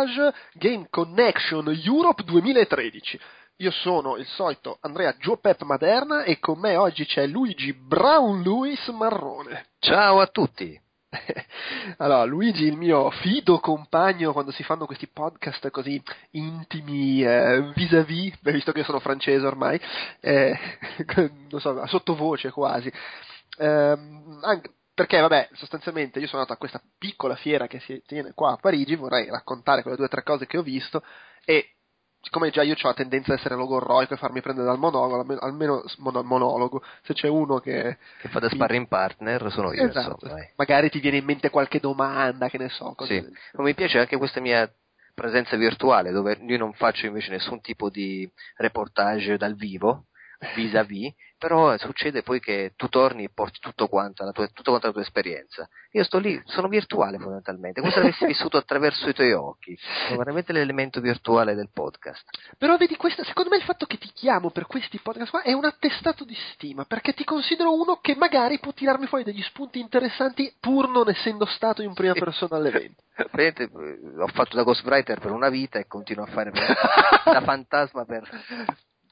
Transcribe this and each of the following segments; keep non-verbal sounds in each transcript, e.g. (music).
Reportage Game Connection Europe 2013. Io sono il solito Andrea Giopep Maderna e con me oggi c'è Luigi Brown Lewis Marrone. Ciao a tutti. (laughs) Allora, Luigi, il mio fido compagno quando si fanno questi podcast così intimi, eh, vis-à-vis, visto che sono francese ormai, eh, (laughs) non so, a sottovoce quasi. Ehm, anche perché, vabbè, sostanzialmente io sono andato a questa piccola fiera che si tiene qua a Parigi, vorrei raccontare quelle due o tre cose che ho visto e siccome già io ho la tendenza ad essere logorroico e farmi prendere dal monologo, almeno, almeno mono- monologo, se c'è uno che... Che fa da sparring partner sono io, Esatto. insomma. Magari ti viene in mente qualche domanda, che ne so. cose Sì. Ma mi piace anche questa mia presenza virtuale, dove io non faccio invece nessun tipo di reportage dal vivo, vis-à-vis, però succede poi che tu torni e porti tutto quanto, la tua, tutto quanto la tua esperienza. Io sto lì, sono virtuale fondamentalmente, come se l'avessi (laughs) vissuto attraverso i tuoi occhi. Sono veramente l'elemento virtuale del podcast. Però vedi, questa, secondo me il fatto che ti chiamo per questi podcast qua è un attestato di stima, perché ti considero uno che magari può tirarmi fuori degli spunti interessanti pur non essendo stato in prima persona all'evento. Praticamente, (laughs) eh, ho fatto da ghostwriter per una vita e continuo a fare (laughs) da fantasma per...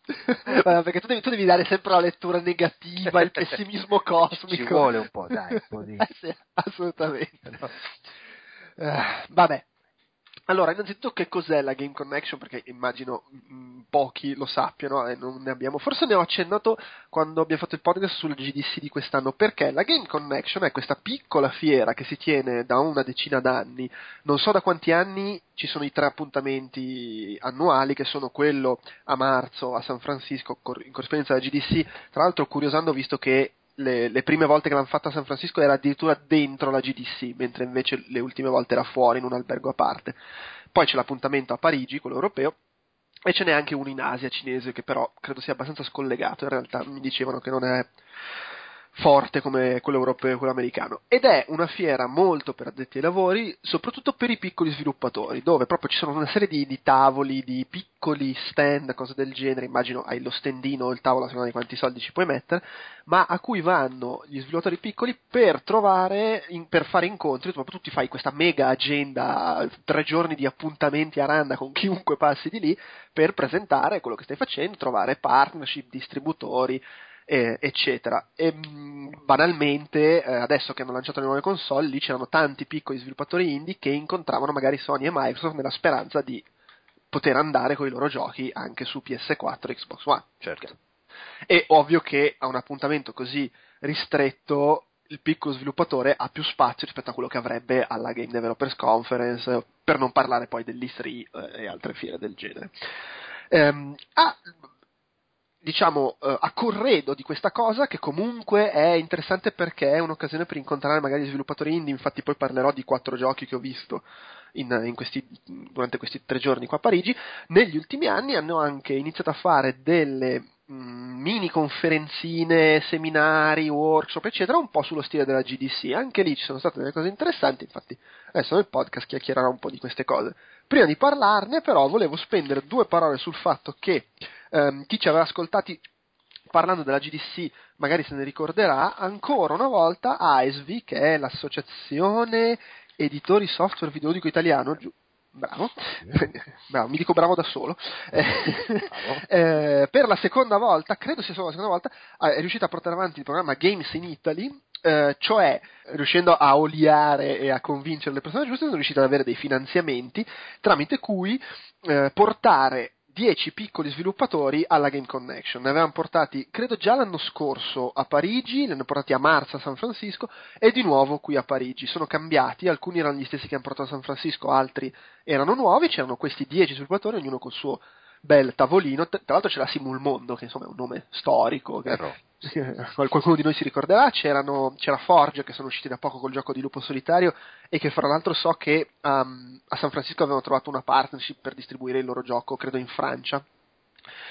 (laughs) Guarda, perché tu devi, tu devi dare sempre la lettura negativa, il pessimismo (laughs) cosmico. Ci vuole un po', dai, un po' di... (laughs) Eh sì, assolutamente. Eh, vabbè. Allora, innanzitutto che cos'è la Game Connection? Perché immagino mm, pochi lo sappiano e non ne abbiamo. Forse ne ho accennato quando abbiamo fatto il podcast sul GDC di quest'anno. Perché la Game Connection è questa piccola fiera che si tiene da una decina d'anni. Non so da quanti anni ci sono i tre appuntamenti annuali, che sono quello a marzo a San Francisco in corrispondenza alla GDC. Tra l'altro, curiosando, visto che le, le prime volte che l'hanno fatta a San Francisco era addirittura dentro la GDC, mentre invece le ultime volte era fuori in un albergo a parte. Poi c'è l'appuntamento a Parigi, quello europeo, e ce n'è anche uno in Asia cinese che però credo sia abbastanza scollegato, in realtà mi dicevano che non è forte come quello europeo e quello americano. Ed è una fiera molto per addetti ai lavori, soprattutto per i piccoli sviluppatori, dove proprio ci sono una serie di, di tavoli, di piccoli stand, cose del genere, immagino hai lo standino o il tavolo a seconda di quanti soldi ci puoi mettere, ma a cui vanno gli sviluppatori piccoli per trovare, in- per fare incontri, tu ti fai questa mega agenda, tre giorni di appuntamenti a randa con chiunque passi di lì, per presentare quello che stai facendo, trovare partnership, distributori, eh, eccetera. E mh, banalmente, eh, adesso che hanno lanciato le nuove console, lì c'erano tanti piccoli sviluppatori indie che incontravano magari Sony e Microsoft nella speranza di poter andare con i loro giochi anche su PS4 e Xbox One. Certo. È ovvio che a un appuntamento così ristretto il piccolo sviluppatore ha più spazio rispetto a quello che avrebbe alla Game Developers Conference, per non parlare poi dell'E3 eh, e altre fiere del genere. Ehm, a, diciamo, eh, a corredo di questa cosa, che comunque è interessante perché è un'occasione per incontrare magari sviluppatori indie, infatti poi parlerò di quattro giochi che ho visto in, in questi, durante questi tre giorni qua a Parigi, negli ultimi anni hanno anche iniziato a fare delle mh, mini conferenzine, seminari, workshop, eccetera, un po' sullo stile della GDC. Anche lì ci sono state delle cose interessanti, infatti adesso nel podcast chiacchiererò un po' di queste cose. Prima di parlarne, però, volevo spendere due parole sul fatto che ehm, chi ci aveva ascoltati parlando della GDC magari se ne ricorderà, ancora una volta AESVI, che è l'associazione editori software videoludico italiano, giu- bravo, (laughs) bravo, mi dico bravo da solo, Eh, (laughs) eh, per la seconda volta, credo sia solo la seconda volta, eh, è riuscita a portare avanti il programma Games in Italy, eh, cioè riuscendo a oliare e a convincere le persone giuste, sono riusciti ad avere dei finanziamenti tramite cui eh, portare 10 piccoli sviluppatori alla Game Connection. Ne avevano portati, credo già l'anno scorso a Parigi, li hanno portati a marzo a San Francisco e di nuovo qui a Parigi. Sono cambiati, alcuni erano gli stessi che hanno portato a San Francisco, altri erano nuovi, c'erano questi 10 sviluppatori, ognuno col suo bel tavolino. Tra l'altro c'era Simul Mondo, che insomma è un nome storico, che qualcuno di noi si ricorderà, c'era Forge che sono usciti da poco col gioco di Lupo Solitario e che fra l'altro so che um, a San Francisco avevano trovato una partnership per distribuire il loro gioco, credo in Francia.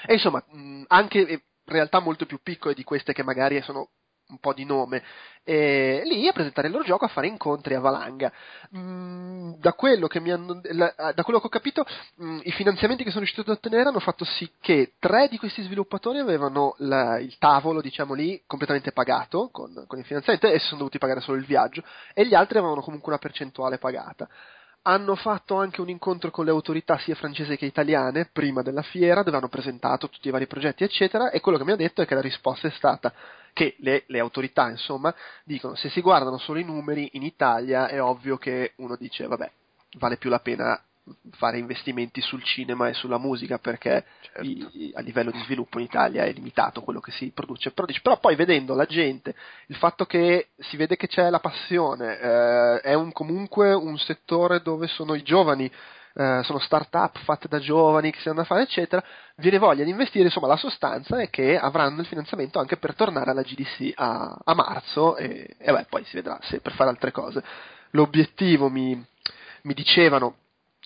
E insomma, mh, anche eh, realtà molto più piccole di queste che magari sono un po' di nome, e lì a presentare il loro gioco, a fare incontri a valanga. Mm, da, quello hanno, la, da quello che ho capito, mm, i finanziamenti che sono riuscito ad ottenere hanno fatto sì che tre di questi sviluppatori avevano la, il tavolo, diciamo lì, completamente pagato con, con il finanziamento e si sono dovuti pagare solo il viaggio, e gli altri avevano comunque una percentuale pagata hanno fatto anche un incontro con le autorità sia francesi che italiane prima della fiera, dove hanno presentato tutti i vari progetti, eccetera, e quello che mi ha detto è che la risposta è stata che le, le, autorità, insomma, dicono se si guardano solo i numeri in Italia è ovvio che uno dice vabbè, vale più la pena fare investimenti sul cinema e sulla musica perché certo. i, a livello di sviluppo in Italia è limitato quello che si produce. Però, dice, però poi vedendo la gente, il fatto che si vede che c'è la passione, eh, è un, comunque un settore dove sono i giovani Uh, sono start-up fatte da giovani che si hanno a fare, eccetera, viene voglia di investire, insomma, la sostanza è che avranno il finanziamento anche per tornare alla GDC a, a marzo e, e beh, poi si vedrà se per fare altre cose. L'obiettivo mi, mi dicevano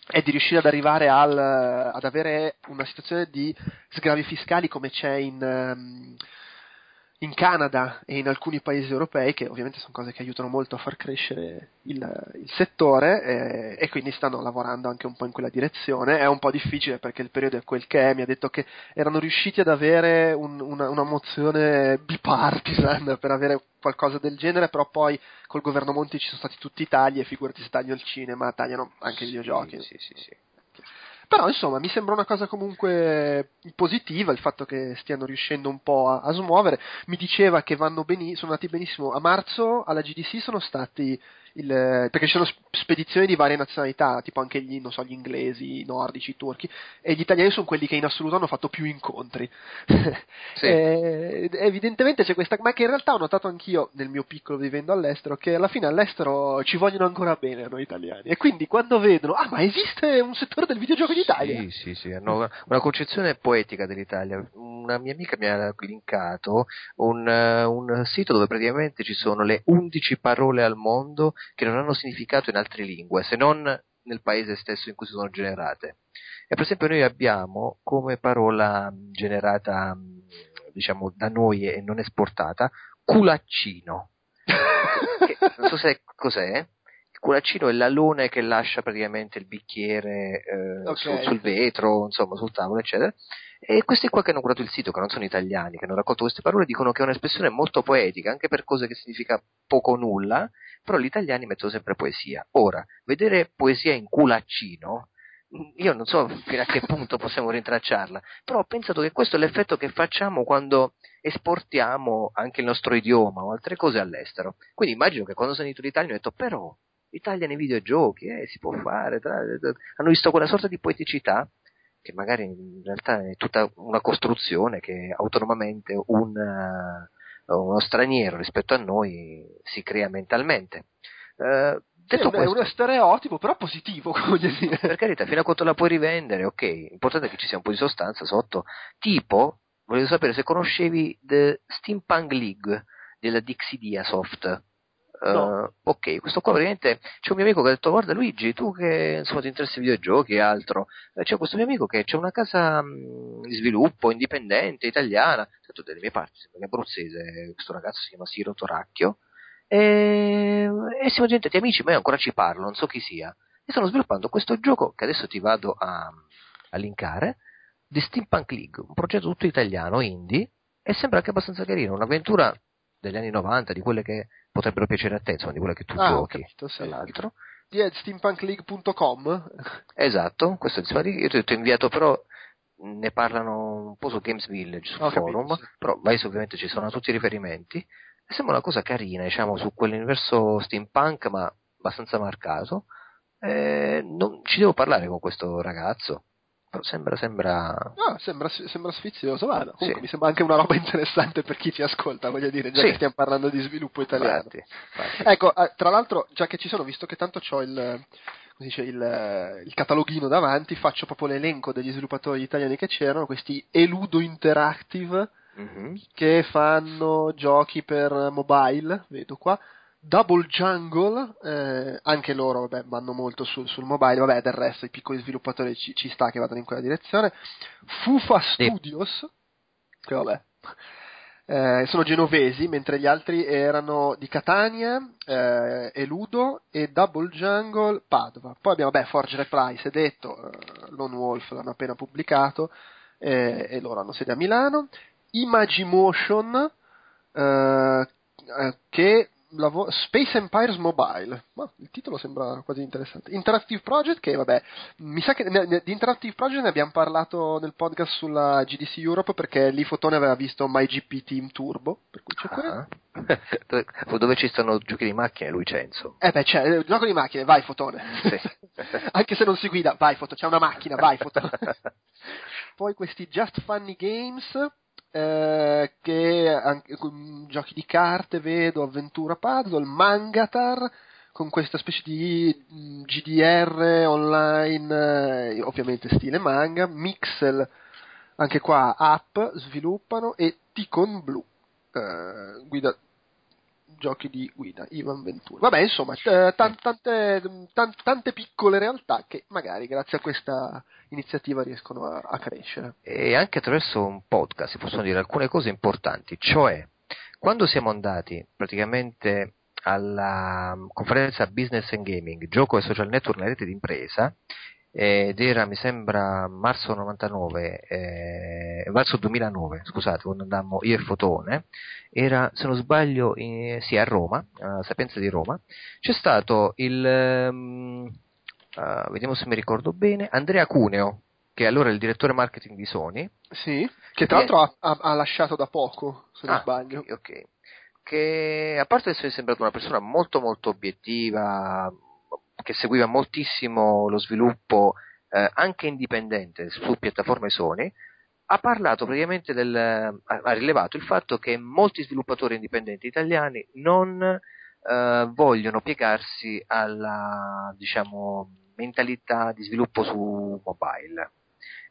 è di riuscire ad arrivare al, ad avere una situazione di sgravi fiscali come c'è in, um, in Canada e in alcuni paesi europei, che ovviamente sono cose che aiutano molto a far crescere il, il settore eh, e quindi stanno lavorando anche un po' in quella direzione. È un po' difficile perché il periodo è quel che è, mi ha detto che erano riusciti ad avere un, una, una mozione bipartisan per avere qualcosa del genere, però poi col governo Monti ci sono stati tutti i tagli e figurati se tagliano il cinema, tagliano anche i videogiochi. Sì, sì, sì. Però insomma mi sembra una cosa comunque positiva il fatto che stiano riuscendo un po' a, a smuovere. Mi diceva che vanno beni- sono andati benissimo. A marzo alla GDC sono stati il, perché ci sono spedizioni di varie nazionalità, tipo anche gli, so, gli, inglesi, i nordici, i turchi, e gli italiani sono quelli che in assoluto hanno fatto più incontri. (laughs) Sì. e, evidentemente c'è questa, ma che in realtà ho notato anch'io nel mio piccolo vivendo all'estero, che alla fine all'estero ci vogliono ancora bene noi italiani, e quindi quando vedono, ah ma esiste un settore del videogioco in Italia? Sì, sì, sì, hanno una concezione poetica dell'Italia. Una mia amica mi ha linkato un, un sito dove praticamente ci sono le 11 parole al mondo che non hanno significato in altre lingue, se non nel paese stesso in cui si sono generate. E per esempio noi abbiamo come parola generata, diciamo, da noi e non esportata, culaccino. (laughs) che, non so se cos'è. Culaccino è l'alone che lascia praticamente il bicchiere eh, okay. sul, sul vetro, insomma, sul tavolo, eccetera. E questi qua che hanno curato il sito, che non sono italiani, che hanno raccolto queste parole, dicono che è un'espressione molto poetica, anche per cose che significa poco o nulla, però gli italiani mettono sempre poesia. Ora, vedere poesia in culaccino, io non so fino a che punto possiamo rintracciarla, però ho pensato che questo è l'effetto che facciamo quando esportiamo anche il nostro idioma o altre cose all'estero. Quindi immagino che quando sono venuto in Italia ho detto, però, l'Italia nei videogiochi, eh, si può fare, tra... hanno visto quella sorta di poeticità che magari in realtà è tutta una costruzione che autonomamente un, uh, uno straniero rispetto a noi si crea mentalmente. Uh, detto è, questo, è uno stereotipo, però positivo, (laughs) voglio dire. Per carità, fino a quanto la puoi rivendere, ok, l'importante è che ci sia un po' di sostanza sotto. Tipo, volevo sapere se conoscevi The Steampunk League della Dixidia Soft. No. Uh, ok, questo qua praticamente c'è un mio amico che ha detto guarda Luigi, tu che insomma ti interessi ai videogiochi e altro, eh, c'è questo mio amico che c'è una casa mh, di sviluppo indipendente, italiana, detto delle mie parti, sembra abruzzese, questo ragazzo si chiama Siro Toracchio, e, e siamo diventati amici, ma io ancora ci parlo, non so chi sia, e stanno sviluppando questo gioco che adesso ti vado a, a linkare, di Steampunk League, un progetto tutto italiano, indie, e sembra anche abbastanza carino, un'avventura degli anni 90, di quelle che potrebbero piacere a te, insomma, di quelle che tu ah, giochi, capito, tra l'altro. Di yeah, steampunkleague.com? Esatto, questo è il io ti ho inviato però ne parlano un po' su Games Village, sul oh, forum, capito, sì. però vai ovviamente ci sono tutti i riferimenti, e sembra una cosa carina, diciamo, su quell'universo steampunk, ma abbastanza marcato, e non, ci devo parlare con questo ragazzo, sembra, sembra... No, sembra, sembra sfizioso, ma no, comunque sì. mi sembra anche una roba interessante per chi ci ascolta, voglio dire, già sì. che stiamo parlando di sviluppo italiano. Infatti, infatti. Ecco, eh, tra l'altro, già che ci sono, visto che tanto ho il, dice, il, il, cataloghino davanti, faccio proprio l'elenco degli sviluppatori italiani che c'erano, questi Eludo Interactive, mm-hmm. che fanno giochi per mobile, vedo qua, Double Jungle, eh, anche loro vabbè, vanno molto sul, sul, mobile, vabbè del resto i piccoli sviluppatori ci, ci, sta che vadano in quella direzione, Fufa Studios, che vabbè, eh, sono genovesi, mentre gli altri erano di Catania, eh, Eludo e Double Jungle Padova. Poi abbiamo, beh, Forge è detto, eh, Lone Wolf l'hanno appena pubblicato eh, e loro hanno sede a Milano. Imagimotion, eh, eh, che lavo- Space Empires Mobile, ma il titolo sembra quasi interessante. Interactive Project, che vabbè, mi sa che ne- ne- di Interactive Project ne abbiamo parlato nel podcast sulla GDC Europe perché lì Fotone aveva visto MyGP Team Turbo, per cui c'è. Ah. (laughs) dove, ci stanno giochi di macchine, lui Censo. Eh beh, c'è, eh, gioco di macchine, vai Fotone. Sì. (laughs) Anche se non si guida, vai Fotone, c'è una macchina, vai Fotone. (laughs) Poi questi Just Funny Games, eh, che anche, giochi di carte vedo, avventura puzzle, Mangatar, con questa specie di mh, GDR online, eh, ovviamente stile manga, Mixel, anche qua app, sviluppano, e Ticon Blue, eh, guida giochi di guida, Ivan Ventura. Vabbè, insomma, eh, tan- tante, tan- tante piccole realtà che magari grazie a questa iniziativa riescono a, a crescere. e anche attraverso un podcast si possono dire alcune cose importanti, cioè quando siamo andati praticamente alla mm, conferenza Business and Gaming, gioco e social network nella rete d'impresa, ed era mi sembra marzo 99, eh, marzo 2009, scusate, quando andammo io e Fotone, era se non sbaglio in- sì, a Roma, a Sapienza di Roma, c'è stato il, ehm, ah, vediamo se mi ricordo bene, Andrea Cuneo, che allora è il direttore marketing di Sony, Sì, che tra l'altro ha, ha- ha lasciato da poco, se non Ah, sbaglio. ok, ok. Che a parte essere sembrato una persona molto molto obiettiva, che seguiva moltissimo lo sviluppo eh, anche indipendente su piattaforme Sony, ha parlato praticamente del. ha ha rilevato il fatto che molti sviluppatori indipendenti italiani non eh, vogliono piegarsi alla diciamo mentalità di sviluppo su mobile.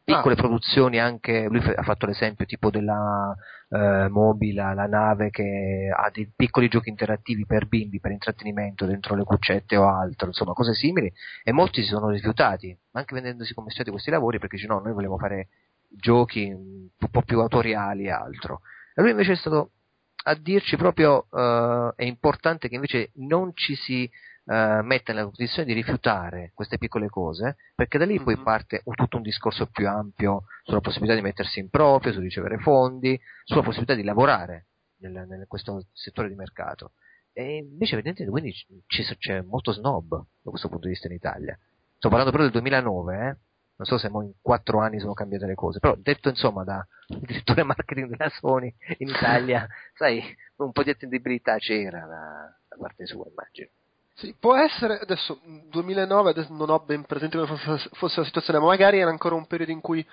Piccole Ah. produzioni anche, lui ha fatto l'esempio tipo della eh, Mobila, la nave che ha dei piccoli giochi interattivi per bimbi, per intrattenimento dentro le cuccette o altro, insomma cose simili, e molti si sono rifiutati, anche vendendosi commissioni questi lavori perché dice no, noi vogliamo fare giochi un po' più autoriali e altro. E lui invece è stato a dirci proprio eh, è importante che invece non ci si eh, metta nella condizione di rifiutare queste piccole cose, perché da lì poi Mhm. parte un- tutto un discorso più ampio sulla possibilità di mettersi in proprio, su ricevere fondi, sulla possibilità di lavorare nel, nel- questo settore di mercato. E invece evidentemente quindi ci- c'è molto snob da questo punto di vista in Italia. Sto parlando però del 2009, eh? non so se in quattro anni sono cambiate le cose, però detto insomma da (laughs) direttore marketing della Sony in Italia, (laughs) sai, un po' di attendibilità c'era da, da parte sua, immagino. Sì, può essere, adesso, mh, 2009, adesso non ho ben presente come fosse, fosse la situazione, ma magari era ancora un periodo in cui,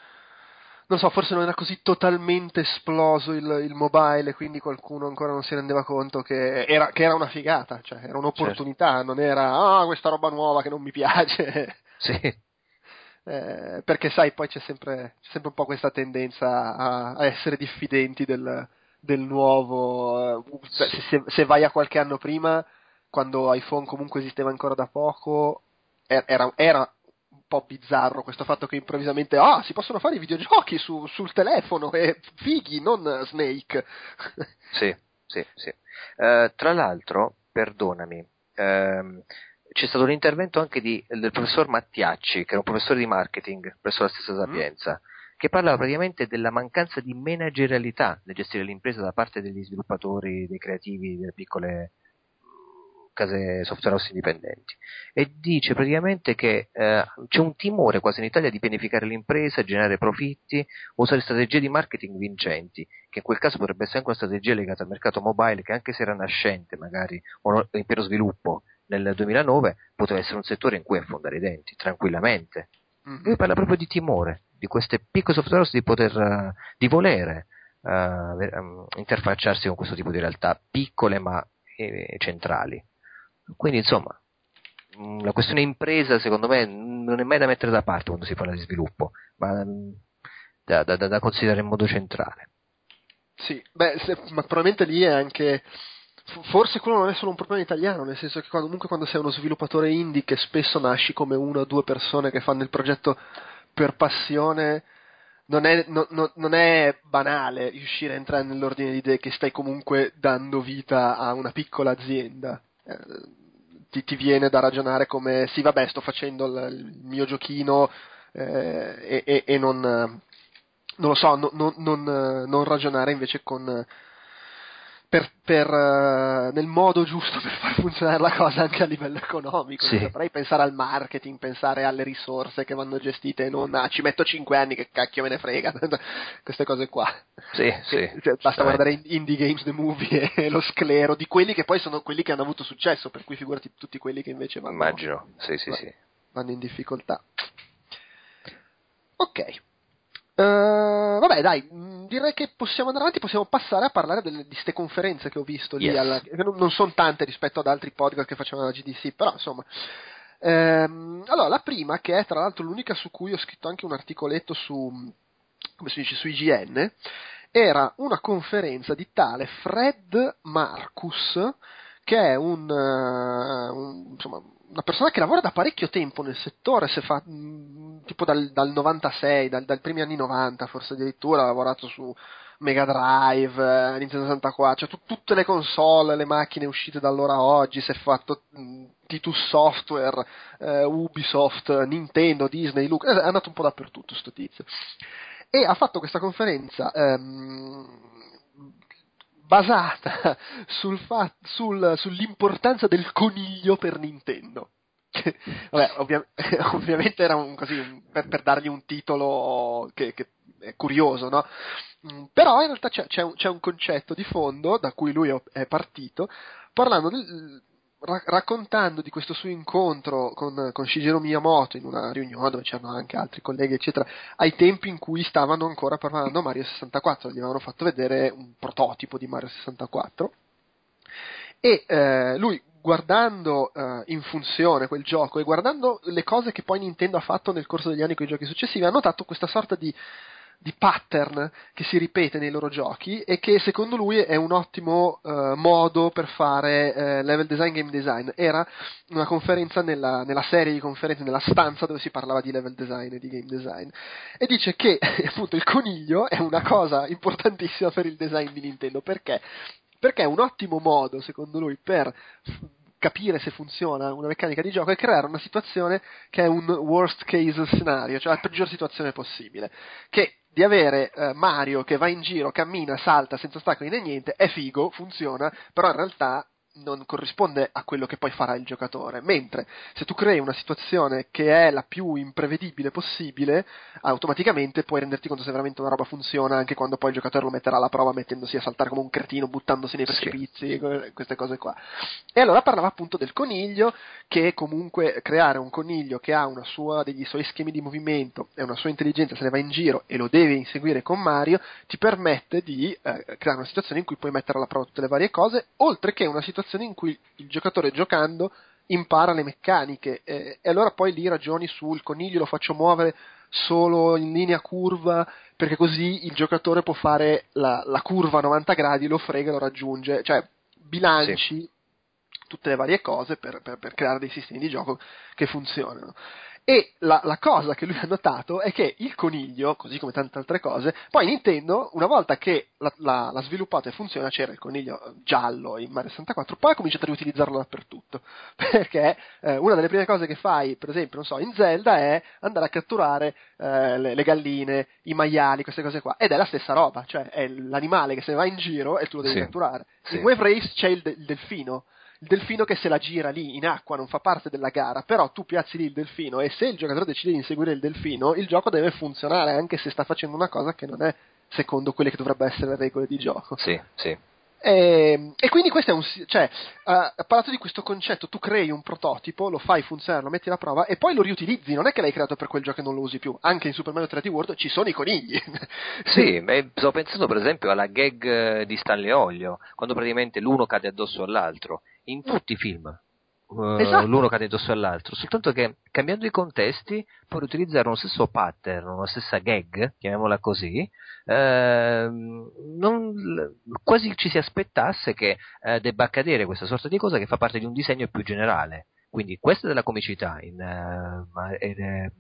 non so, forse non era così totalmente esploso il, il mobile, quindi qualcuno ancora non si rendeva conto che era, che era una figata, cioè era un'opportunità, non era, ah, questa roba nuova che non mi piace. (laughs) Sì, Eh, perché sai, poi c'è sempre, c'è sempre un po' questa tendenza a, a essere diffidenti del, del nuovo. eh, se- se, se vai a qualche anno prima, quando iPhone comunque esisteva ancora da poco, er- era, era un po' bizzarro questo fatto che improvvisamente, ah, si possono fare i videogiochi su- sul telefono, e fighi, non Snake. (laughs) sì, sì, sì. Eh, tra l'altro, perdonami, ehm, c'è stato un intervento anche di- del professor Mattiacci, che era un professore di marketing presso la stessa Sapienza, che parlava praticamente della mancanza di managerialità nel gestire l'impresa da parte degli sviluppatori, dei creativi, delle piccole case software house indipendenti e dice praticamente che eh, c'è un timore quasi in Italia di pianificare l'impresa, generare profitti, usare strategie di marketing vincenti, che in quel caso potrebbe essere anche una strategia legata al mercato mobile che anche se era nascente magari o in pieno sviluppo nel 2009 poteva essere un settore in cui affondare i denti tranquillamente. Lui parla proprio di timore, di queste piccole software house di poter, di volere ehm, interfacciarsi con questo tipo di realtà piccole ma eh, centrali. Quindi insomma, mh, la questione impresa secondo me non è mai da mettere da parte quando si parla di sviluppo, ma mh, da, da- da- considerare in modo centrale. Sì, beh, se- ma probabilmente lì è anche. Forse quello non è solo un problema italiano, nel senso che comunque quando sei uno sviluppatore indie che spesso nasci come una o due persone che fanno il progetto per passione, non è, no- no- non è banale riuscire a entrare nell'ordine di idee che stai comunque dando vita a una piccola azienda. Eh, ti, ti viene da ragionare come sì, vabbè, sto facendo il, il mio giochino eh, e, e- e non, non lo so, no- no- non, non ragionare invece con per, per, eh, nel modo giusto per far funzionare la cosa anche a livello economico. Sì. Saprei pensare al marketing, pensare alle risorse che vanno gestite e non ah, ci metto 5 anni, che cacchio me ne frega. (laughs) Queste cose qua. Sì, sì. Cioè, basta giustamente. guardare in- Indie Games The Movie e lo sclero di quelli che poi sono quelli che hanno avuto successo, per cui figurati tutti quelli che invece vanno, Immagino, sì, sì, sì. vanno in difficoltà. Ok. Eh, vabbè, dai, direi che possiamo andare avanti, possiamo passare a parlare delle, di queste conferenze che ho visto lì. Yes. alla- non, non sono tante rispetto ad altri podcast che facevano alla GDC, però insomma. Ehm, allora, la prima, che è tra l'altro l'unica su cui ho scritto anche un articoletto su, come si dice, su IGN, era una conferenza di tale Fred Marcus, che è un, eh, un- insomma, una persona che lavora da parecchio tempo nel settore, se fa, mh, tipo dal, dal 96, dal, dai primi anni 90 forse addirittura, ha lavorato su Mega Drive, eh, Nintendo 64, cioè tu- tutte le console, le macchine uscite da allora a oggi, si è fatto mh, Titus Software, eh, Ubisoft, Nintendo, Disney, Luca, è andato un po' dappertutto sto tizio. E ha fatto questa conferenza ehm, basata (laughs) sul fa- sul- sull'importanza del coniglio per Nintendo. (laughs) Vabbè, ovvia- (laughs) ovviamente era un, così un- per, per dargli un titolo che, che è curioso, no? Mm, Però in realtà c'è, c'è un, c'è un concetto di fondo da cui lui è partito, parlando del- ra- raccontando di questo suo incontro con, con Shigeru Miyamoto in una riunione dove c'erano anche altri colleghi, eccetera, ai tempi in cui stavano ancora preparando Mario 64, gli avevano fatto vedere un prototipo di Mario 64 e eh, lui guardando eh, in funzione quel gioco e guardando le cose che poi Nintendo ha fatto nel corso degli anni con i giochi successivi ha notato questa sorta di, di pattern che si ripete nei loro giochi e che secondo lui è un ottimo eh, modo per fare eh, level design game design. Era una conferenza nella, nella serie di conferenze nella stanza dove si parlava di level design e di game design. E dice che (laughs) appunto il coniglio è una cosa importantissima per il design di Nintendo. Perché? Perché è un ottimo modo, secondo lui, per capire se funziona una meccanica di gioco è creare una situazione che è un worst case scenario, cioè la peggior situazione possibile. Che di avere eh, Mario che va in giro, cammina, salta senza ostacoli né niente, è figo, funziona, però in realtà non corrisponde a quello che poi farà il giocatore. Mentre se tu crei una situazione che è la più imprevedibile possibile, automaticamente puoi renderti conto se veramente una roba funziona anche quando poi il giocatore lo metterà alla prova mettendosi a saltare come un cretino, buttandosi nei Sì. precipizi, que- queste cose qua. E allora parlava appunto del coniglio, che comunque creare un coniglio che ha una sua, degli suoi schemi di movimento e una sua intelligenza se ne va in giro e lo deve inseguire con Mario, ti permette di eh, creare una situazione in cui puoi mettere alla prova tutte le varie cose, oltre che una situazione in cui il giocatore giocando impara le meccaniche eh, e allora poi lì ragioni sul coniglio lo faccio muovere solo in linea curva perché così il giocatore può fare la, la curva a 90 gradi, lo frega e lo raggiunge, cioè bilanci tutte le varie cose per, per- per creare dei sistemi di gioco che funzionano. E la, la cosa che lui ha notato è che il coniglio, così come tante altre cose, poi Nintendo, una volta che l'ha, l'ha- l'ha sviluppato e funziona, c'era il coniglio giallo in Mario 64, poi ha cominciato a riutilizzarlo dappertutto. (laughs) Perché eh, una delle prime cose che fai, per esempio, non so, in Zelda è andare a catturare eh, le, le galline, i maiali, queste cose qua. Ed è la stessa roba, cioè è l'animale che se ne va in giro e tu lo devi Sì. catturare. Sì. In Wave Race c'è il, de- il delfino. Il delfino che se la gira lì in acqua non fa parte della gara, però tu piazzi lì il delfino e se il giocatore decide di inseguire il delfino, il gioco deve funzionare anche se sta facendo una cosa che non è secondo quelle che dovrebbero essere le regole di gioco. Sì, sì. E, e quindi questo è un cioè, ha parlato di questo concetto, tu crei un prototipo, lo fai funzionare, lo metti alla prova e poi lo riutilizzi, non è che l'hai creato per quel gioco e non lo usi più, anche in Super Mario 3D World ci sono i conigli. (laughs) Sì, sto pensando per esempio alla gag eh, di Stanley Olio, quando praticamente l'uno cade addosso all'altro, in tutti i film. Eh, Esatto. L'uno cade addosso all'altro, soltanto che cambiando i contesti puoi utilizzare lo stesso pattern, una stessa gag, chiamiamola così, ehm, non- quasi ci si aspettasse che eh, debba accadere questa sorta di cosa che fa parte di un disegno più generale. Quindi questa è della comicità in, eh, ma- in, eh,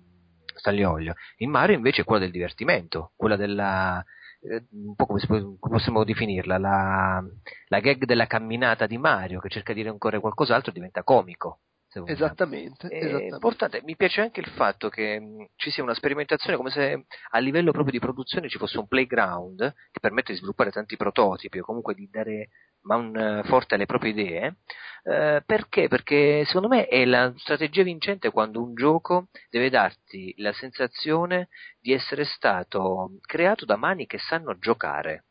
stagliolio. In Mario invece è quella del divertimento, quella della eh, un po' come, come, possiamo definirla, la, la, gag della camminata di Mario che cerca di ancora qualcos'altro diventa comico. Esattamente, esattamente. Importante, mi piace anche il fatto che mh, ci sia una sperimentazione come se a livello proprio di produzione ci fosse un playground che permette di sviluppare tanti prototipi o comunque di dare man eh, forte alle proprie idee. Eh, perché? Perché secondo me è la strategia vincente quando un gioco deve darti la sensazione di essere stato creato da mani che sanno giocare.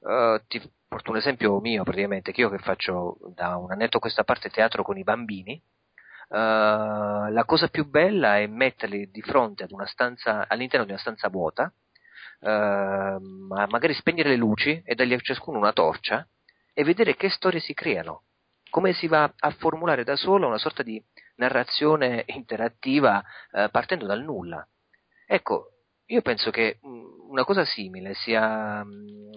Uh, ti porto un esempio mio praticamente, che io che faccio da un annetto a questa parte teatro con i bambini, Uh, la cosa più bella è metterli di fronte stanza, all'interno di una stanza vuota, uh, ma magari spegnere le luci e dargli a ciascuno una torcia e vedere che storie si creano, come si va a formulare da solo una sorta di narrazione interattiva uh, partendo dal nulla. Ecco, io penso che mm, una cosa simile sia mm,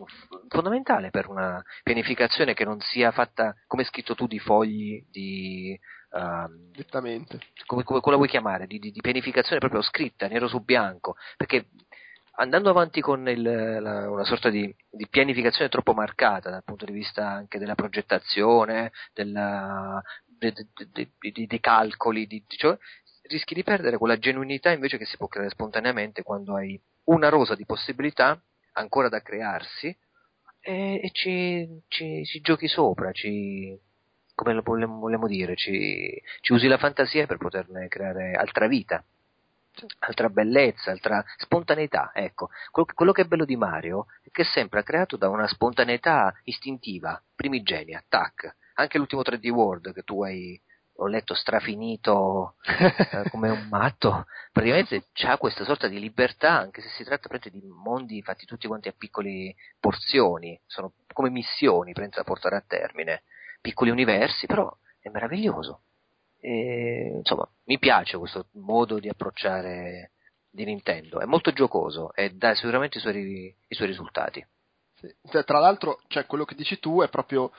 fondamentale per una pianificazione che non sia fatta come scritto tu di fogli di uh, direttamente. Come, come, come, la vuoi chiamare? Di, di, di, pianificazione proprio scritta, nero su bianco, perché andando avanti con il, la, una sorta di, di, pianificazione troppo marcata dal punto di vista anche della progettazione, della, de, de, de, dei calcoli, di, cioè, rischi di perdere quella genuinità invece che si può creare spontaneamente quando hai una rosa di possibilità ancora da crearsi e, e ci, ci, ci, giochi sopra, ci, come lo vogliamo dire, ci, ci usi la fantasia per poterne creare altra vita altra bellezza, altra spontaneità. Ecco, quello, quello, che è bello di Mario è che è sempre creato da una spontaneità istintiva, primigenia, tac. Anche l'ultimo 3D World che tu hai, ho letto, strafinito eh, (laughs) come un matto, praticamente ha questa sorta di libertà, anche se si tratta di mondi fatti tutti quanti a piccole porzioni, sono come missioni da portare a termine piccoli universi, però è meraviglioso. E, insomma, mi piace questo modo di approcciare di Nintendo, è molto giocoso e dà sicuramente i suoi, i suoi risultati. Sì. Tra l'altro, cioè, quello che dici tu è proprio,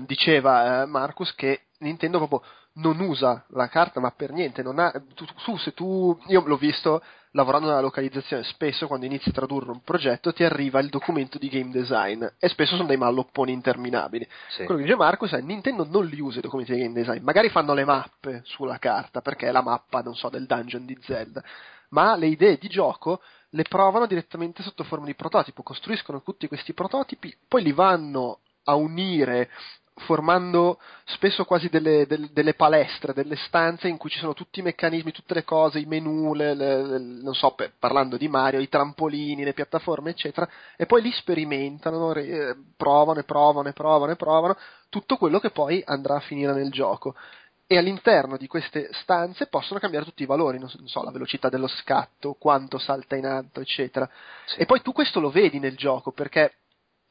diceva eh, Marcus, che Nintendo proprio non usa la carta ma per niente, ha, tu, tu, se tu, io l'ho visto lavorando nella localizzazione, spesso quando inizi a tradurre un progetto ti arriva il documento di game design e spesso sono dei mallopponi interminabili. Sì. Quello che dice Marco è Nintendo non li usa i documenti di game design, magari fanno le mappe sulla carta perché è la mappa, non so, del dungeon di Zelda, ma le idee di gioco le provano direttamente sotto forma di prototipo, costruiscono tutti questi prototipi, poi li vanno a unire formando spesso quasi delle, delle, delle, palestre, delle stanze in cui ci sono tutti i meccanismi, tutte le cose, i menu, le, le, non so, per, parlando di Mario, i trampolini, le piattaforme, eccetera, e poi li sperimentano, eh, provano e provano e provano e provano tutto quello che poi andrà a finire nel gioco. E all'interno di queste stanze possono cambiare tutti i valori, non so, la velocità dello scatto, quanto salta in alto, eccetera. Sì. E poi tu questo lo vedi nel gioco, perché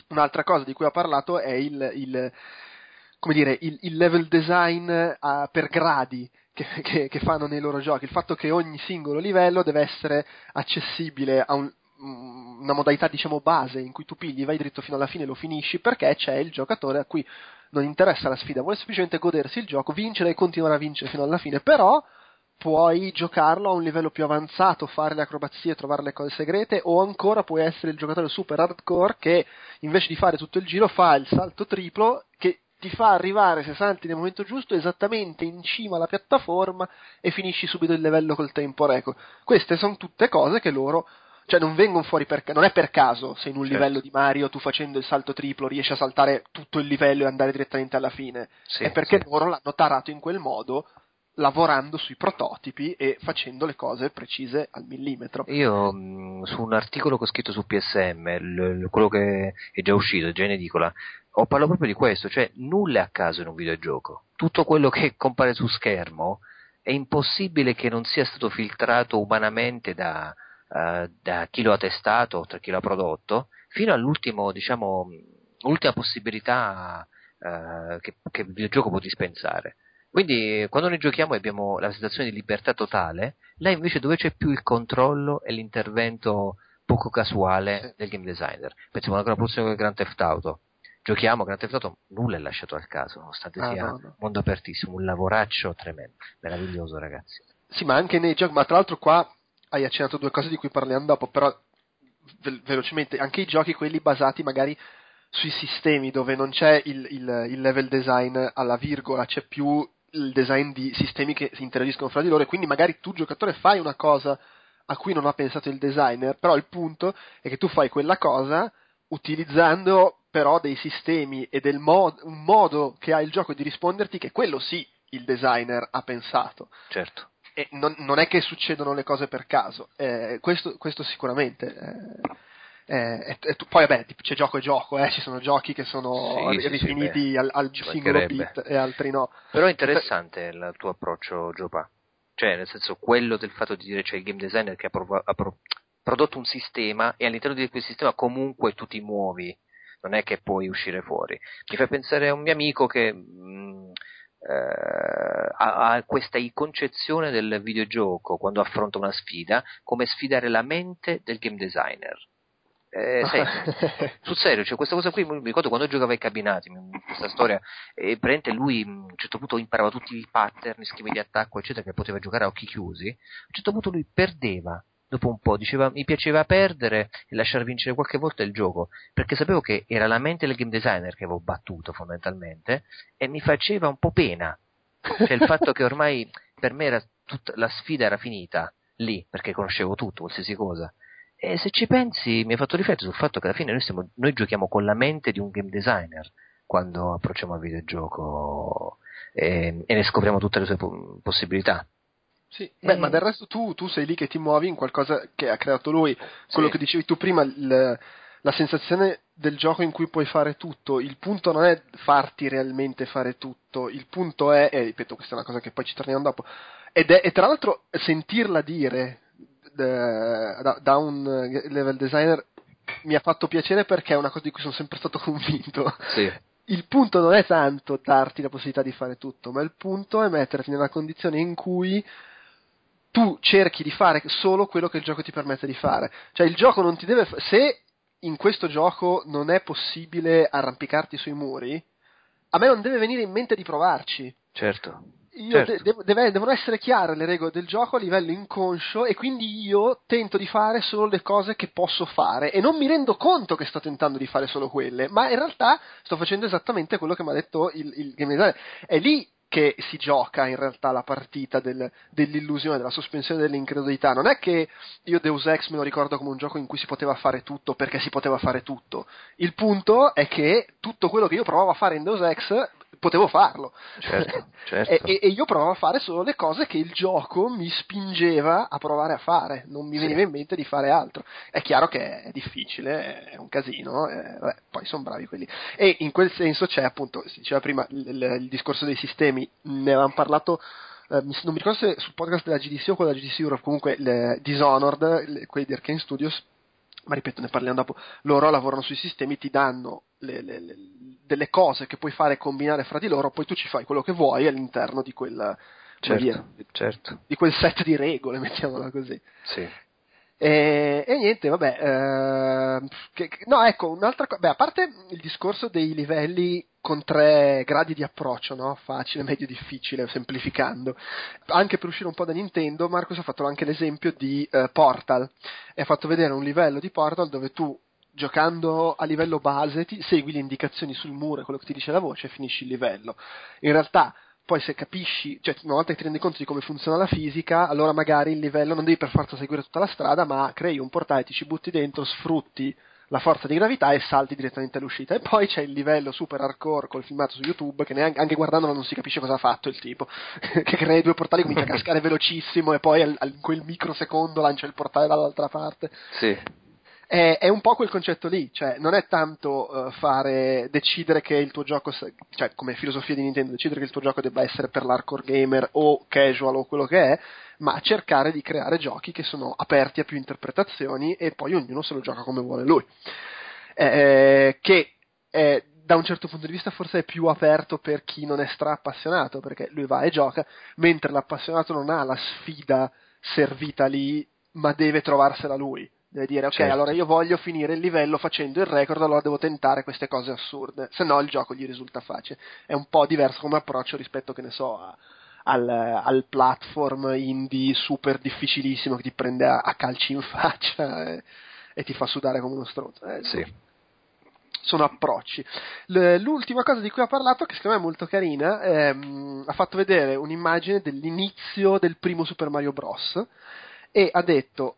un'altra cosa di cui ho parlato è il, il come dire, il, il level design uh, per gradi che, (laughs) che, che, fanno nei loro giochi, il fatto che ogni singolo livello deve essere accessibile a un, una modalità diciamo base in cui tu pigli, vai dritto fino alla fine e lo finisci perché c'è il giocatore a cui non interessa la sfida, vuole semplicemente godersi il gioco, vincere e continuare a vincere fino alla fine, però puoi giocarlo a un livello più avanzato, fare le acrobazie, trovare le cose segrete, o ancora puoi essere il giocatore super hardcore che invece di fare tutto il giro fa il salto triplo che ti fa arrivare, se salti nel momento giusto, esattamente in cima alla piattaforma e finisci subito il livello col tempo record. Queste sono tutte cose che loro cioè non vengono fuori per non è per caso se in un certo. livello di Mario tu facendo il salto triplo riesci a saltare tutto il livello e andare direttamente alla fine sì, è perché sì. loro l'hanno tarato in quel modo lavorando sui prototipi e facendo le cose precise al millimetro. Io mh, su un articolo che ho scritto su PSM, l- quello che è già uscito, è già in edicola, ho parlato proprio di questo, cioè nulla è a caso in un videogioco. Tutto quello che compare su schermo è impossibile che non sia stato filtrato umanamente da, uh, da chi lo ha testato, tra chi lo ha prodotto, fino all'ultimo, diciamo, possibilità uh, che, che il videogioco può dispensare. Quindi quando noi giochiamo e abbiamo la sensazione di libertà totale, là invece dove c'è più il controllo e l'intervento poco casuale del game designer. Pensiamo anche alla del Grand Theft Auto. Giochiamo Grand Theft Auto, nulla è lasciato al caso, nonostante ah, sia no, no. mondo apertissimo, un lavoraccio tremendo, meraviglioso ragazzi. Sì, ma anche nei giochi, ma tra l'altro qua hai accennato due cose di cui parliamo dopo, però ve- velocemente, anche i giochi, quelli basati magari sui sistemi dove non c'è il, il, il level design alla virgola, c'è più il design di sistemi che si interagiscono fra di loro e quindi magari tu giocatore fai una cosa a cui non ha pensato il designer, però il punto è che tu fai quella cosa utilizzando però dei sistemi e del mod- un modo che ha il gioco di risponderti che quello sì il designer ha pensato. Certo. E non, non è che succedono le cose per caso, eh, questo, questo, sicuramente. Eh, eh, poi vabbè, c'è gioco e gioco, eh, ci sono giochi che sono sì, rifiniti sì, al, al singolo bit e altri no. Però è interessante il tuo approccio, Giopa. Cioè, nel senso, quello del fatto di dire c'è il game designer che ha, prov- ha pro- prodotto un sistema e all'interno di quel sistema comunque tu ti muovi, non è che puoi uscire fuori. Mi fa pensare a un mio amico che mh, eh, ha, ha, questa concezione del videogioco quando affronta una sfida come sfidare la mente del game designer. Eh, sai, (laughs) sul serio, cioè questa cosa qui mi ricordo quando giocavo ai cabinati, questa storia, e prende lui a un certo punto imparava tutti i pattern, schemi di attacco, eccetera, che poteva giocare a occhi chiusi. A un certo punto lui perdeva dopo un po' diceva mi piaceva perdere e lasciare vincere qualche volta il gioco perché sapevo che era la mente del game designer che avevo battuto fondamentalmente e mi faceva un po' pena. Cioè il fatto che ormai per me era tutta, la sfida era finita lì perché conoscevo tutto qualsiasi cosa. E se ci pensi mi ha fatto riflettere sul fatto che alla fine noi, stiamo, noi giochiamo con la mente di un game designer quando approcciamo al videogioco e, e ne scopriamo tutte le sue possibilità sì, beh, ma del resto tu, tu, sei lì che ti muovi in qualcosa che ha creato lui. Quello sì. che dicevi tu prima, il, la sensazione del gioco in cui puoi fare tutto. Il punto non è farti realmente fare tutto, il punto è, e ripeto, questa è una cosa che poi ci torniamo dopo, ed è, e tra l'altro sentirla dire da, da un level designer mi ha fatto piacere perché è una cosa di cui sono sempre stato (laughs) convinto. Sì. Il punto non è tanto darti la possibilità di fare tutto, ma il punto è metterti nella condizione in cui tu cerchi di fare solo quello che il gioco ti permette di fare. Cioè il gioco non ti deve... se in questo gioco non è possibile arrampicarti sui muri, a me non deve venire in mente di provarci. Certo. Certo. De- deve, devono essere chiare le regole del gioco a livello inconscio e quindi io tento di fare solo le cose che posso fare e non mi rendo conto che sto tentando di fare solo quelle, ma in realtà sto facendo esattamente quello che mi ha detto il, il game designer. È lì che si gioca in realtà la partita del, dell'illusione, della sospensione dell'incredulità. Non è che io Deus Ex me lo ricordo come un gioco in cui si poteva fare tutto perché si poteva fare tutto. Il punto è che tutto quello che io provavo a fare in Deus Ex potevo farlo. Certo, (laughs) certo. e, e, io provavo a fare solo le cose che il gioco mi spingeva a provare a fare, non mi veniva in mente di fare altro. È chiaro che è difficile, è un casino, eh, vabbè, poi sono bravi quelli. E in quel senso c'è appunto, si diceva prima, il, il, discorso dei sistemi, ne avevamo parlato Uh, non mi ricordo se sul podcast della GDC o quello della GDC Europe, comunque le Dishonored, le, quelli di Arkane Studios, ma ripeto, ne parliamo dopo, loro lavorano sui sistemi, ti danno le, le, delle cose che puoi fare e combinare fra di loro, poi tu ci fai quello che vuoi all'interno di quel, certo, dire, certo. di quel set di regole, (laughs) mettiamola così. Sì. E, e, niente, vabbè, eh, che, no, ecco, un'altra cosa, a parte il discorso dei livelli con tre gradi di approccio, no? Facile, (laughs) medio, difficile, semplificando. Anche per uscire un po' da Nintendo, Marcos ha fatto anche l'esempio di eh, Portal e ha fatto vedere un livello di Portal dove tu giocando a livello base ti segui le indicazioni sul muro, quello che ti dice la voce e finisci il livello. In realtà poi se capisci, cioè una volta che ti rendi conto di come funziona la fisica, allora magari il livello non devi per forza seguire tutta la strada, ma crei un portale, ti ci butti dentro, sfrutti la forza di gravità e salti direttamente all'uscita. E poi c'è il livello super hardcore col filmato su YouTube che neanche, anche guardandolo non si capisce cosa ha fatto il tipo. (laughs) che crea i due portali, comincia a (laughs) cascare velocissimo e poi in quel microsecondo lancia il portale dall'altra parte. Sì. È, è, un po' quel concetto lì, cioè non è tanto uh, fare, decidere che il tuo gioco, cioè come filosofia di Nintendo, decidere che il tuo gioco debba essere per l'hardcore gamer o casual o quello che è, ma cercare di creare giochi che sono aperti a più interpretazioni e poi ognuno se lo gioca come vuole lui. Eh, che è, da un certo punto di vista forse è più aperto per chi non è stra appassionato, perché lui va e gioca, mentre l'appassionato non ha la sfida servita lì, ma deve trovarsela lui Deve dire, ok, certo. allora io voglio finire il livello facendo il record, allora devo tentare queste cose assurde, se no il gioco gli risulta facile. È un po' diverso come approccio rispetto, che ne so, a, al, al platform indie super difficilissimo che ti prende a, a calci in (laughs) faccia e, e ti fa sudare come uno stronzo. Eh, Sì. sono approcci. L'ultima cosa di cui ha parlato, che secondo me è molto carina, ehm, ha fatto vedere un'immagine dell'inizio del primo Super Mario Bros. e ha detto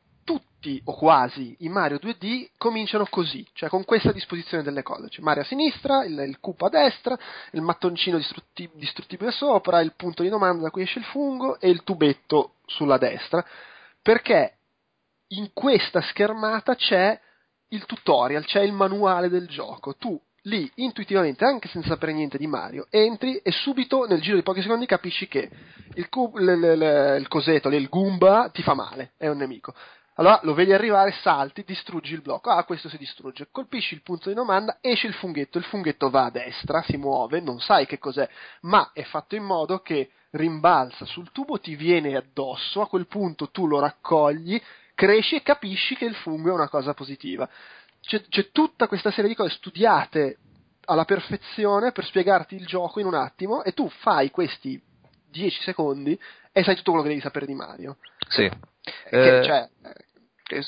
tutti o quasi i Mario 2D cominciano così, cioè con questa disposizione delle cose. C'è Mario a sinistra, il, il cupo a destra, il mattoncino distrutti- distruttibile sopra, il punto di domanda da cui esce il fungo e il tubetto sulla destra, perché in questa schermata c'è il tutorial, c'è il manuale del gioco. Tu lì intuitivamente, anche senza sapere niente di Mario, entri e subito nel giro di pochi secondi capisci che il, cu- l- l- l- il cosetto, il Goomba ti fa male, è un nemico. Allora lo vedi arrivare, salti, distruggi il blocco. Ah, questo si distrugge. Colpisci il punto di domanda, esce il funghetto. Il funghetto va a destra, si muove, non sai che cos'è, ma è fatto in modo che rimbalza sul tubo, ti viene addosso. A quel punto tu lo raccogli, cresci e capisci che il fungo è una cosa positiva. C'è, c'è tutta questa serie di cose studiate alla perfezione per spiegarti il gioco in un attimo e tu fai questi 10 secondi e sai tutto quello che devi sapere di Mario. Sì. Che, Eh, cioè,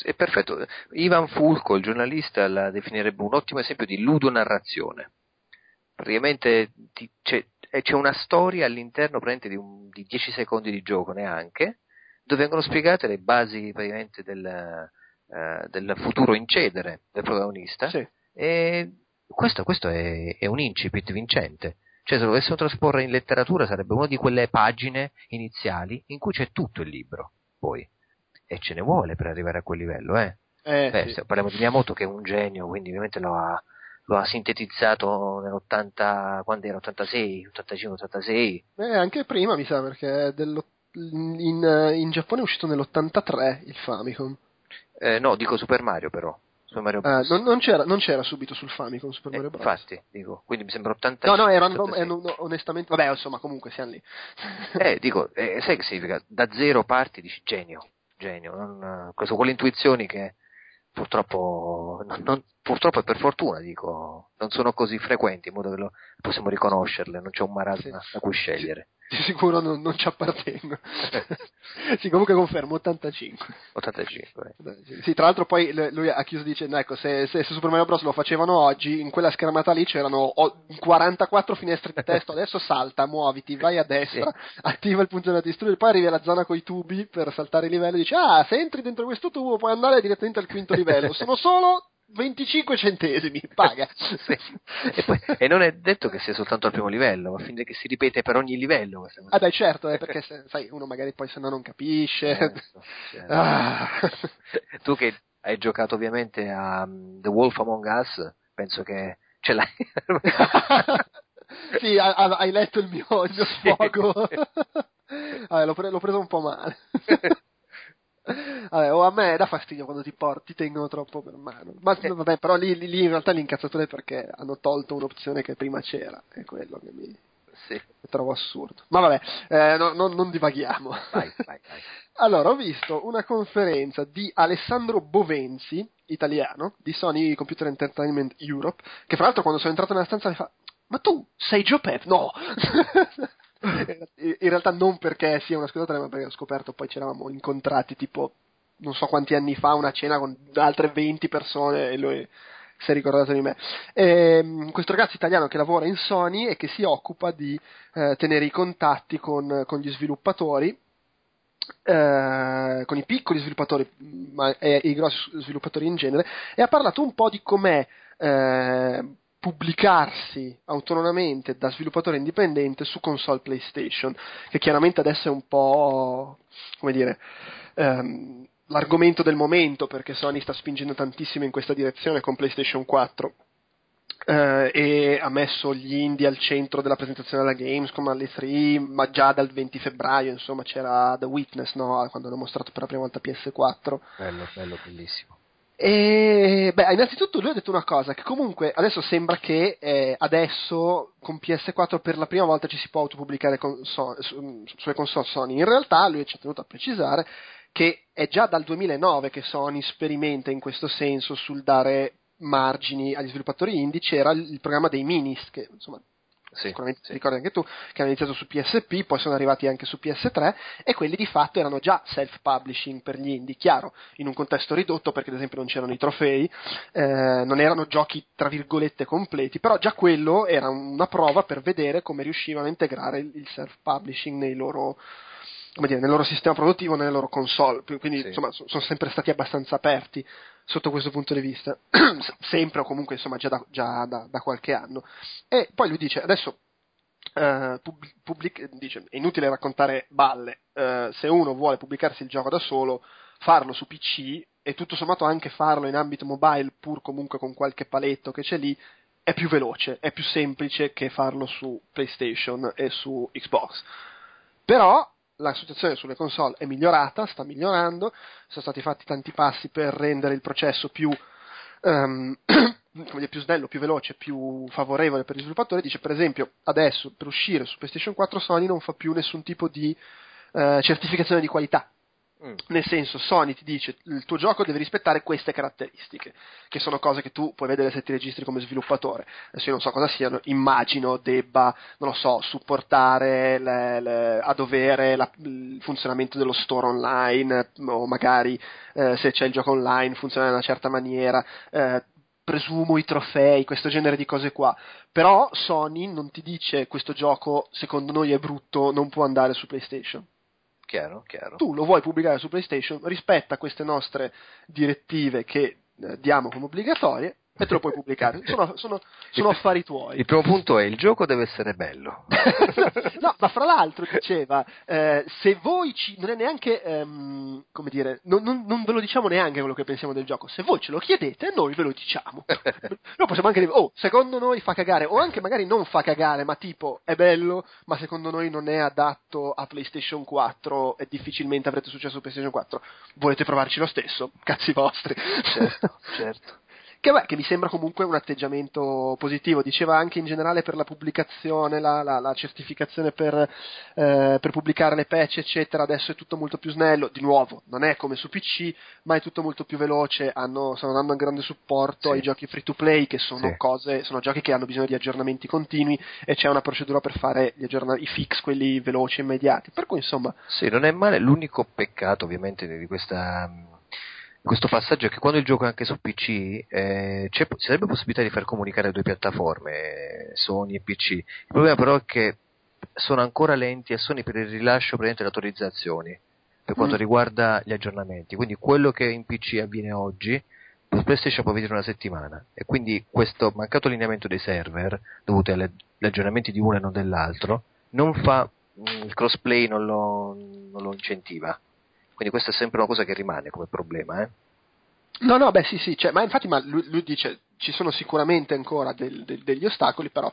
è, perfetto. Ivan Fulco, il giornalista, la definirebbe un ottimo esempio di ludonarrazione. Praticamente ti- c'è, eh, c'è una storia all'interno praticamente di, un- di 10 secondi di gioco neanche, dove vengono spiegate le basi praticamente del, eh, del futuro incedere del protagonista. sì. E questo, questo è, è un incipit vincente. Cioè, se lo dovessimo trasporre in letteratura sarebbe una di quelle pagine iniziali in cui c'è tutto il libro, poi. E ce ne vuole per arrivare a quel livello, eh. Eh, Beh, sì. parliamo di Miyamoto che è un genio, quindi ovviamente lo ha, lo ha sintetizzato nell'80, quando era 86, 85, 86. Eh, anche prima mi sa perché in, eh, in Giappone è uscito nell'83 il Famicom. Eh, no, dico Super Mario però. Super Mario Ah, non, non c'era, non c'era subito sul Famicom Super Eh, Mario Bros. infatti, dico, quindi mi sembra 80. No, no, erano, 86. eh, no, no, onestamente, vabbè, insomma, comunque siamo lì. Eh, dico, eh, sai che significa? Da zero parti dici genio, genio, non, questo, quelle intuizioni che purtroppo, non, non- purtroppo e per fortuna dico, non sono così frequenti in modo che lo, possiamo riconoscerle, non c'è un marasma Sì. da cui scegliere. Di sicuro non, non ci appartengo. (laughs) sì, comunque confermo, 85. 85. eh. Sì, Sì, tra l'altro poi lui ha chiuso dicendo, ecco, se, se, se Super Mario Bros. lo facevano oggi, in quella schermata lì c'erano o- 44 finestre di testo, (laughs) adesso salta, muoviti, vai a destra, attiva il punto da distruggere, poi arrivi alla zona con i tubi per saltare il livello e dici, ah, se entri dentro questo tubo puoi andare direttamente al quinto livello, sono solo 25 centesimi, paga. (laughs) Sì. E, poi- e non è detto che sia soltanto al primo livello, ma fin che si ripete per ogni livello questa cosa. Ah beh certo, eh, perché se- sai, uno magari poi se no non capisce. Certo, (laughs) certo. Ah. Tu che hai giocato ovviamente a um, The Wolf Among Us, penso che ce l'hai. (laughs) sì, ha- ha- hai letto il mio, il mio sfogo. Vabbè, l'ho, pre- l'ho preso un po' male. Vabbè, o a me dà fastidio quando ti porti, ti tengono troppo per mano. Ma Eh. vabbè, però lì, lì- in realtà l'incazzatura è perché hanno tolto un'opzione che prima c'era, è quello che mi sì. trovo assurdo. Ma vabbè, eh, no- no- non divaghiamo. Vai, vai, vai. (laughs) Allora, ho visto una conferenza di Alessandro Bovenzi, italiano, di Sony Computer Entertainment Europe, che fra l'altro quando sono entrato nella stanza mi fa ma tu sei Joe Pep? No! (laughs) (laughs) In realtà non perché sia un ascoltatore, ma perché ho scoperto poi ci eravamo incontrati tipo non so quanti anni fa una cena con altre 20 persone e lui si è ricordato di me. Ehm, questo ragazzo italiano che lavora in Sony e che si occupa di eh, tenere i contatti con, con gli sviluppatori eh, con i piccoli sviluppatori ma, e i grossi sviluppatori in genere e ha parlato un po' di com'è eh, pubblicarsi autonomamente da sviluppatore indipendente su console PlayStation che chiaramente adesso è un po' come dire ehm, l'argomento del momento perché Sony sta spingendo tantissimo in questa direzione con PlayStation 4 eh, e ha messo gli indie al centro della presentazione alla Gamescom alle 3 ma già dal 20 febbraio insomma c'era The Witness no? quando hanno mostrato per la prima volta PS4 Bello, bello, bellissimo. E beh, innanzitutto lui ha detto una cosa, che comunque adesso sembra che eh, adesso con PS4 per la prima volta ci si può autopubblicare con So- su- sulle console Sony. In realtà lui ci ha tenuto a precisare che è già dal 2009 che Sony sperimenta in questo senso sul dare margini agli sviluppatori indie, c'era il programma dei minis, che insomma Sì, sicuramente sì. ti ricordi anche tu, che hanno iniziato su PSP, poi sono arrivati anche su PS3 e quelli di fatto erano già self-publishing per gli indie, chiaro, in un contesto ridotto perché ad esempio non c'erano i trofei, eh, non erano giochi tra virgolette completi, però già quello era una prova per vedere come riuscivano a integrare il, self-publishing nei loro come dire, nel loro sistema produttivo, nelle loro console, quindi Sì. insomma so- sono sempre stati abbastanza aperti sotto questo punto di vista, (clears throat) sempre o comunque insomma già, da, già da- da qualche anno. E poi lui dice, adesso pub- pubblic- dice, è inutile raccontare balle, eh, se uno vuole pubblicarsi il gioco da solo, farlo su PC e tutto sommato anche farlo in ambito mobile, pur comunque con qualche paletto che c'è lì, è più veloce, è più semplice che farlo su PlayStation e su Xbox. Però la situazione sulle console è migliorata, sta migliorando, sono stati fatti tanti passi per rendere il processo più, (clears throat) come dire, più snello, più veloce, più favorevole per gli sviluppatori. Dice, per esempio, adesso per uscire su PlayStation 4 Sony non fa più nessun tipo di eh, certificazione di qualità. Mm. Nel senso, Sony ti dice il tuo gioco deve rispettare queste caratteristiche, che sono cose che tu puoi vedere se ti registri come sviluppatore. Adesso io non so cosa siano, immagino debba, non lo so, supportare le- le- a dovere la- il funzionamento dello store online, o magari eh, se c'è il gioco online funziona in una certa maniera. eh, presumo i trofei, questo genere di cose qua. Però Sony non ti dice questo gioco secondo noi è brutto, non può andare su PlayStation Chiaro, chiaro. tu lo vuoi pubblicare su PlayStation, rispetta queste nostre direttive che eh, diamo come obbligatorie e te lo puoi pubblicare. Sono, sono- sono affari tuoi. Il primo punto è il gioco deve essere bello. (laughs) no, ma fra l'altro diceva, eh, se voi ci, non è neanche, ehm, come dire, non, non- non ve lo diciamo neanche quello che pensiamo del gioco, se voi ce lo chiedete noi ve lo diciamo. (laughs) Noi possiamo anche dire, oh, secondo noi fa cagare, o anche magari non fa cagare, ma tipo, è bello, ma secondo noi non è adatto a PlayStation 4 e difficilmente avrete successo su PlayStation 4. Volete provarci lo stesso? Cazzi vostri. certo, certo. Che, beh, che mi sembra comunque un atteggiamento positivo. Diceva anche in generale per la pubblicazione, la, la- la certificazione per, eh, per pubblicare le patch, eccetera. Adesso è tutto molto più snello. Di nuovo, non è come su PC, ma è tutto molto più veloce. Hanno- stanno dando un grande supporto Sì. ai giochi free to play, che sono Sì. cose, sono giochi che hanno bisogno di aggiornamenti continui e c'è una procedura per fare gli aggiorna- i fix, quelli veloci e immediati. Per cui, insomma, Sì, non è male. L'unico peccato, ovviamente, di questa, questo passaggio è che quando il gioco è anche su PC eh, c'è, ci sarebbe possibilità di far comunicare le due piattaforme, Sony e PC. Il problema però è che sono ancora lenti a Sony per il rilascio delle autorizzazioni per quanto Mm. riguarda gli aggiornamenti. Quindi quello che in PC avviene oggi su PlayStation può venire una settimana e quindi questo mancato allineamento dei server dovuti alle- agli aggiornamenti di uno e non dell'altro non fa mm, il crossplay non lo, non lo incentiva quindi questa è sempre una cosa che rimane come problema eh? No, no, beh, sì, sì, cioè, ma infatti ma lui, lui dice ci sono sicuramente ancora del- del- degli ostacoli, però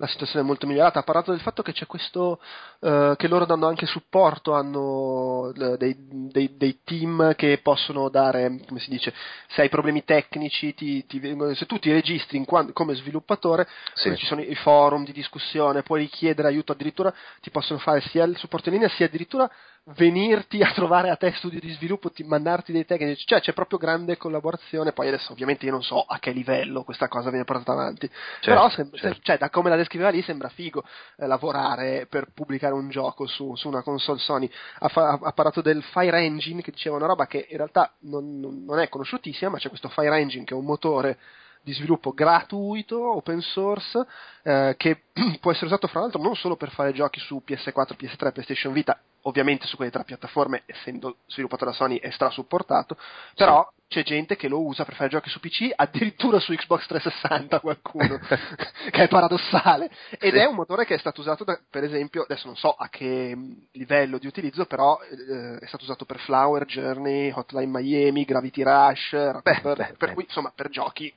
la situazione è molto migliorata. Ha parlato del fatto che c'è questo, eh, che loro danno anche supporto, hanno eh, dei, dei- dei team che possono dare, come si dice, se hai problemi tecnici, ti, ti vengono- se tu ti registri in quan- come sviluppatore, Sì. ci sono i forum di discussione, puoi richiedere aiuto, addirittura ti possono fare sia il supporto in linea, sia addirittura venirti a trovare a te studio di sviluppo, ti- mandarti dei tecnici, cioè c'è proprio grande collaborazione, poi adesso ovviamente io non so a che livello questa cosa viene portata avanti, però sem- certo. se- cioè, da come la descriveva lì sembra figo eh, lavorare per pubblicare un gioco su, su una console Sony, ha, fa- ha parlato del Fire Engine che diceva una roba che in realtà non- non è conosciutissima, ma c'è questo Fire Engine che è un motore di sviluppo gratuito, open source, eh, che (clears throat) può essere usato fra l'altro non solo per fare giochi su PS4, PS3, PlayStation Vita, ovviamente su quelle tre piattaforme, essendo sviluppato da Sony è stra supportato, però c'è gente che lo usa per fare giochi su PC, addirittura su Xbox 360 qualcuno, (laughs) che è paradossale, ed Sì. è un motore che è stato usato da- per esempio, adesso non so a che mh, livello di utilizzo, però eh, è stato usato per Flower, Journey, Hotline Miami, Gravity Rush, Beh, per, beh, per beh. cui insomma per giochi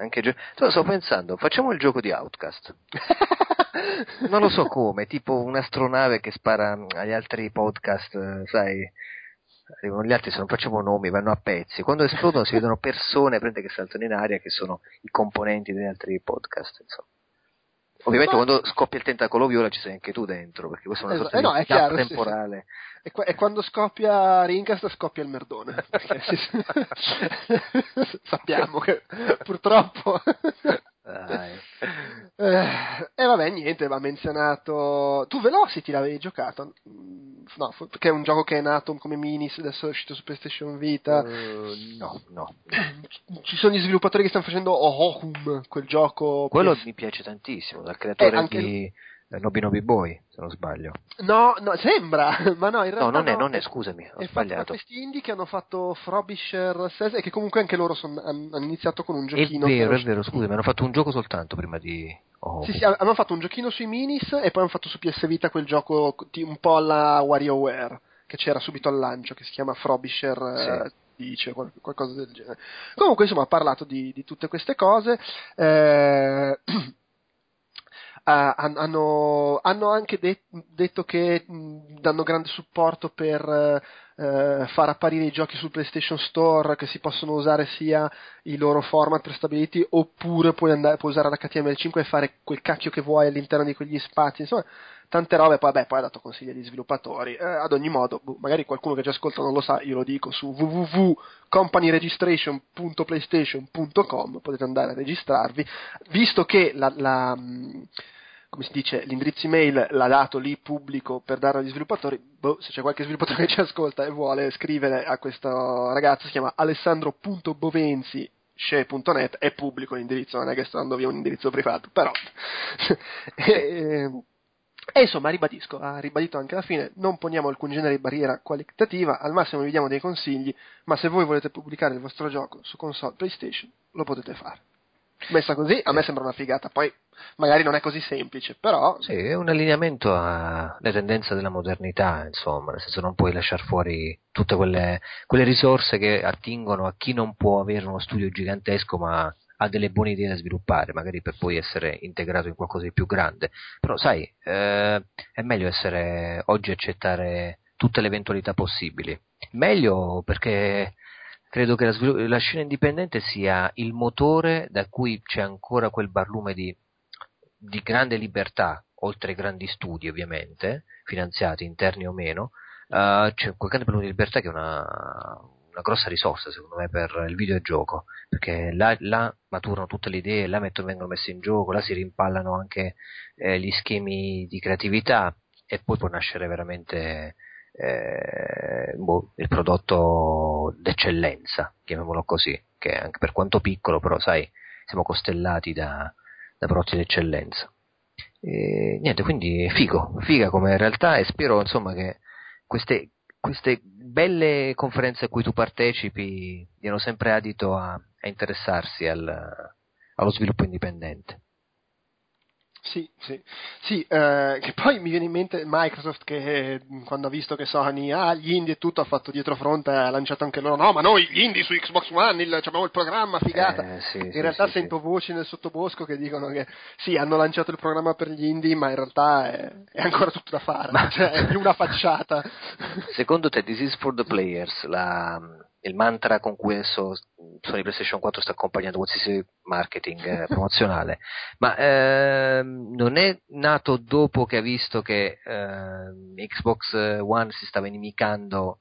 anche gio- sto pensando facciamo il gioco di Outcast. (laughs) Non lo so come tipo un'astronave che spara mm, agli altri podcast eh, sai arrivano gli altri se non facciamo nomi vanno a pezzi. Quando esplodono si vedono persone che saltano in aria che sono i componenti degli altri podcast insomma Ovviamente quando scoppia il tentacolo viola ci sei anche tu dentro, perché questa è una Esatto. sorta Eh no, di è chiaro, gap sì, sì. temporale. E, qua- e quando scoppia Rincast scoppia il merdone. (laughs) Perché si- (laughs) Sappiamo che purtroppo. (laughs) Eh, e vabbè, niente, va menzionato. Tu Velocity l'avevi giocato? Mm, No, perché è un gioco che è nato come minis, adesso è uscito su PlayStation Vita. Eh, no, no. (clears throat) Ci sono gli sviluppatori che stanno facendo Ohokum, quel gioco. Quello PS mi piace tantissimo, dal creatore Eh, anche- di eh, Nobi Boy, se non sbaglio. No, no, sembra, (laughs) ma no, in realtà. No, non è, no. non è, scusami, ho È da sbagliato. questi indie che hanno fatto Frobisher 6 e che comunque anche loro son- hanno iniziato con un È giochino. vero, che è vero, scusami, hanno fatto un gioco soltanto prima di... Oh, Sì, sì, hanno fatto un giochino sui minis e poi hanno fatto su PS Vita quel gioco un po' alla WarioWare che c'era subito al lancio che si chiama Frobisher eh, dice qual- qualcosa del genere. Comunque insomma ha parlato di, di tutte queste cose. eh, (clears throat) hanno, hanno anche de- detto che danno grande supporto per eh, far apparire i giochi sul PlayStation Store che si possono usare sia i loro format prestabiliti oppure puoi, andare, puoi usare l'HTML5 e fare quel cacchio che vuoi all'interno di quegli spazi insomma tante robe. Poi, vabbè, poi ha dato consigli agli sviluppatori. Eh, ad ogni modo boh, magari qualcuno che ci ascolta non lo sa io lo dico su www.companyregistration.playstation.com potete andare a registrarvi. Visto che la, la, come si dice, l'indirizzo email l'ha dato lì pubblico per dare agli sviluppatori, boh, se c'è qualche sviluppatore (laughs) che ci ascolta e vuole scrivere a questo ragazzo, si chiama alessandro.bovenzi sce.net è pubblico l'indirizzo, non è che sto dando via un indirizzo privato, però (laughs) e, e insomma ribadisco, ha ribadito anche alla fine, non poniamo alcun genere di barriera qualitativa, al massimo vi diamo dei consigli, ma se voi volete pubblicare il vostro gioco su console PlayStation lo potete fare. Messa così a me sembra una figata, poi magari non è così semplice, però Sì, è un allineamento alle tendenze della modernità, insomma, nel senso non puoi lasciare fuori tutte quelle, quelle risorse che attingono a chi non può avere uno studio gigantesco ma ha delle buone idee da sviluppare, magari per poi essere integrato in qualcosa di più grande. Però sai, eh, è meglio essere oggi accettare tutte le eventualità possibili. Meglio perché credo che la, svilu- la scena indipendente sia il motore da cui c'è ancora quel barlume di, di grande libertà, oltre ai grandi studi ovviamente, finanziati, interni o meno, eh, c'è quel grande barlume di libertà che è una, una grossa risorsa secondo me per il videogioco, perché là, là maturano tutte le idee, là mettono, vengono messe in gioco, là si rimpallano anche eh, gli schemi di creatività e poi può nascere veramente eh, boh, il prodotto d'eccellenza, chiamiamolo così, che anche per quanto piccolo, però sai, siamo costellati da, da prodotti d'eccellenza. E, niente, quindi figo, figa come realtà e spero insomma che queste, queste belle conferenze a cui tu partecipi diano sempre adito a, a interessarsi al, allo sviluppo indipendente. Sì, sì, sì eh, che poi mi viene in mente Microsoft che eh, quando ha visto che Sony ha ah, gli indie e tutto ha fatto dietro fronte ha lanciato anche loro no ma noi gli indie su Xbox One il, abbiamo il programma figata Eh, sì, in sì, realtà sì, sento voci nel sottobosco che dicono che sì hanno lanciato il programma per gli indie ma in realtà è, è ancora tutto da fare Ma- cioè è più una facciata. (laughs) Secondo te, This is for the players, la- il mantra con cui adesso Sony PlayStation 4 sta accompagnando qualsiasi marketing eh, (laughs) promozionale, ma ehm, non è nato dopo che ha visto che ehm, Xbox One si stava inimicando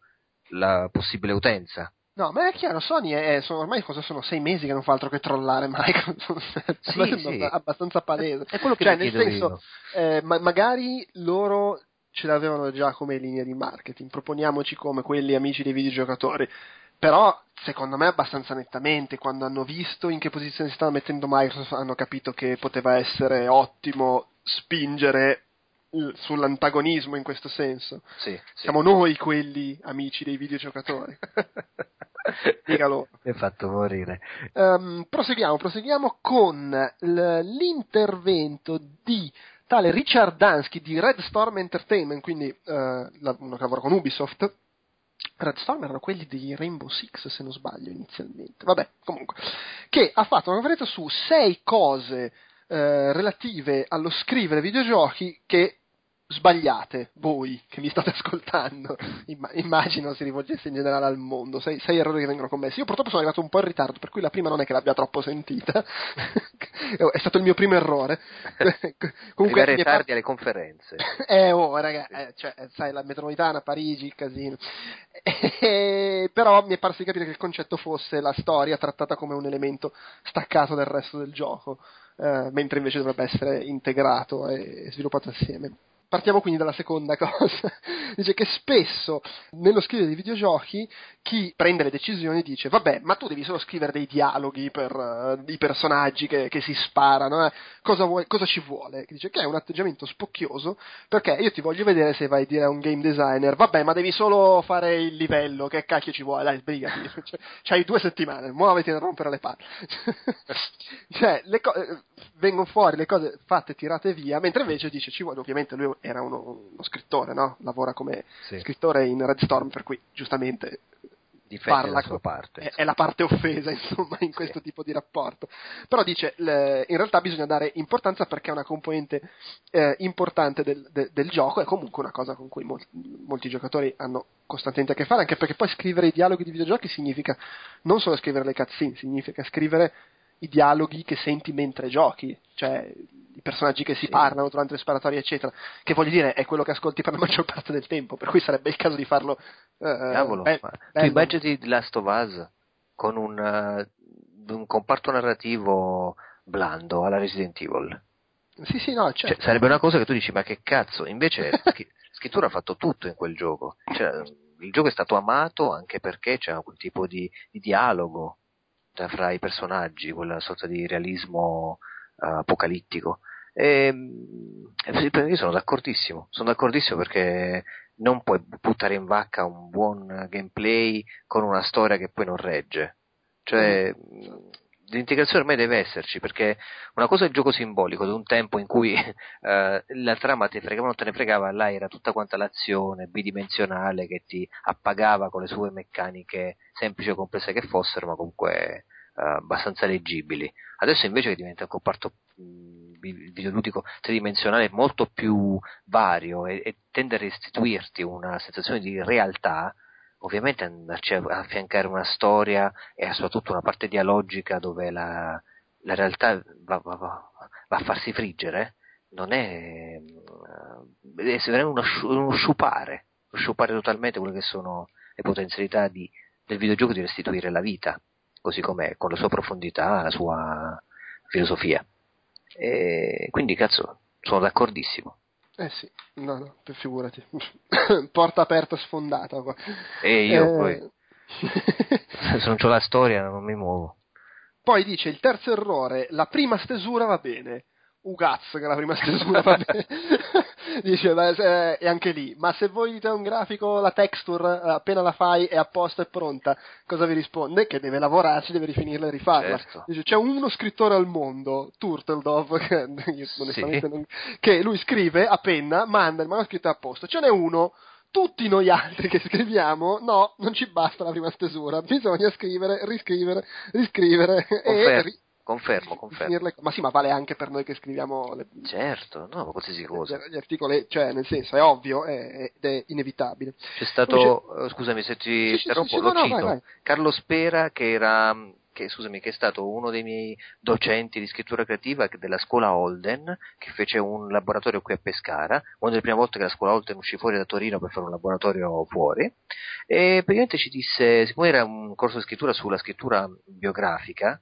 la possibile utenza? No, ma è chiaro, Sony è, sono, ormai cosa sono sei mesi che non fa altro che trollare Microsoft. (laughs) Sì, È sì. abbastanza palese. È quello che Cioè, nel senso, eh, ma- magari loro ce l'avevano già come linea di marketing, proponiamoci come quelli amici dei videogiocatori. Però, secondo me, abbastanza nettamente, quando hanno visto in che posizione si stava mettendo Microsoft, hanno capito che poteva essere ottimo spingere sull'antagonismo in questo senso. Sì, sì. Siamo noi quelli amici dei videogiocatori. (laughs) Dica loro. Mi ha fatto morire. Ehm, proseguiamo, proseguiamo con l'intervento di tale Richard Dansky di Red Storm Entertainment, quindi eh, la- uno che lavora con Ubisoft. Red Storm erano quelli di Rainbow Six, se non sbaglio, inizialmente. Vabbè, comunque. Che ha fatto una conferenza su sei cose eh, relative allo scrivere videogiochi che sbagliate voi che mi state (laughs) ascoltando Imma- immagino si rivolgesse in generale al mondo sei, sei errori che vengono commessi io purtroppo sono arrivato un po' in ritardo per cui la prima non è che l'abbia troppo sentita (laughs) è stato il mio primo errore (laughs) comunque Arrivare è par- tardi alle conferenze. eh, oh, raga, eh, cioè, sai, la metropolitana, Parigi, il casino. Però mi è parso di capire che il concetto fosse la storia trattata come un elemento staccato dal resto del gioco. eh, mentre invece dovrebbe essere integrato e sviluppato assieme. Partiamo quindi dalla seconda (laughs) cosa. dice che spesso nello scrivere dei videogiochi chi prende le decisioni dice vabbè ma tu devi solo scrivere dei dialoghi per uh, i personaggi che, che si sparano, eh? cosa, vuoi, cosa, ci vuole? Dice che è un atteggiamento spocchioso perché io ti voglio vedere se vai a dire a un game designer vabbè ma devi solo fare il livello, che cacchio ci vuole, dai sbrigati, (laughs) cioè, c'hai due settimane, muoviti a rompere le palle. (laughs) cioè, le co- eh, vengono fuori le cose fatte tirate via, mentre invece dice ci vuole, ovviamente lui era uno, uno scrittore, no? Lavora come sì. scrittore in Red Storm, per cui giustamente Difende parla, la sua parte. È, è, la parte offesa, (laughs) insomma, in questo sì. tipo di rapporto. Però dice, le, in realtà bisogna dare importanza perché è una componente eh, importante del, de, del, gioco, è comunque una cosa con cui molti, molti giocatori hanno costantemente a che fare, anche perché poi scrivere i dialoghi di videogiochi significa non solo scrivere le cutscene, significa scrivere i dialoghi che senti mentre giochi, cioè i personaggi che si sì. parlano durante le sparatorie, eccetera, che voglio dire è quello che ascolti per la (laughs) maggior parte del tempo, per cui sarebbe il caso di farlo. Uh, Cavolo, be- tu immagini The Last of Us con un, uh, un comparto narrativo blando alla Resident Evil. Sì, sì, no, certo. cioè, sarebbe una cosa che tu dici, ma che cazzo? Invece scrittura ha fatto tutto in quel gioco. Cioè, il gioco è stato amato anche perché c'è quel tipo di, di dialogo fra i personaggi, quella sorta di realismo uh, apocalittico. E, io sono d'accordissimo, sono d'accordissimo perché non puoi buttare in vacca un buon gameplay con una storia che poi non regge. Cioè, mm. L'integrazione ormai deve esserci perché una cosa è il gioco simbolico di un tempo in cui uh, (laughs) la trama ti fregava o non te ne fregava, là era tutta quanta l'azione bidimensionale che ti appagava con le sue meccaniche semplici o complesse che fossero, ma comunque uh, abbastanza leggibili. Adesso invece che diventa un comparto videoludico tridimensionale molto più vario e, e tende a restituirti una sensazione di realtà, ovviamente andarci a affiancare una storia e soprattutto una parte dialogica dove la, la realtà va, va, va, va, a farsi friggere, non è, è uno, uno sciupare, sciupare totalmente quelle che sono le potenzialità di, del videogioco di restituire la vita, così com'è, con la sua profondità, la sua filosofia. E quindi, cazzo, sono d'accordissimo. Eh sì, no, no, figurati. (coughs) Porta aperta sfondata qua. E io eh... poi. (laughs) Se non c'ho la storia non mi muovo. Poi dice il terzo errore, la prima stesura va bene. Ugaz che la prima stesura va bene. (laughs) (laughs) dice beh, e anche lì ma se voi dite un grafico la texture eh, appena la fai è a posto e pronta cosa vi risponde? che deve lavorarci deve rifinirla e rifarla certo. dice c'è uno scrittore al mondo Turtledove (laughs) che, sì. non, che lui scrive a penna manda il manoscritto a posto ce n'è uno tutti noi altri che scriviamo, no, non ci basta la prima stesura, bisogna scrivere, riscrivere, riscrivere Confermo. e ri- Confermo, confermo. Ma sì, ma vale anche per noi che scriviamo le, certo, no, qualsiasi cosa. Gli articoli, cioè, nel senso, è ovvio ed è inevitabile. C'è stato, c'è... Eh, scusami se ti sì, interrompo, sì, sì, lo no, cito, vai, vai. Carlo Spera che era che, scusami, che è stato uno dei miei docenti di scrittura creativa della scuola Holden, che fece un laboratorio qui a Pescara, una delle prime volte che la scuola Holden uscì fuori da Torino per fare un laboratorio fuori, e praticamente ci disse, siccome era un corso di scrittura sulla scrittura biografica,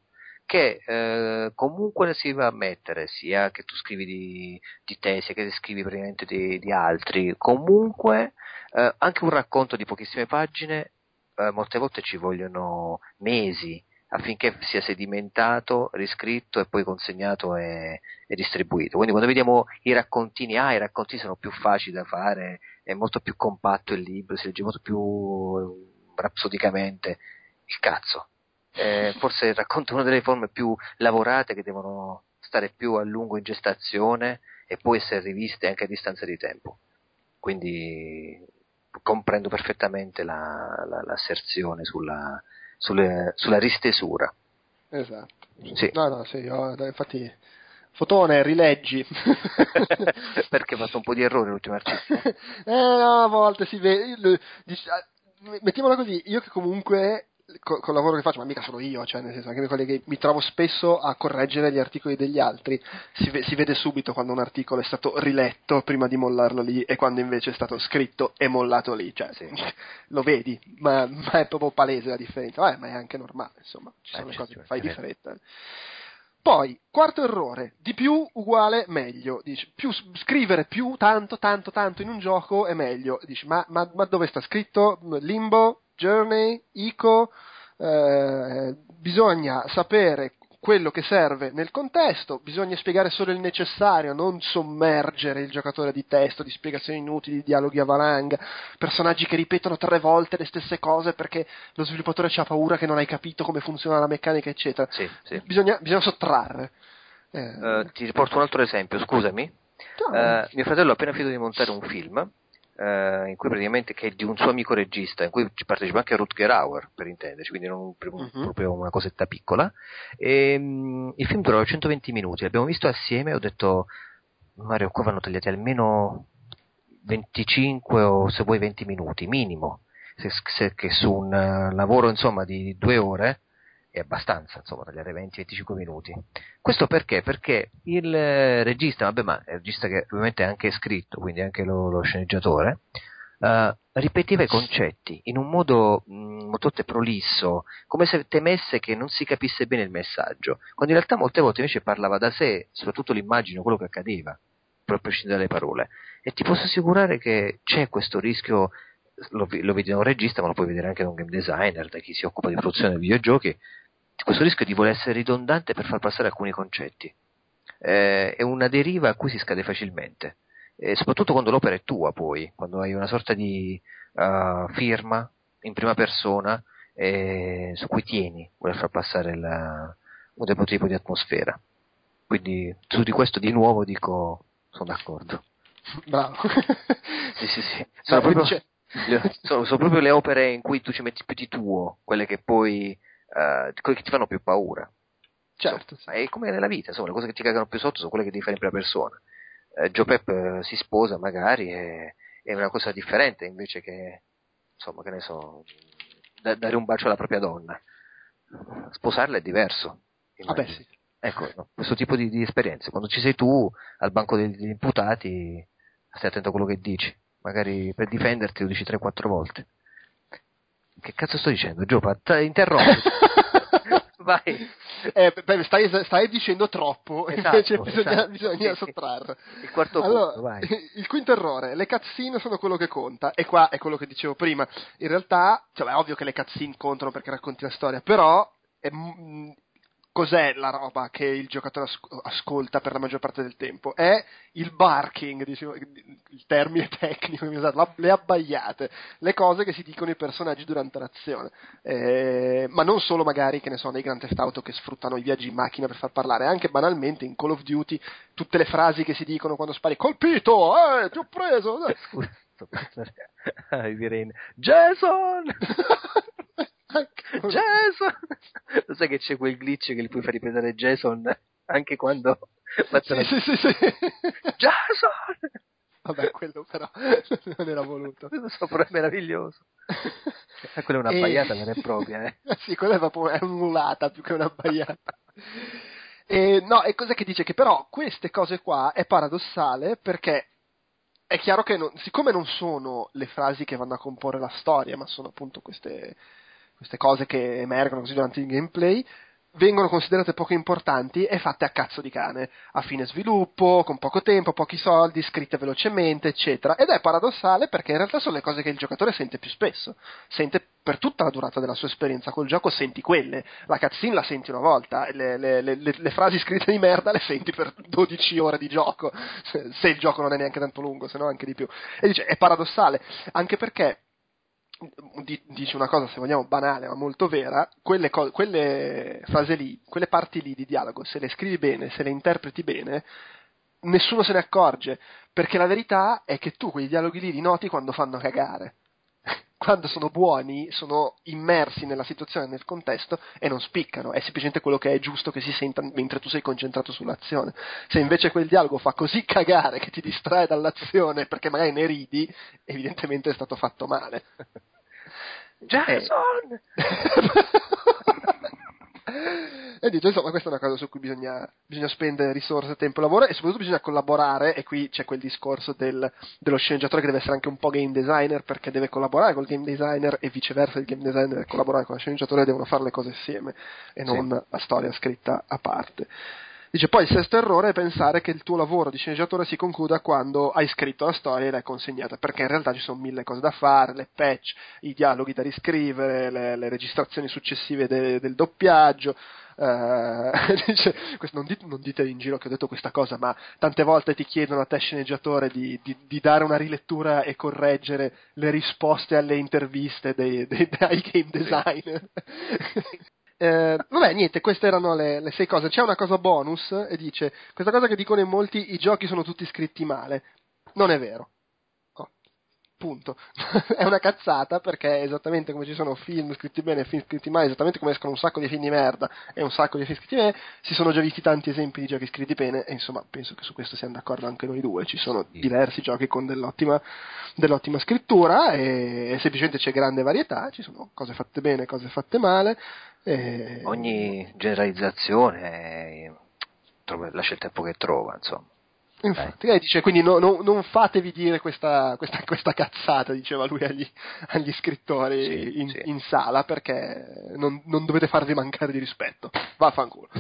che eh, comunque si va a mettere, sia che tu scrivi di, di te, sia che scrivi praticamente di, di altri, comunque eh, anche un racconto di pochissime pagine, eh, molte volte ci vogliono mesi affinché sia sedimentato, riscritto e poi consegnato e, e, distribuito. Quindi quando vediamo i raccontini, ah, i raccontini sono più facili da fare, è molto più compatto il libro, si legge molto più rapsodicamente, il cazzo eh, (laughs) forse racconta una delle forme più lavorate che devono stare più a lungo in gestazione e poi essere riviste anche a distanza di tempo. Quindi comprendo perfettamente la, la, l'asserzione sulla, sulle, sulla ristesura. Esatto. Sì. No, no, sì, io, infatti Fotone, rileggi. (laughs) Perché ha fatto un po' di errori l'ultimo articolo. (laughs) eh, no, a volte si vede. Mettiamola così, io che comunque col, col lavoro che faccio, ma mica solo io, cioè nel senso anche quelli che mi trovo spesso a correggere gli articoli degli altri, si, ve, si, vede subito quando un articolo è stato riletto prima di mollarlo lì e quando invece è stato scritto e mollato lì, cioè sì. (laughs) lo vedi, ma, ma, è proprio palese la differenza, Vabbè, ma è anche normale, insomma, ci sono eh, le cose che fai di fretta. Poi, quarto errore, di più uguale meglio. Dici, più, scrivere più tanto, tanto, tanto in un gioco è meglio. Dici, ma, ma, ma dove sta scritto? Limbo, Journey, Ico? Eh, bisogna sapere quello che serve nel contesto, bisogna spiegare solo il necessario, non sommergere il giocatore di testo, di spiegazioni inutili, di dialoghi a valanga, personaggi che ripetono tre volte le stesse cose perché lo sviluppatore ha paura che non hai capito come funziona la meccanica, eccetera. Sì, sì. Bisogna, bisogna sottrarre. Eh, Eh, ti riporto un altro esempio, scusami. Eh, mio fratello ha appena finito di montare un film eh, in cui praticamente che è di un suo amico regista, in cui ci partecipa anche Rutger Hauer, per intenderci, quindi non Mhm. proprio una cosetta piccola. E, mm, il film durava 120 minuti, l'abbiamo visto assieme ho detto Mario, qua vanno tagliati almeno 25 o se vuoi 20 minuti, minimo. Se, se- che su un eh, lavoro insomma di due ore è abbastanza, insomma, tagliare 20-25 minuti. Questo perché? Perché il eh, regista, vabbè, ma il regista che ovviamente è anche scritto, quindi anche lo, lo sceneggiatore, eh, ripeteva i concetti in un modo molto prolisso, come se temesse che non si capisse bene il messaggio, quando in realtà molte volte invece parlava da sé, soprattutto l'immagine, quello che accadeva, proprio a prescindere dalle parole. E ti posso assicurare che c'è questo rischio, lo, lo vedi da un regista, ma lo puoi vedere anche da un game designer, da chi si occupa di produzione di videogiochi, questo rischio di voler essere ridondante per far passare alcuni concetti. Eh, è una deriva a cui si scade facilmente, e soprattutto quando l'opera è tua poi, quando hai una sorta di eh, firma in prima persona eh, su cui tieni, voler far passare la- un determinato tipo di atmosfera. Quindi su di questo di nuovo dico, sono d'accordo. bravo. Sì, sì, sì. No, (laughs) Sono, quindi proprio, c'è- le- sono- sono proprio le opere in cui tu ci metti più di tuo, quelle che poi eh, quelle che ti fanno più paura. certo, sì. Ma è come nella vita, insomma, le cose che ti cagano più sotto sono quelle che devi fare in prima persona. Eh, Joe Pep eh, si sposa magari e è una cosa differente invece che, insomma, che ne so, da- dare un bacio alla propria donna. Sposarla è diverso. Vabbè, immagino. sì. Ecco, no, questo tipo di, di esperienze. Quando ci sei tu al banco degli imputati, stai attento a quello che dici. Magari per difenderti lo dici 3-4 volte. Che cazzo sto dicendo? Giopa, interrompi. (laughs) Vai. Eh, beh, stai, stai dicendo troppo, Esatto, invece bisogna, esatto. bisogna sottrarre. Il quarto Allora, punto, (laughs) il quinto errore, le cutscene sono quello che conta, e qua è quello che dicevo prima. In realtà, cioè, è ovvio che le cutscene contano perché racconti la storia, però è, mm, cos'è la roba che il giocatore as- ascolta per la maggior parte del tempo? È il barking, diciamo, il termine (laughs) tecnico la- le abbaiate, le cose che si dicono i personaggi durante l'azione. Eh, ma non solo magari, che ne so, nei Grand Theft Auto che sfruttano i viaggi in macchina per far parlare, anche banalmente in Call of Duty tutte le frasi che si dicono quando spari colpito, eh, ti ho preso. eh. (laughs) (laughs) Jason! Jason! (laughs) Lo sai che c'è quel glitch che gli puoi far ripetere Jason anche quando Sì, sì, sì, sì. (laughs) Jason! Vabbè, quello però (laughs) non era voluto. Lo so, però è meraviglioso. Eh, quella è una E- pagliata vera e propria, eh. sì, quella è proprio è un'ulata più che una bagliata. E, no, e cos'è che dice? Che però queste cose qua è paradossale perché è chiaro che non- siccome non sono le frasi che vanno a comporre la storia, ma sono appunto queste, queste cose che emergono così durante il gameplay, vengono considerate poco importanti e fatte a cazzo di cane, a fine sviluppo, con poco tempo, pochi soldi, scritte velocemente, eccetera. Ed è paradossale perché in realtà sono le cose che il giocatore sente più spesso. Sente per tutta la durata della sua esperienza col gioco, senti quelle. La cutscene la senti una volta, le, le- le- le- frasi scritte di merda le senti per 12 ore di gioco, se, se il gioco non è neanche tanto lungo, se no anche di più. E dice, è paradossale, anche perché dice una cosa, se vogliamo, banale, ma molto vera, quelle, co- quelle frasi lì, quelle parti lì di dialogo, se le scrivi bene, se le interpreti bene, nessuno se ne accorge, perché la verità è che tu quei dialoghi lì li noti quando fanno cagare. (laughs) Quando sono buoni, sono immersi nella situazione, nel contesto e non spiccano, è semplicemente quello che è giusto che si senta mentre tu sei concentrato sull'azione. Se invece quel dialogo fa così (laughs) cagare che ti distrae dall'azione perché magari ne ridi, evidentemente è stato fatto male. Jason! (laughs) e dice, insomma, questa è una cosa su cui bisogna, bisogna spendere risorse, tempo e lavoro e soprattutto bisogna collaborare e qui c'è quel discorso del, dello sceneggiatore che deve essere anche un po' game designer perché deve collaborare col game designer e viceversa il game designer deve collaborare con lo sceneggiatore e devono fare le cose insieme e non Sì. la storia scritta a parte. Dice poi il sesto errore è pensare che il tuo lavoro di sceneggiatore si concluda quando hai scritto la storia e l'hai consegnata, perché in realtà ci sono mille cose da fare, le patch, i dialoghi da riscrivere, le, le registrazioni successive de- del doppiaggio. eh, (laughs) dice, non, dite, non dite in giro che ho detto questa cosa, ma tante volte ti chiedono a te sceneggiatore di, di- di dare una rilettura e correggere le risposte alle interviste dei, dei, dei game designer. (laughs) Eh, vabbè, niente, queste erano le, le sei cose. C'è una cosa bonus e dice: Questa cosa che dicono in molti, i giochi sono tutti scritti male. Non è vero. Oh, punto. (laughs) è una cazzata perché esattamente come ci sono film scritti bene e film scritti male, esattamente come escono un sacco di film di merda e un sacco di film scritti bene, si sono già visti tanti esempi di giochi scritti bene e insomma penso che su questo siamo d'accordo anche noi due. Ci sono diversi giochi con dell'ottima, dell'ottima scrittura e, e semplicemente c'è grande varietà, ci sono cose fatte bene, cose fatte male. E- Ogni generalizzazione eh, trova- lascia il tempo che trova, insomma. Infatti, lei dice quindi no- no- non fatevi dire questa, questa, questa cazzata, diceva lui agli, agli scrittori Sì, in, sì. in sala, perché non, non dovete farvi mancare di rispetto. Vaffanculo. (laughs)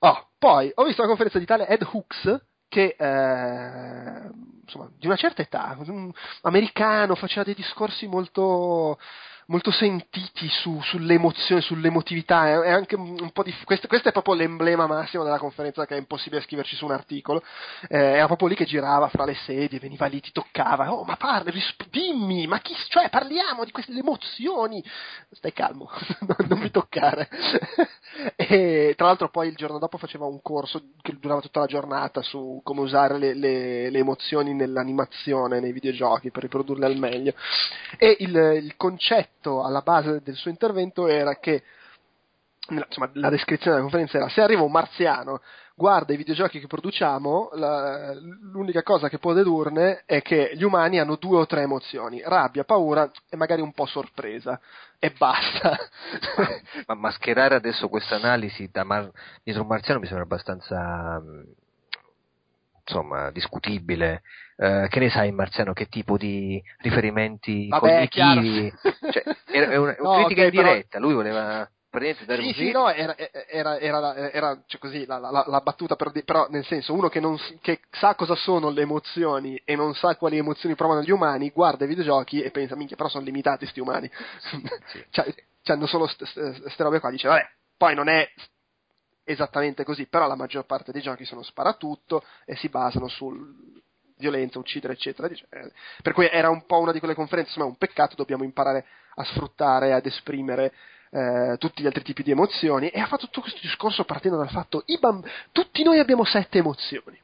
oh, poi ho visto la conferenza di tale Ed Hooks che eh, insomma di una certa età, un americano, faceva dei discorsi molto molto sentiti su, sull'emozione, sull'emotività, è, è anche un po' di... Questo, questo è proprio l'emblema massimo della conferenza che è impossibile scriverci su un articolo, eh, era proprio lì che girava fra le sedie, veniva lì, ti toccava, oh ma parli, risp- dimmi, ma chi, cioè parliamo di queste emozioni, stai calmo, (laughs) non mi toccare. (laughs) e tra l'altro poi il giorno dopo faceva un corso che durava tutta la giornata su come usare le, le- le emozioni nell'animazione, nei videogiochi per riprodurle al meglio. E il, il concetto alla base del suo intervento era che insomma, la descrizione della conferenza era se arriva un marziano, guarda i videogiochi che produciamo, la- l'unica cosa che può dedurne è che gli umani hanno due o tre emozioni, rabbia, paura e magari un po' sorpresa. E basta. Ma mascherare adesso questa analisi da mar- dietro un marziano mi sembra abbastanza mh, insomma discutibile. Eh, che ne sai marziano che tipo di riferimenti Vabbè, cognitivi? (laughs) Cioè, era, è una, (laughs) No, critica ok, in però- lui voleva Sì, sì, no, era, era, era, era, cioè così, la, la- la battuta, per però nel senso, uno che, non, che sa cosa sono le emozioni e non sa quali emozioni provano gli umani, guarda i videogiochi e pensa, minchia, però sono limitati sti umani. (laughs) cioè, cioè, hanno solo queste robe qua, dice, vabbè, poi non è esattamente così, però la maggior parte dei giochi sono sparatutto e si basano sul violenza, uccidere, eccetera. Eh, per cui era un po' una di quelle conferenze, insomma, è un peccato, dobbiamo imparare a sfruttare, ad esprimere eh, tutti gli altri tipi di emozioni e ha fatto tutto questo discorso partendo dal fatto i bamb- tutti noi abbiamo sette emozioni.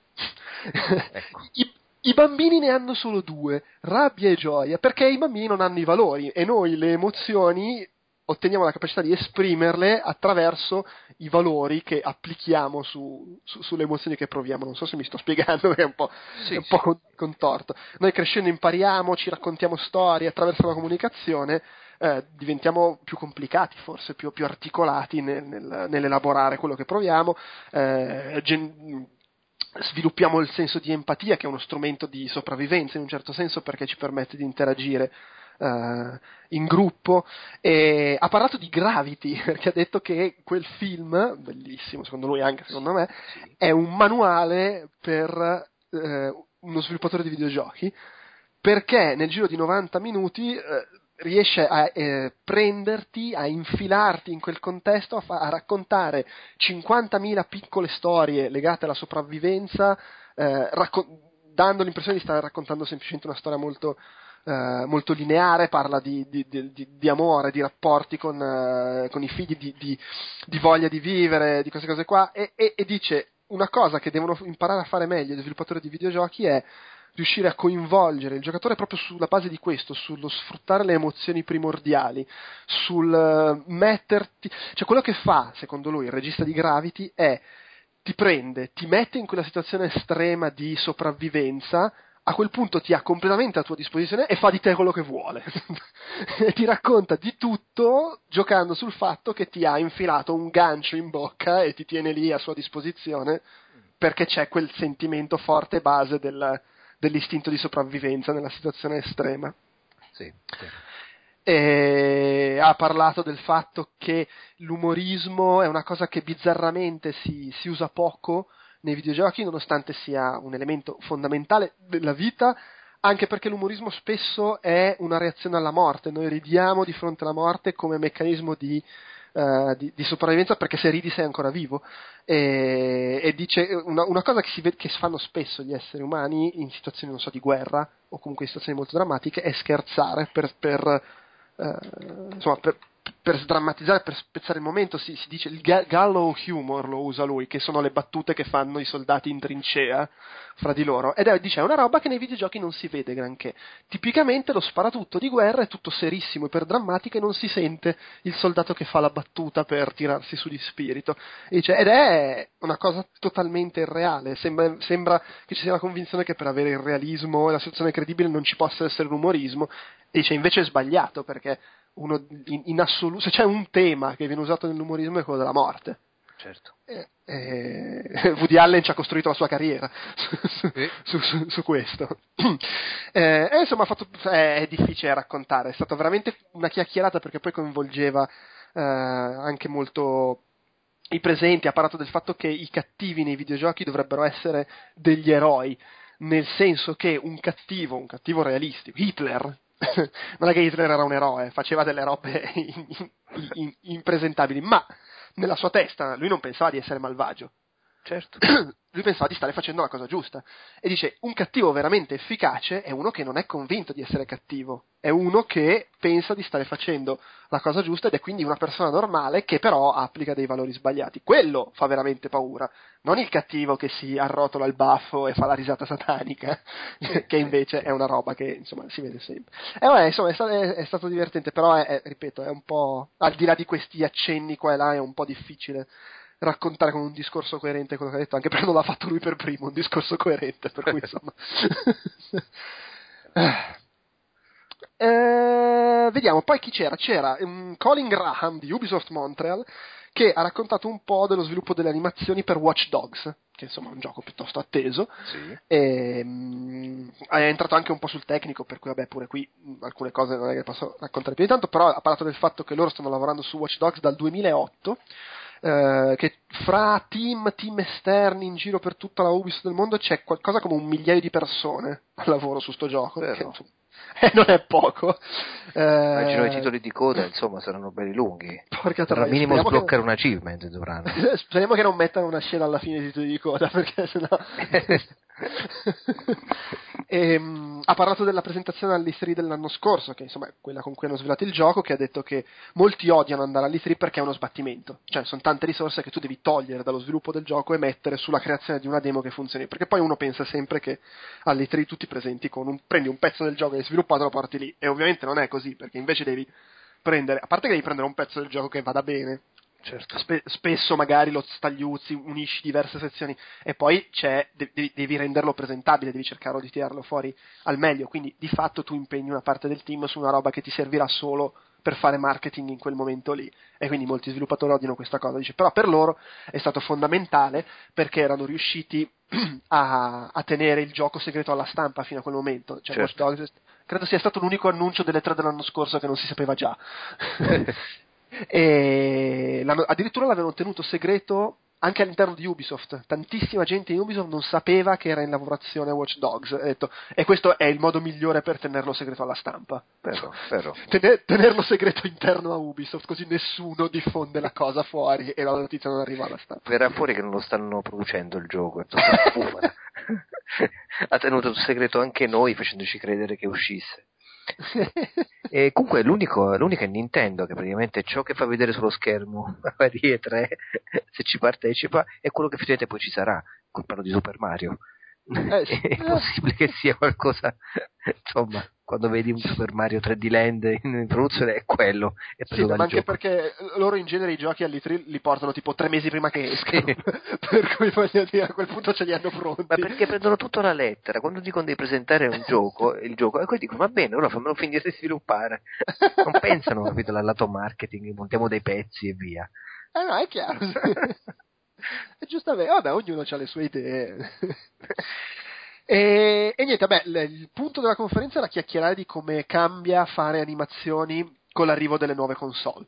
Ecco. (laughs) I, I bambini ne hanno solo due, rabbia e gioia, perché i bambini non hanno i valori e noi le emozioni otteniamo la capacità di esprimerle attraverso i valori che applichiamo su- su- sulle emozioni che proviamo. Non so se mi sto (laughs) spiegando, è un po', Sì, è un sì. po' con- contorto. Noi crescendo impariamo, ci raccontiamo storie attraverso la comunicazione, eh, diventiamo più complicati, forse più, più articolati nel- nel- nell'elaborare quello che proviamo. eh, gen- sviluppiamo il senso di empatia, che è uno strumento di sopravvivenza in un certo senso perché ci permette di interagire eh, in gruppo. E ha parlato di Gravity (laughs) perché ha detto che quel film, bellissimo secondo lui anche secondo me, è un manuale per eh, uno sviluppatore di videogiochi perché nel giro di 90 minuti eh, riesce a eh, prenderti, a infilarti in quel contesto, a, fa- a raccontare 50.000 piccole storie legate alla sopravvivenza, eh, racco- dando l'impressione di stare raccontando semplicemente una storia molto, eh, molto lineare, parla di, di- di- di- amore, di rapporti con, eh, con i figli, di voglia di vivere, di queste cose qua, e, e- e dice una cosa che devono imparare a fare meglio gli sviluppatori di videogiochi è riuscire a coinvolgere il giocatore proprio sulla base di questo, sullo sfruttare le emozioni primordiali, sul eh, metterti, cioè quello che fa, secondo lui, il regista di Gravity è ti prende, ti mette in quella situazione estrema di sopravvivenza, a quel punto ti ha completamente a tua disposizione e fa di te quello che vuole. (laughs) e ti racconta di tutto giocando sul fatto che ti ha infilato un gancio in bocca e ti tiene lì a sua disposizione perché c'è quel sentimento forte base del, dell'istinto di sopravvivenza nella situazione estrema. Sì, sì. E ha parlato del fatto che l'umorismo è una cosa che bizzarramente si, si usa poco nei videogiochi, nonostante sia un elemento fondamentale della vita, anche perché l'umorismo spesso è una reazione alla morte, noi ridiamo di fronte alla morte come meccanismo di, uh, di, di sopravvivenza perché se ridi sei ancora vivo. E, e dice una, una cosa che si, vede, che fanno spesso gli esseri umani in situazioni so, di guerra o comunque in situazioni molto drammatiche è scherzare per, per, uh, insomma, per, per sdrammatizzare, per spezzare il momento, si, si dice il ga- gallow humor lo usa lui, che sono le battute che fanno i soldati in trincea fra di loro. Ed è, dice, una roba che nei videogiochi non si vede granché. Tipicamente lo sparatutto di guerra è tutto serissimo, iperdrammatico e non si sente il soldato che fa la battuta per tirarsi su di spirito. Dice, ed è una cosa totalmente irreale. Sembra, sembra che ci sia la convinzione che per avere il realismo e la situazione credibile non ci possa essere l'umorismo. E dice, invece è sbagliato perché uno in, in assoluto, se c'è un tema che viene usato nell'umorismo è quello della morte. Certo. Eh, eh, (laughs) Woody Allen ci ha costruito la sua carriera su, Sì. su, su- su questo. (clears throat) Eh, e insomma, fatto- è, è difficile raccontare, è stata veramente una chiacchierata perché poi coinvolgeva eh, anche molto i presenti, ha parlato del fatto che i cattivi nei videogiochi dovrebbero essere degli eroi, nel senso che un cattivo, un cattivo realistico, Hitler, (laughs) non è che Hitler era un eroe, faceva delle robe (laughs) in- in- in- impresentabili, ma nella sua testa lui non pensava di essere malvagio. Certo. (clears throat) lui pensava di stare facendo la cosa giusta. E dice: un cattivo veramente efficace è uno che non è convinto di essere cattivo, è uno che pensa di stare facendo la cosa giusta ed è quindi una persona normale che però applica dei valori sbagliati. Quello fa veramente paura, non il cattivo che si arrotola il baffo e fa la risata satanica, (laughs) che invece è una roba che insomma si vede sempre. E vabbè, insomma, è stato, è- stato divertente, però è, è- ripeto, è un po'. al di là di questi accenni qua e là, è un po' difficile raccontare con un discorso coerente quello che ha detto, anche perché non l'ha fatto lui per primo, un discorso coerente, per cui insomma. (laughs) Eh, vediamo, poi chi c'era? C'era um, Colin Graham di Ubisoft Montreal che ha raccontato un po' dello sviluppo delle animazioni per Watch Dogs, che insomma è un gioco piuttosto atteso. Sì. E, mm, è entrato anche un po' sul tecnico, per cui vabbè, pure qui mm, alcune cose non è che posso raccontare più di tanto, però ha parlato del fatto che loro stanno lavorando su Watch Dogs dal 2008, eh, che fra team, team esterni in giro per tutta la Ubisoft del mondo c'è qualcosa come un migliaio di persone al lavoro su sto gioco, insomma, (laughs) eh, non è poco. Eh, i titoli di coda, insomma, saranno belli lunghi. Porca al minimo speriamo che- sbloccare un achievement dovranno. (laughs) Speriamo che non mettano una scena alla fine di titoli di coda, perché sennò. (laughs) Ehm, ha parlato della presentazione all'E3 dell'anno scorso, che insomma è quella con cui hanno svelato il gioco, che ha detto che molti odiano andare all'E3 perché è uno sbattimento. Cioè, sono tante risorse che tu devi togliere dallo sviluppo del gioco e mettere sulla creazione di una demo che funzioni. Perché poi uno pensa sempre che all'E3 tu ti presenti con un. prendi un pezzo del gioco che hai sviluppato e lo porti lì. E ovviamente non è così, perché invece devi prendere. A parte che devi prendere un pezzo del gioco che vada bene, Certo. Spe- spesso magari lo stagliuzzi, unisci diverse sezioni e poi c'è, de- devi, renderlo presentabile, devi cercare di tirarlo fuori al meglio, quindi di fatto tu impegni una parte del team su una roba che ti servirà solo per fare marketing in quel momento lì e quindi molti sviluppatori odiano questa cosa, dice però per loro è stato fondamentale perché erano riusciti (clears throat) a, a tenere il gioco segreto alla stampa fino a quel momento, cioè Certo. Dogs credo sia stato l'unico annuncio delle tre dell'anno scorso che non si sapeva già. (laughs) e l'hanno- addirittura l'avevano tenuto segreto anche all'interno di Ubisoft. Tantissima gente in Ubisoft non sapeva che era in lavorazione Watch Dogs. Detto, e questo è il modo migliore per tenerlo segreto alla stampa. Vero, (laughs) vero. Tene- tenerlo segreto interno a Ubisoft, così nessuno diffonde la cosa fuori e la notizia non arriva alla stampa. Verrà fuori che non lo stanno producendo il gioco. (laughs) (laughs) ha tenuto segreto anche noi facendoci credere che uscisse. E comunque l'unico, l'unica è Nintendo che praticamente ciò che fa vedere sullo schermo (laughs) a varie tre, se ci partecipa, è quello che effettivamente poi ci sarà. Qui parlo di Super Mario. Eh, (laughs) è possibile che sia qualcosa, insomma, quando vedi un Super Mario 3D Land in produzione è quello. È sì, ma anche gioco. perché loro in genere i giochi all'E3 li portano tipo tre mesi prima che escano. (laughs) per cui voglio dire, a quel punto ce li hanno pronti. Ma perché prendono tutto alla lettera? Quando dicono di presentare un gioco, il gioco, e poi dicono va bene, ora fammelo finire di sviluppare. Non pensano, capito, al lato marketing, montiamo dei pezzi e via. Eh no, è chiaro. e (laughs) giustamente, vabbè, ognuno ha le sue idee. (laughs) e, e, niente, vabbè, il punto della conferenza era chiacchierare di come cambia fare animazioni con l'arrivo delle nuove console.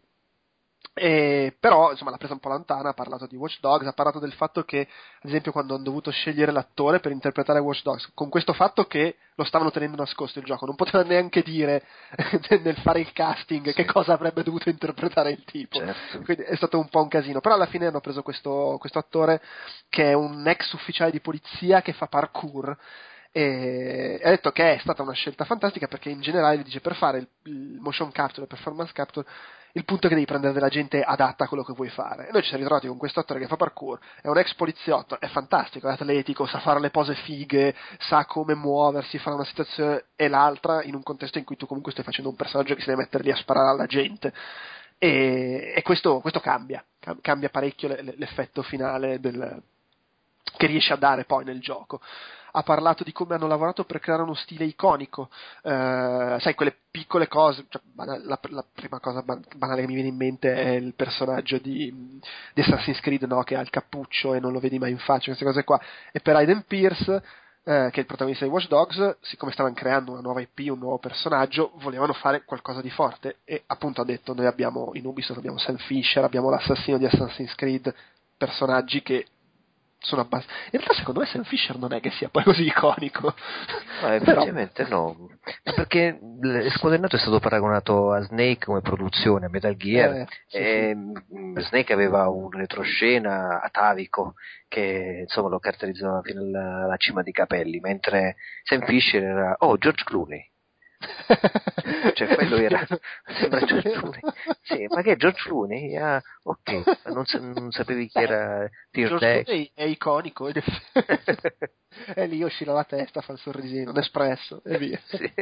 E, però insomma l'ha presa un po' lontana, ha parlato di Watch Dogs, ha parlato del fatto che ad esempio quando hanno dovuto scegliere l'attore per interpretare Watch Dogs, con questo fatto che lo stavano tenendo nascosto il gioco, non potevano neanche dire (laughs) nel fare il casting sì. che cosa avrebbe dovuto interpretare il tipo, certo. quindi è stato un po' un casino, però alla fine hanno preso questo, questo attore che è un ex ufficiale di polizia che fa parkour e ha detto che è stata una scelta fantastica perché in generale dice per fare il, il motion capture, il performance capture il punto è che devi prendere della gente adatta a quello che vuoi fare. E noi ci siamo ritrovati con questo attore che fa parkour, è un ex poliziotto, è fantastico, è atletico, sa fare le pose fighe, sa come muoversi fra una situazione e l'altra in un contesto in cui tu comunque stai facendo un personaggio che si deve mettere lì a sparare alla gente. E, e questo, questo, cambia, cambia parecchio l'effetto finale del, che riesce a dare poi nel gioco ha parlato di come hanno lavorato per creare uno stile iconico, eh, sai, quelle piccole cose, cioè, la, la, prima cosa banale che mi viene in mente è il personaggio di, di Assassin's Creed, no? che ha il cappuccio e non lo vedi mai in faccia, queste cose qua, e per Aiden Pierce eh, che è il protagonista di Watch Dogs, siccome stavano creando una nuova IP, un nuovo personaggio, volevano fare qualcosa di forte e appunto ha detto noi abbiamo in Ubisoft abbiamo Sam Fisher, abbiamo l'assassino di Assassin's Creed, personaggi che sono abbastanza. In realtà, secondo me, Sam Fisher non è che sia poi così iconico. No, effettivamente Però... no. Perché Squadrennato è stato paragonato a Snake come produzione, a Metal Gear. Eh, sì, e sì. Snake aveva un retroscena atavico che insomma lo caratterizzava fino alla, alla cima di capelli, mentre Sam Fisher era oh George Clooney (laughs) cioè quello era sembra George Clooney. Sì, ma che è George Clooney? Ah, ok. Non, non, sapevi chi era George Clooney è iconico (laughs) e lì oscilla la testa fa il sorrisino un espresso e via. Sì.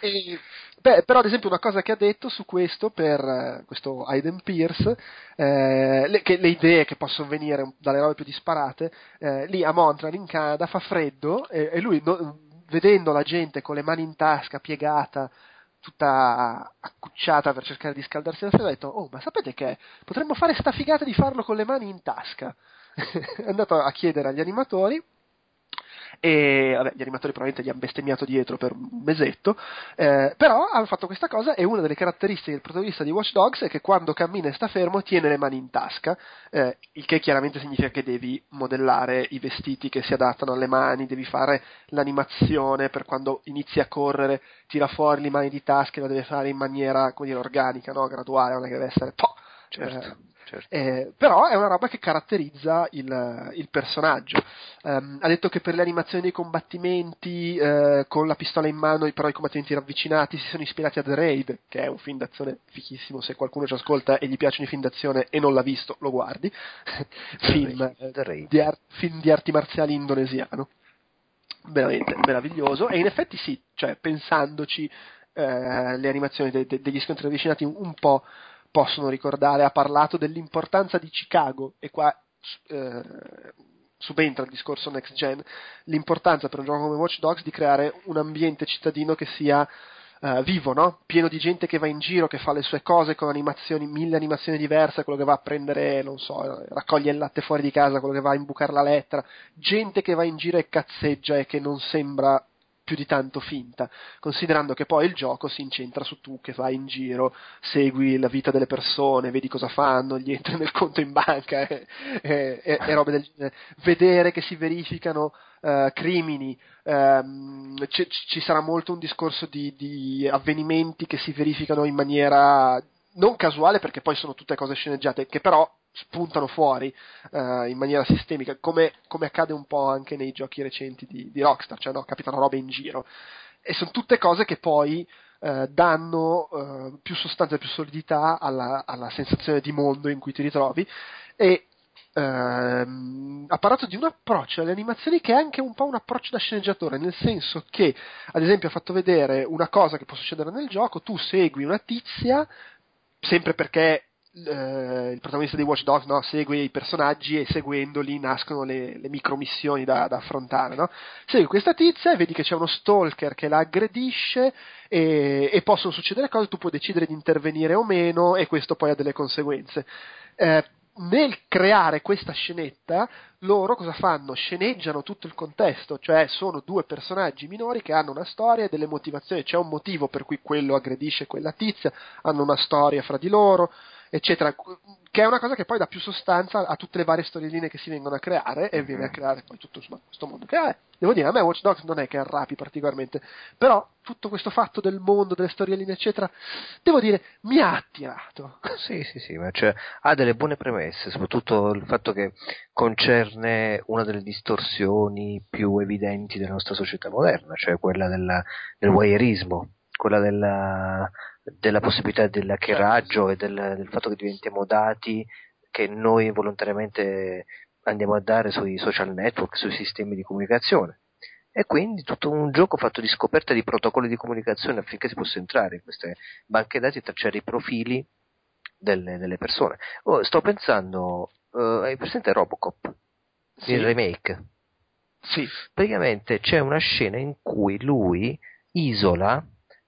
E, beh, però ad esempio una cosa che ha detto su questo per uh, questo Aiden Pierce eh, le, che, le idee che possono venire dalle robe più disparate eh, lì a Montreal in Canada fa freddo e, e lui no, vedendo la gente con le mani in tasca, piegata, tutta accucciata per cercare di scaldarsi la sera, ha detto, oh, ma sapete che potremmo fare sta figata di farlo con le mani in tasca. (laughs) è andato a chiedere agli animatori e vabbè, gli animatori probabilmente gli hanno bestemmiato dietro per un mesetto, eh, però hanno fatto questa cosa e una delle caratteristiche del protagonista di Watch Dogs è che quando cammina e sta fermo tiene le mani in tasca, eh, il che chiaramente significa che devi modellare i vestiti che si adattano alle mani, devi fare l'animazione per quando inizi a correre, tira fuori le mani di tasca e la deve fare in maniera, come dire, organica, no? graduale, non è che deve essere... Po- certo. Eh, certo. Eh, però è una roba che caratterizza il, il personaggio. Um, ha detto che per le animazioni dei combattimenti eh, con la pistola in mano, però i combattimenti ravvicinati si sono ispirati a The Raid, che è un film d'azione fichissimo. Se qualcuno ci ascolta e gli piacciono i film d'azione e non l'ha visto, lo guardi. (laughs) film, Raid, di ar- film di arti marziali indonesiano veramente meraviglioso e in effetti sì, cioè pensandoci eh, le animazioni de- de- degli scontri ravvicinati un, un po' possono ricordare, ha parlato dell'importanza di Chicago e qua eh, subentra il discorso next gen, l'importanza per un gioco come Watch Dogs di creare un ambiente cittadino che sia uh, vivo, no? pieno di gente che va in giro, che fa le sue cose con animazioni, mille animazioni diverse, quello che va a prendere, non so, raccoglie il latte fuori di casa, quello che va a imbucare la lettera, gente che va in giro e cazzeggia e che non sembra più di tanto finta, considerando che poi il gioco si incentra su tu che vai in giro, segui la vita delle persone, vedi cosa fanno, gli entri nel conto in banca e, e, e robe del genere, vedere che si verificano uh, crimini, um, c- ci sarà molto un discorso di, di avvenimenti che si verificano in maniera non casuale perché poi sono tutte cose sceneggiate, che però spuntano fuori uh, in maniera sistemica, come, come, accade un po' anche nei giochi recenti di, di Rockstar, cioè no, capitano robe in giro. E sono tutte cose che poi uh, danno uh, più sostanza e più solidità alla, alla, sensazione di mondo in cui ti ritrovi. E ehm, ha parlato di un approccio alle animazioni che è anche un po' un approccio da sceneggiatore, nel senso che, ad esempio, ha fatto vedere una cosa che può succedere nel gioco, tu segui una tizia, sempre perché eh, il protagonista di Watch Dogs no, segue i personaggi e seguendoli nascono le, le micromissioni da, da affrontare. No? Segui questa tizia e vedi che c'è uno stalker che la aggredisce e, e, possono succedere cose, tu puoi decidere di intervenire o meno e questo poi ha delle conseguenze. Eh, nel creare questa scenetta, loro cosa fanno? Sceneggiano tutto il contesto, cioè sono due personaggi minori che hanno una storia e delle motivazioni, c'è un motivo per cui quello aggredisce quella tizia, hanno una storia fra di loro, eccetera, che è una cosa che poi dà più sostanza a tutte le varie storieline che si vengono a creare e viene a mhm. creare poi tutto insomma, questo mondo che è. Devo dire, a me Watch Dogs non è che arrapi particolarmente, però tutto questo fatto del mondo, delle storieline, eccetera, devo dire, mi ha attirato. Sì, sì, sì, ma cioè, ha delle buone premesse, soprattutto il fatto che concerne una delle distorsioni più evidenti della nostra società moderna, cioè quella della, del voyeurismo, quella della della possibilità dell'hackeraggio e del, del fatto che diventiamo dati che noi volontariamente andiamo a dare sui social network, sui sistemi di comunicazione. E quindi tutto un gioco fatto di scoperta di protocolli di comunicazione affinché si possa entrare in queste banche dati e tracciare i profili delle, delle persone. Oh, sto pensando, uh, hai presente Robocop? Sì. Il remake? Sì. Praticamente c'è una scena in cui lui isola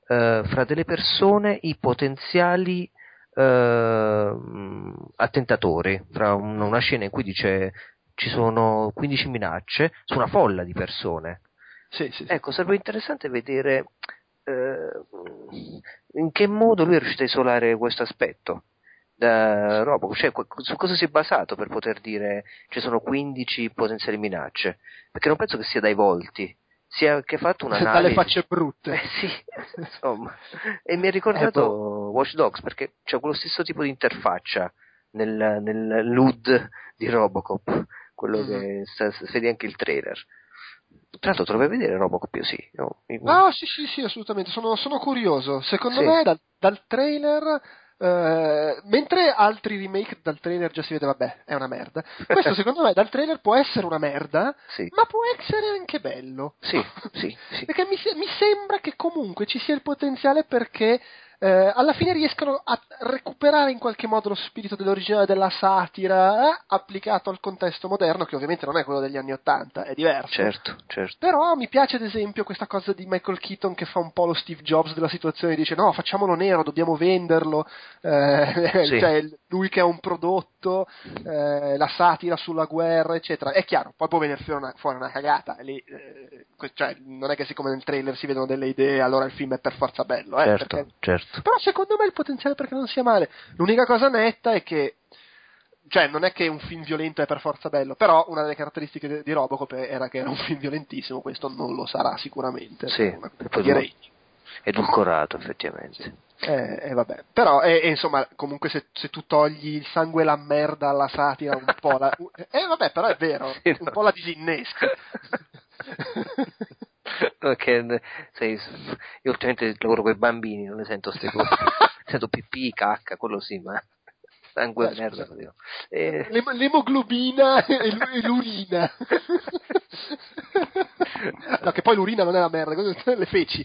eh, fra delle persone i potenziali eh, attentatori, fra un, una scena in cui dice ci sono 15 minacce su una folla di persone. Sì, sì, sì. Ecco, sarebbe interessante vedere eh, in che modo lui è riuscito a isolare questo aspetto da Robocop, cioè su cosa si è basato per poter dire ci sono 15 potenziali minacce, perché non penso che sia dai volti, si è anche fatto un'analisi. Dalle facce brutte. Eh, sì, (laughs) insomma. E mi ha ricordato eh, boh. Watch Dogs perché c'è quello stesso tipo di interfaccia nel, nel LUD di Robocop, quello mm. che sta, vedi anche il trailer. Tra l'altro dovrebbe vedere Robocop io sì. No, ah, sì, sì, sì, assolutamente. Sono, sono curioso. Secondo sì. me dal, dal trailer Uh, mentre altri remake dal trailer già si vede, vabbè, è una merda. Questo (laughs) secondo me dal trailer può essere una merda, sì. ma può essere anche bello. Sì, sì, sì. (laughs) Perché mi, mi, sembra che comunque ci sia il potenziale perché eh, alla fine riescono a recuperare in qualche modo lo spirito dell'originale della satira eh, applicato al contesto moderno, che ovviamente non è quello degli anni Ottanta, è diverso. Certo, certo. Però mi piace ad esempio questa cosa di Michael Keaton che fa un po' lo Steve Jobs della situazione, dice no, facciamolo nero, dobbiamo venderlo, eh, (laughs) sì. cioè lui che ha un prodotto, eh, la satira sulla guerra, eccetera. È chiaro, poi può venire fuori una, fuori una cagata, lì, eh, cioè, non è che siccome nel trailer si vedono delle idee, allora il film è per forza bello, eh, certo, certo. Però secondo me il potenziale perché non sia male. L'unica cosa netta è che cioè non è che un film violento è per forza bello, però una delle caratteristiche di Robocop era che era un film violentissimo, questo non lo sarà sicuramente. Sì, direi. Edulcorato effettivamente. Eh, eh, vabbè. Però, eh, insomma, comunque se, se, tu togli il sangue e la merda alla satira, un po' la... (laughs) Eh, vabbè, però è vero, un po' la disinnesca. (laughs) (laughs) Perché sei, io ultimamente lavoro con i bambini, non ne sento queste cose. (laughs) sento pipì, cacca, quello sì, ma sangue e merda. (laughs) E... L'emoglobina e l'urina. no, che poi l'urina non è la merda, le feci.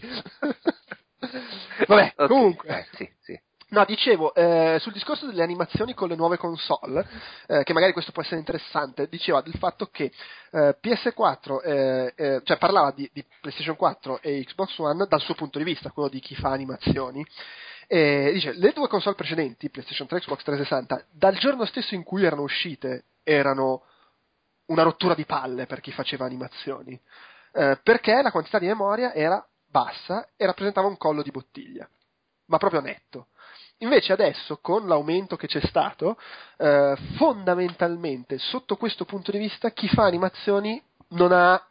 Vabbè, okay. comunque. Eh, sì, sì. No, dicevo, eh, sul discorso delle animazioni con le nuove console, eh, che magari questo può essere interessante, diceva del fatto che eh, PS4, eh, eh, cioè parlava di, di, PlayStation 4 e Xbox One dal suo punto di vista, quello di chi fa animazioni. E dice, le due console precedenti, PlayStation 3 e Xbox 360, dal giorno stesso in cui erano uscite, erano una rottura di palle per chi faceva animazioni, eh, perché la quantità di memoria era bassa e rappresentava un collo di bottiglia, ma proprio netto. Invece adesso, con l'aumento che c'è stato, eh, fondamentalmente, sotto questo punto di vista, chi fa animazioni non ha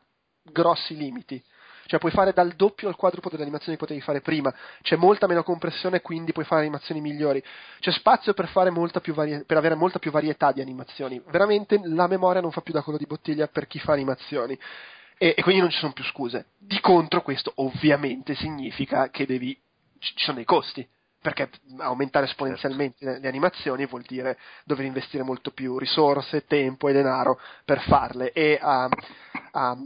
grossi limiti. Cioè puoi fare dal doppio al quadruplo delle animazioni che potevi fare prima. C'è molta meno compressione, quindi puoi fare animazioni migliori. C'è spazio per, varie- per avere molta più varietà di animazioni. Veramente la memoria non fa più da quello di bottiglia per chi fa animazioni e, e quindi non ci sono più scuse. Di contro questo ovviamente significa che devi, ci sono dei costi, perché aumentare esponenzialmente le, animazioni vuol dire dover investire molto più risorse, tempo e denaro per farle. E ha, ha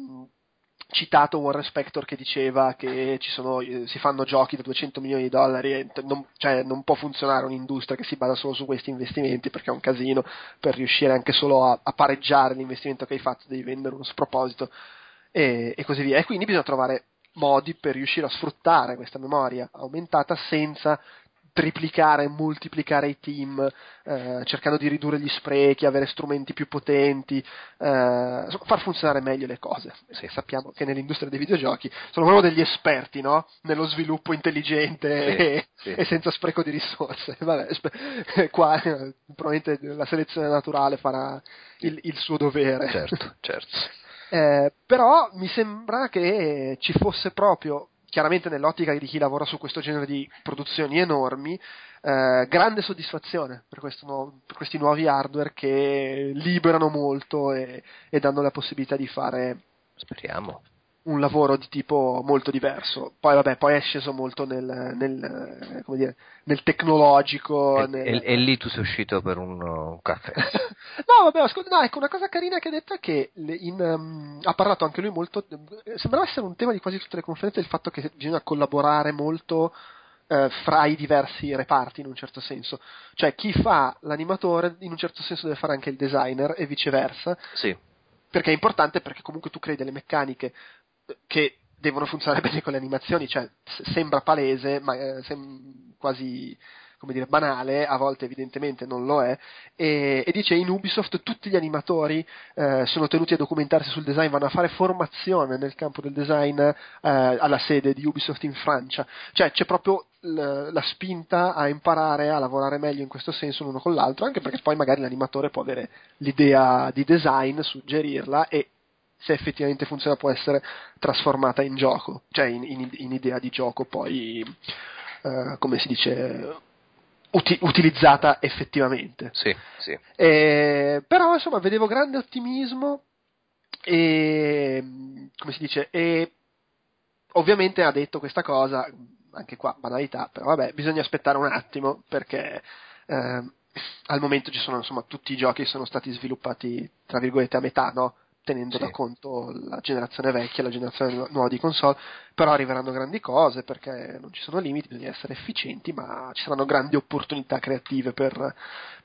citato Warren Spector che diceva che sono, eh, si fanno giochi da 200 milioni di dollari e non, cioè, non, può funzionare un'industria che si basa solo su questi investimenti perché è un casino per riuscire anche solo a, a pareggiare l'investimento che hai fatto devi vendere uno sproposito e, e così via. E quindi bisogna trovare modi per riuscire a sfruttare questa memoria aumentata senza triplicare, moltiplicare i team, eh, cercando di ridurre gli sprechi, avere strumenti più potenti, eh, far funzionare meglio le cose. Sì. Sappiamo che nell'industria dei videogiochi sono proprio degli esperti no? nello sviluppo intelligente sì, e, sì. e, senza spreco di risorse. (laughs) Vabbè, sp- qua eh, probabilmente la selezione naturale farà il, il suo dovere. Certo, certo. (laughs) Eh, però mi sembra che ci fosse proprio chiaramente nell'ottica di chi lavora su questo genere di produzioni enormi, eh, grande soddisfazione per, nuovo, per, questi nuovi hardware che liberano molto e, e danno la possibilità di fare. Speriamo un lavoro di tipo molto diverso. Poi, vabbè, poi è sceso molto nel, nel, dire, nel tecnologico. E, nel... E, e, lì tu sei uscito per un, un caffè. (laughs) no, vabbè, ascolta, no, ecco, una cosa carina che ha detto è che in, um, ha parlato anche lui molto. Sembrava essere un tema di quasi tutte le conferenze il fatto che bisogna collaborare molto. Uh, fra i diversi reparti in un certo senso, cioè chi fa l'animatore in un certo senso deve fare anche il designer e viceversa. Sì. Perché è importante perché comunque tu crei delle meccaniche che devono funzionare bene con le animazioni, cioè sembra palese, ma eh, sem- quasi come dire, banale, a volte evidentemente non lo è, e, e dice in Ubisoft tutti gli animatori eh, sono tenuti a documentarsi sul design, vanno a fare formazione nel campo del design eh, alla sede di Ubisoft in Francia, cioè c'è proprio l- la spinta a imparare a lavorare meglio in questo senso l'uno con l'altro, anche perché poi magari l'animatore può avere l'idea di design, suggerirla e se effettivamente funziona può essere trasformata in gioco, cioè in, in, in idea di gioco poi, eh, come si dice, uti- utilizzata effettivamente. Sì, sì. E, però insomma vedevo grande ottimismo e, come si dice, e ovviamente ha detto questa cosa, anche qua banalità, però vabbè, bisogna aspettare un attimo perché... Eh, al momento ci sono insomma tutti i giochi che sono stati sviluppati tra virgolette a metà, no? Tenendo sì. da conto la generazione vecchia e la generazione nuova di console, però arriveranno grandi cose perché non ci sono limiti, bisogna essere efficienti, ma ci saranno grandi opportunità creative per,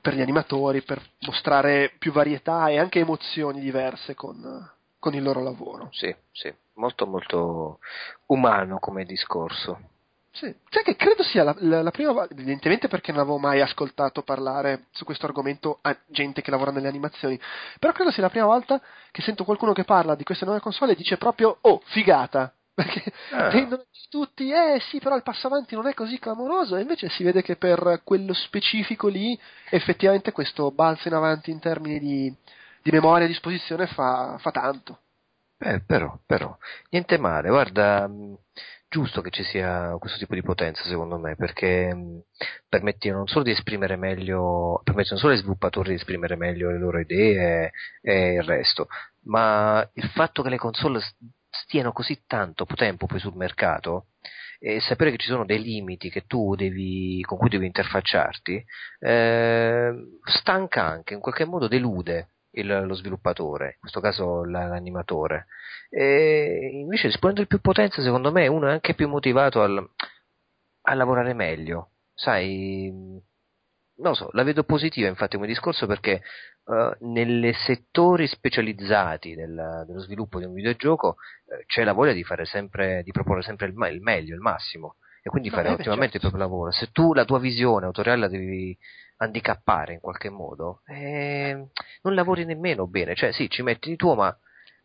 per gli animatori, per mostrare più varietà e anche emozioni diverse con, con il loro lavoro. Sì, sì, molto molto umano come discorso. Sì. Sai che credo sia la, la, la, prima volta, evidentemente perché non avevo mai ascoltato parlare su questo argomento a gente che lavora nelle animazioni, però credo sia la prima volta che sento qualcuno che parla di queste nuove console e dice proprio, oh, figata, (laughs) perché ah. tendono tutti, eh sì, però il passo avanti non è così clamoroso, e invece si vede che per quello specifico lì effettivamente questo balzo in avanti in termini di, di memoria a disposizione fa, fa tanto. Eh, però, però, niente male, guarda, giusto che ci sia questo tipo di potenza, secondo me, perché mh, permette non solo di esprimere meglio, permette non solo ai sviluppatori di esprimere meglio le loro idee e il resto, ma il fatto che le console stiano così tanto tempo poi sul mercato e sapere che ci sono dei limiti devi, con cui devi interfacciarti, eh, stanca anche, in qualche modo delude il, lo sviluppatore, in questo caso l'animatore. E invece esponendo più potenza, secondo me, uno è anche più motivato al, a lavorare meglio. Sai, non so, la vedo positiva infatti come discorso perché uh, nei settori specializzati del, dello sviluppo di un videogioco uh, c'è la voglia di sempre, di proporre sempre il, il meglio, il massimo e quindi fare ottimamente certo. il proprio lavoro. Se tu la tua visione autoriale la devi handicappare in qualche modo, eh, non lavori nemmeno bene, cioè sì, ci metti di tuo, ma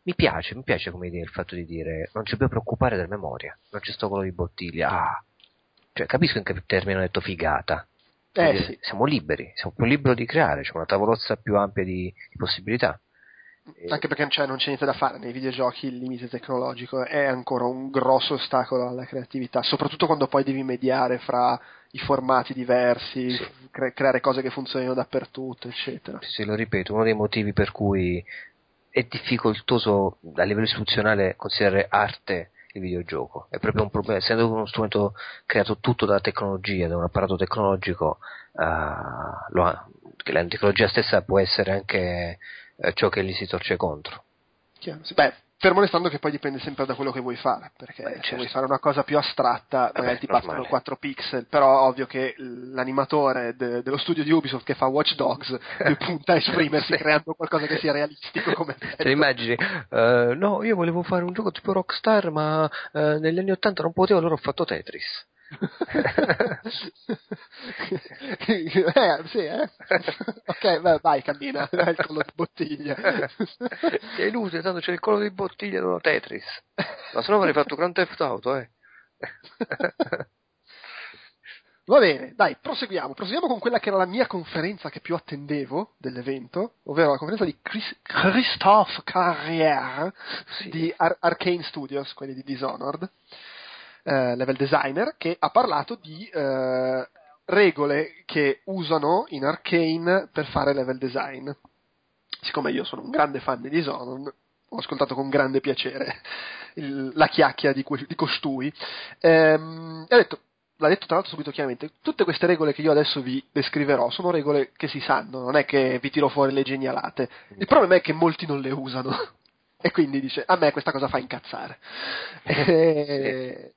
mi piace, mi piace come idea il fatto di dire non ci puoi preoccupare della memoria, non c'è sto quello di bottiglia, ah, cioè capisco in che termine ho detto figata, eh, dire, sì. siamo liberi, siamo più liberi di creare, c'è una tavolozza più ampia di, di possibilità. Anche perché cioè, non c'è niente da fare nei videogiochi, il limite tecnologico è ancora un grosso ostacolo alla creatività, soprattutto quando poi devi mediare fra i formati diversi, sì. cre- creare cose che funzionino dappertutto, eccetera. Sì, lo ripeto, uno dei motivi per cui è difficoltoso a livello istituzionale considerare arte il videogioco. È proprio un problema, essendo uno strumento creato tutto dalla tecnologia, da un apparato tecnologico, uh, che la tecnologia stessa può essere anche uh, ciò che gli si torce contro. Chiaro. Beh, fermo restando che poi dipende sempre da quello che vuoi fare, perché Beh, se certo. vuoi fare una cosa più astratta, Vabbè, magari ti bastano 4 pixel, però ovvio che l'animatore de- dello studio di Ubisoft che fa Watch Dogs (laughs) punta a esprimersi Sì. creando qualcosa che sia realistico come (laughs) Te (laughs) immagini? Eh, no, io volevo fare un gioco tipo Rockstar, ma eh, negli anni 80 non potevo, allora ho fatto Tetris. Eh, sì, eh. ok, beh, vai, cammina, dai il collo di bottiglia. Ti hai illuso, tanto c'è il collo di bottiglia non ho Tetris. Ma se no avrei fatto Grand Theft Auto, eh. Va bene, dai, proseguiamo. Proseguiamo con quella che era la mia conferenza che più attendevo dell'evento, ovvero la conferenza di Chris- Christophe Carrière Sì. di Ar- Arcane Studios, quelli di Dishonored, eh, level designer, che ha parlato di eh, regole che usano in Arcane per fare level design. Siccome io sono un grande fan di Dishonored, ho ascoltato con grande piacere il- la chiacchiera di, que- di costui. Ehm, detto, l'ha detto tra l'altro subito chiaramente, tutte queste regole che io adesso vi descriverò sono regole che si sanno, non è che vi tiro fuori le genialate. Il problema è che molti non le usano. E quindi dice, a me questa cosa fa incazzare. (laughs)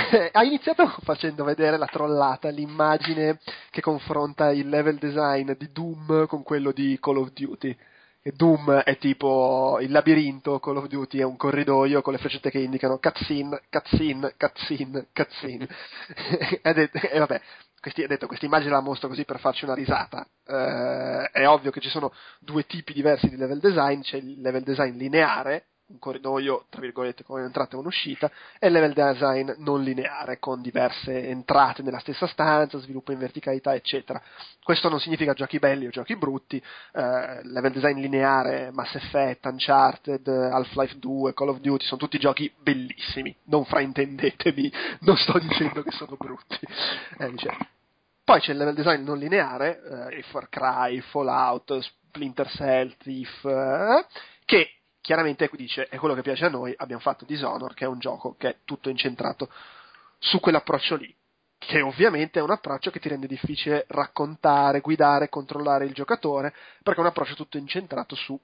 E- ha iniziato facendo vedere la trollata, l'immagine che confronta il level design di Doom con quello di Call of Duty. E Doom è tipo il labirinto, Call of Duty è un corridoio con le freccette che indicano cutscene, cutscene, cutscene, cutscene. (laughs) e, e vabbè, questi, detto questa immagine la mostro così per farci una risata. Eh, è ovvio che ci sono due tipi diversi di level design, c'è il level design lineare, un corridoio, tra virgolette, con un'entrata e un'uscita, e level design non lineare, con diverse entrate nella stessa stanza, sviluppo in verticalità, eccetera. Questo non significa giochi belli o giochi brutti, eh, level design lineare, Mass Effect, Uncharted, Half-Life 2, Call of Duty, sono tutti giochi bellissimi, non fraintendetemi, (laughs) non sto dicendo che sono brutti. Eh, dice, poi c'è il level design non lineare, eh, Far Cry, Fallout, Splinter Cell, Thief, eh, che chiaramente dice è quello che piace a noi, abbiamo fatto Dishonored, che è un gioco che è tutto incentrato su quell'approccio lì, che ovviamente è un approccio che ti rende difficile raccontare, guidare, controllare il giocatore, perché è un approccio tutto incentrato su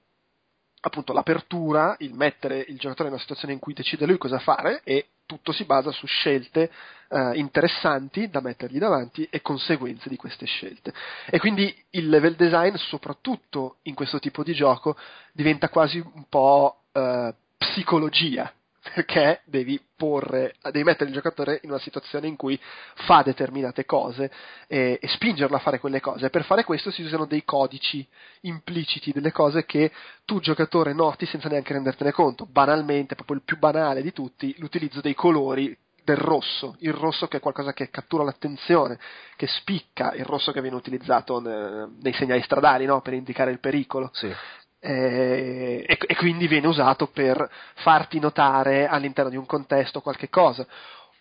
appunto l'apertura, il mettere il giocatore in una situazione in cui decide lui cosa fare e tutto si basa su scelte eh, interessanti da mettergli davanti e conseguenze di queste scelte. E quindi il level design, soprattutto in questo tipo di gioco, diventa quasi un po' eh, psicologia, perché devi porre, devi mettere il giocatore in una situazione in cui fa determinate cose e, e spingerlo a fare quelle cose. Per fare questo si usano dei codici impliciti, delle cose che tu giocatore noti senza neanche rendertene conto. Banalmente, proprio il più banale di tutti, l'utilizzo dei colori del rosso, il rosso che è qualcosa che cattura l'attenzione, che spicca, il rosso che viene utilizzato ne- nei segnali stradali no? per indicare il pericolo Sì. Eh, e, e quindi viene usato per farti notare all'interno di un contesto qualche cosa.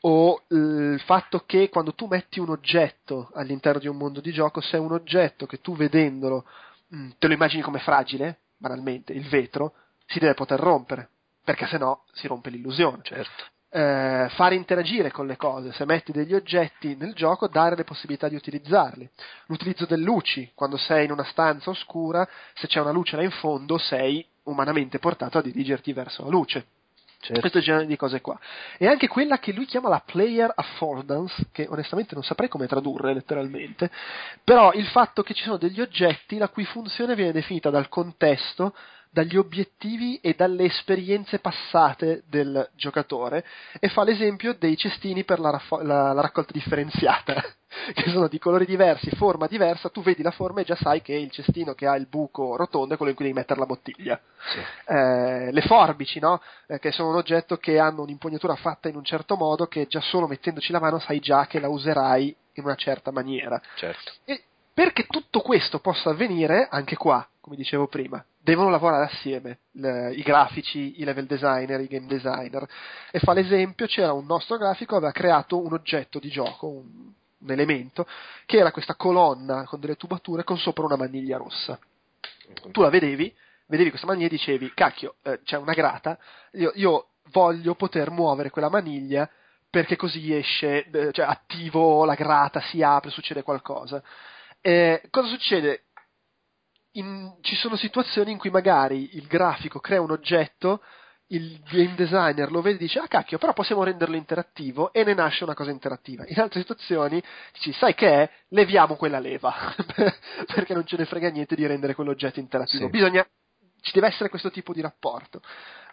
O il fatto che quando tu metti un oggetto all'interno di un mondo di gioco, se è un oggetto che tu vedendolo mh, te lo immagini come fragile, banalmente, il vetro, si deve poter rompere, perché sennò si rompe l'illusione Certo. Eh, fare interagire con le cose, se metti degli oggetti nel gioco, dare le possibilità di utilizzarli. L'utilizzo delle luci, quando sei in una stanza oscura, se c'è una luce là in fondo, sei umanamente portato a dirigerti verso la luce. certo. Questo genere di cose qua. E anche quella che lui chiama la player affordance, che onestamente non saprei come tradurre letteralmente, però il fatto che ci sono degli oggetti la cui funzione viene definita dal contesto, dagli obiettivi e dalle esperienze passate del giocatore e fa l'esempio dei cestini per la, raffo- la- la raccolta differenziata (laughs) che sono di colori diversi, forma diversa, tu vedi la forma e già sai che il cestino che ha il buco rotondo è quello in cui devi mettere la bottiglia Sì. eh, le forbici, no? Eh, che sono un oggetto che hanno un'impugnatura fatta in un certo modo che già solo mettendoci la mano sai già che la userai in una certa maniera. certo. E perché tutto questo possa avvenire, anche qua, come dicevo prima, devono lavorare assieme le- i grafici, i level designer, i game designer. E fa l'esempio, c'era un nostro grafico, aveva creato un oggetto di gioco, un, un elemento, che era questa colonna con delle tubature con sopra una maniglia rossa tu la vedevi, vedevi questa maniglia e dicevi, cacchio, eh, c'è una grata, io, io voglio poter muovere quella maniglia perché così esce, eh, cioè attivo la grata, si apre, succede qualcosa. Eh, cosa succede? In, ci sono situazioni in cui magari il grafico crea un oggetto, il game designer lo vede e dice ah cacchio però possiamo renderlo interattivo e ne nasce una cosa interattiva. In altre situazioni dici sai che è? Leviamo quella leva. (laughs) Perché non ce ne frega niente di rendere quell'oggetto interattivo. Sì. bisogna ci deve essere questo tipo di rapporto.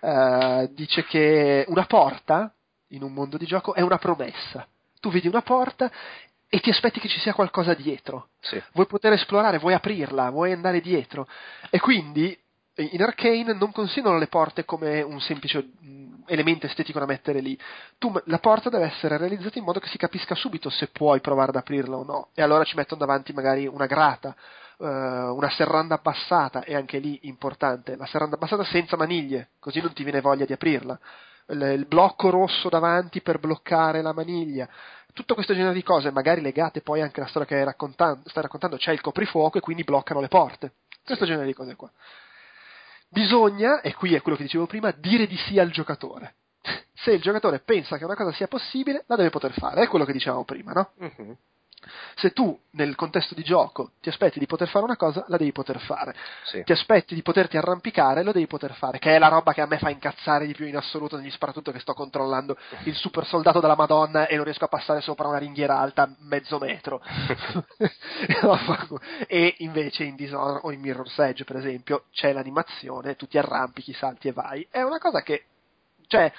Eh, dice che una porta in un mondo di gioco è una promessa. Tu vedi una porta e ti aspetti che ci sia qualcosa dietro Sì. vuoi poter esplorare, vuoi aprirla, vuoi andare dietro. E quindi in Arcane non considerano le porte come un semplice mh, elemento estetico da mettere lì. Tu, la porta deve essere realizzata in modo che si capisca subito se puoi provare ad aprirla o no. E allora ci mettono davanti magari una grata, eh, una serranda abbassata, e anche lì importante, la serranda abbassata senza maniglie, così non ti viene voglia di aprirla. Il, blocco rosso davanti per bloccare la maniglia, tutto questo genere di cose, magari legate poi anche alla storia che raccontando, stai raccontando, c'è il coprifuoco e quindi bloccano le porte. Questo genere di cose qua. Bisogna, e qui è quello che dicevo prima, dire di sì al giocatore. Se il giocatore pensa che una cosa sia possibile, la deve poter fare, è quello che dicevamo prima, no? Mhm. Se tu nel contesto di gioco ti aspetti di poter fare una cosa, la devi poter fare. Sì. Ti aspetti di poterti arrampicare, lo devi poter fare, che è la roba che a me fa incazzare di più in assoluto negli sparatutto che sto controllando il super soldato della Madonna e non riesco a passare sopra una ringhiera alta mezzo metro. (laughs) (laughs) e invece in Dishonored o in Mirror's Edge, per esempio, c'è l'animazione, tu ti arrampichi, salti e vai. È una cosa che cioè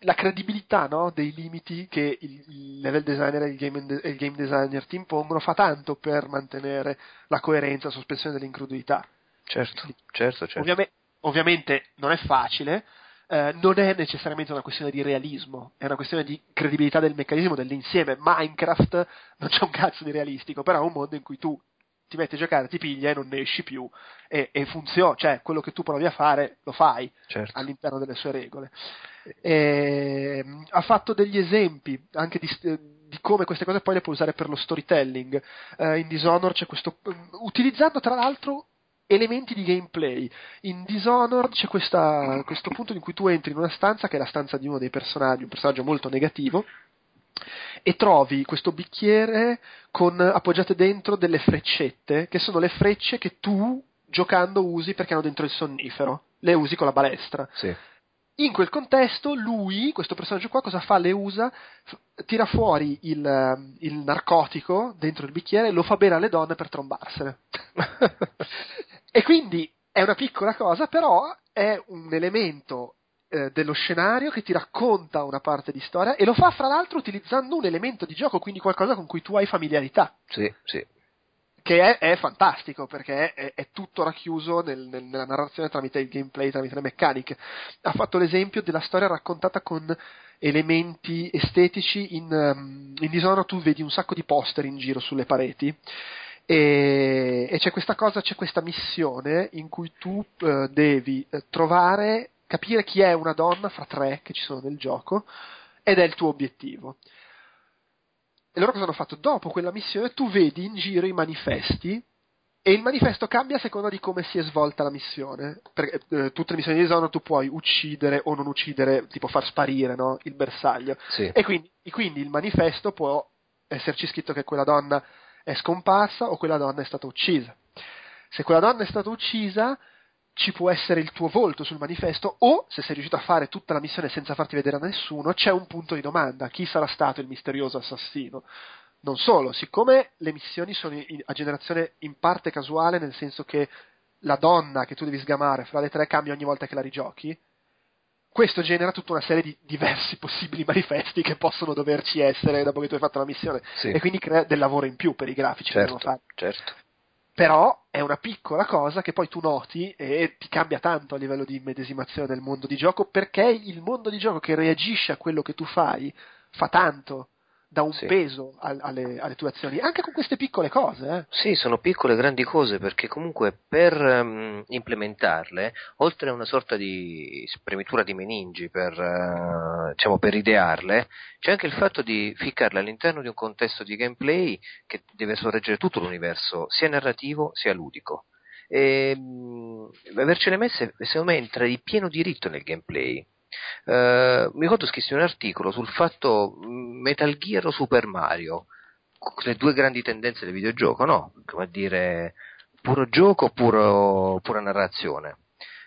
la credibilità no, dei limiti che il, level designer e il, game, e il game designer ti impongono fa tanto per mantenere la coerenza, la sospensione dell'incredulità. Certo, certo, certo. Ovviame- ovviamente non è facile, eh, non è necessariamente una questione di realismo, è una questione di credibilità del meccanismo dell'insieme. Minecraft (laughs) non c'è un cazzo di realistico, però è un mondo in cui tu ti metti a giocare, ti piglia e non ne esci più e, e funziona, cioè quello che tu provi a fare lo fai certo. all'interno delle sue regole. E, mh, ha fatto degli esempi anche di, di come queste cose poi le può usare per lo storytelling. Eh, in Dishonored c'è questo, utilizzando tra l'altro elementi di gameplay. In Dishonored c'è questa, questo punto in cui tu entri in una stanza che è la stanza di uno dei personaggi, un personaggio molto negativo, e trovi questo bicchiere con appoggiate dentro delle freccette, che sono le frecce che tu giocando usi perché hanno dentro il sonnifero. Le usi con la balestra. Sì. In quel contesto, lui, questo personaggio qua, cosa fa? Le usa, f- tira fuori il, um, il narcotico dentro il bicchiere e lo fa bere alle donne per trombarsene. (laughs) e quindi è una piccola cosa, però è un elemento eh, dello scenario che ti racconta una parte di storia e lo fa fra l'altro utilizzando un elemento di gioco, quindi qualcosa con cui tu hai familiarità Sì, sì. Che è, è fantastico perché è, è tutto racchiuso nel- nel- nella narrazione tramite il gameplay, tramite le meccaniche. Ha fatto l'esempio della storia raccontata con elementi estetici in, um, in Dishonored tu vedi un sacco di poster in giro sulle pareti e, e c'è questa cosa, c'è questa missione in cui tu eh, devi eh, trovare, capire chi è una donna fra tre che ci sono nel gioco ed è il tuo obiettivo. E loro cosa hanno fatto? Dopo quella missione tu vedi in giro i manifesti e il manifesto cambia a seconda di come si è svolta la missione. Perché eh, tutte le missioni di Dishonored tu puoi uccidere o non uccidere, tipo far sparire no? il bersaglio. Sì. E quindi, e quindi il manifesto può esserci scritto che quella donna è scomparsa o quella donna è stata uccisa. Se quella donna è stata uccisa, ci può essere il tuo volto sul manifesto o, se sei riuscito a fare tutta la missione senza farti vedere a nessuno, c'è un punto di domanda. Chi sarà stato il misterioso assassino? Non solo, siccome le missioni sono in- a generazione in parte casuale, nel senso che la donna che tu devi sgamare fra le tre cambia ogni volta che la rigiochi, questo genera tutta una serie di diversi (laughs) possibili manifesti che possono doverci essere dopo che tu hai fatto la missione Sì. e quindi crea del lavoro in più per i grafici che devono Certo, fare. certo. Però è una piccola cosa che poi tu noti e ti cambia tanto a livello di immedesimazione del mondo di gioco perché il mondo di gioco che reagisce a quello che tu fai fa tanto, dà un Sì. peso al- alle, alle tue azioni, anche con queste piccole cose. Eh. Sì, sono piccole grandi cose perché comunque per ehm, implementarle, oltre a una sorta di spremitura di meningi per, eh, diciamo, per idearle, c'è anche il fatto di ficcarle all'interno di un contesto di gameplay che deve sorreggere tutto l'universo, sia narrativo sia ludico. E, mh, avercele messe, secondo me, entra di pieno diritto nel gameplay. Eh, mi ricordo scrissi un articolo sul fatto mm, Metal Gear o Super Mario, le due grandi tendenze del videogioco, no? Come a dire, puro gioco o puro, pura narrazione.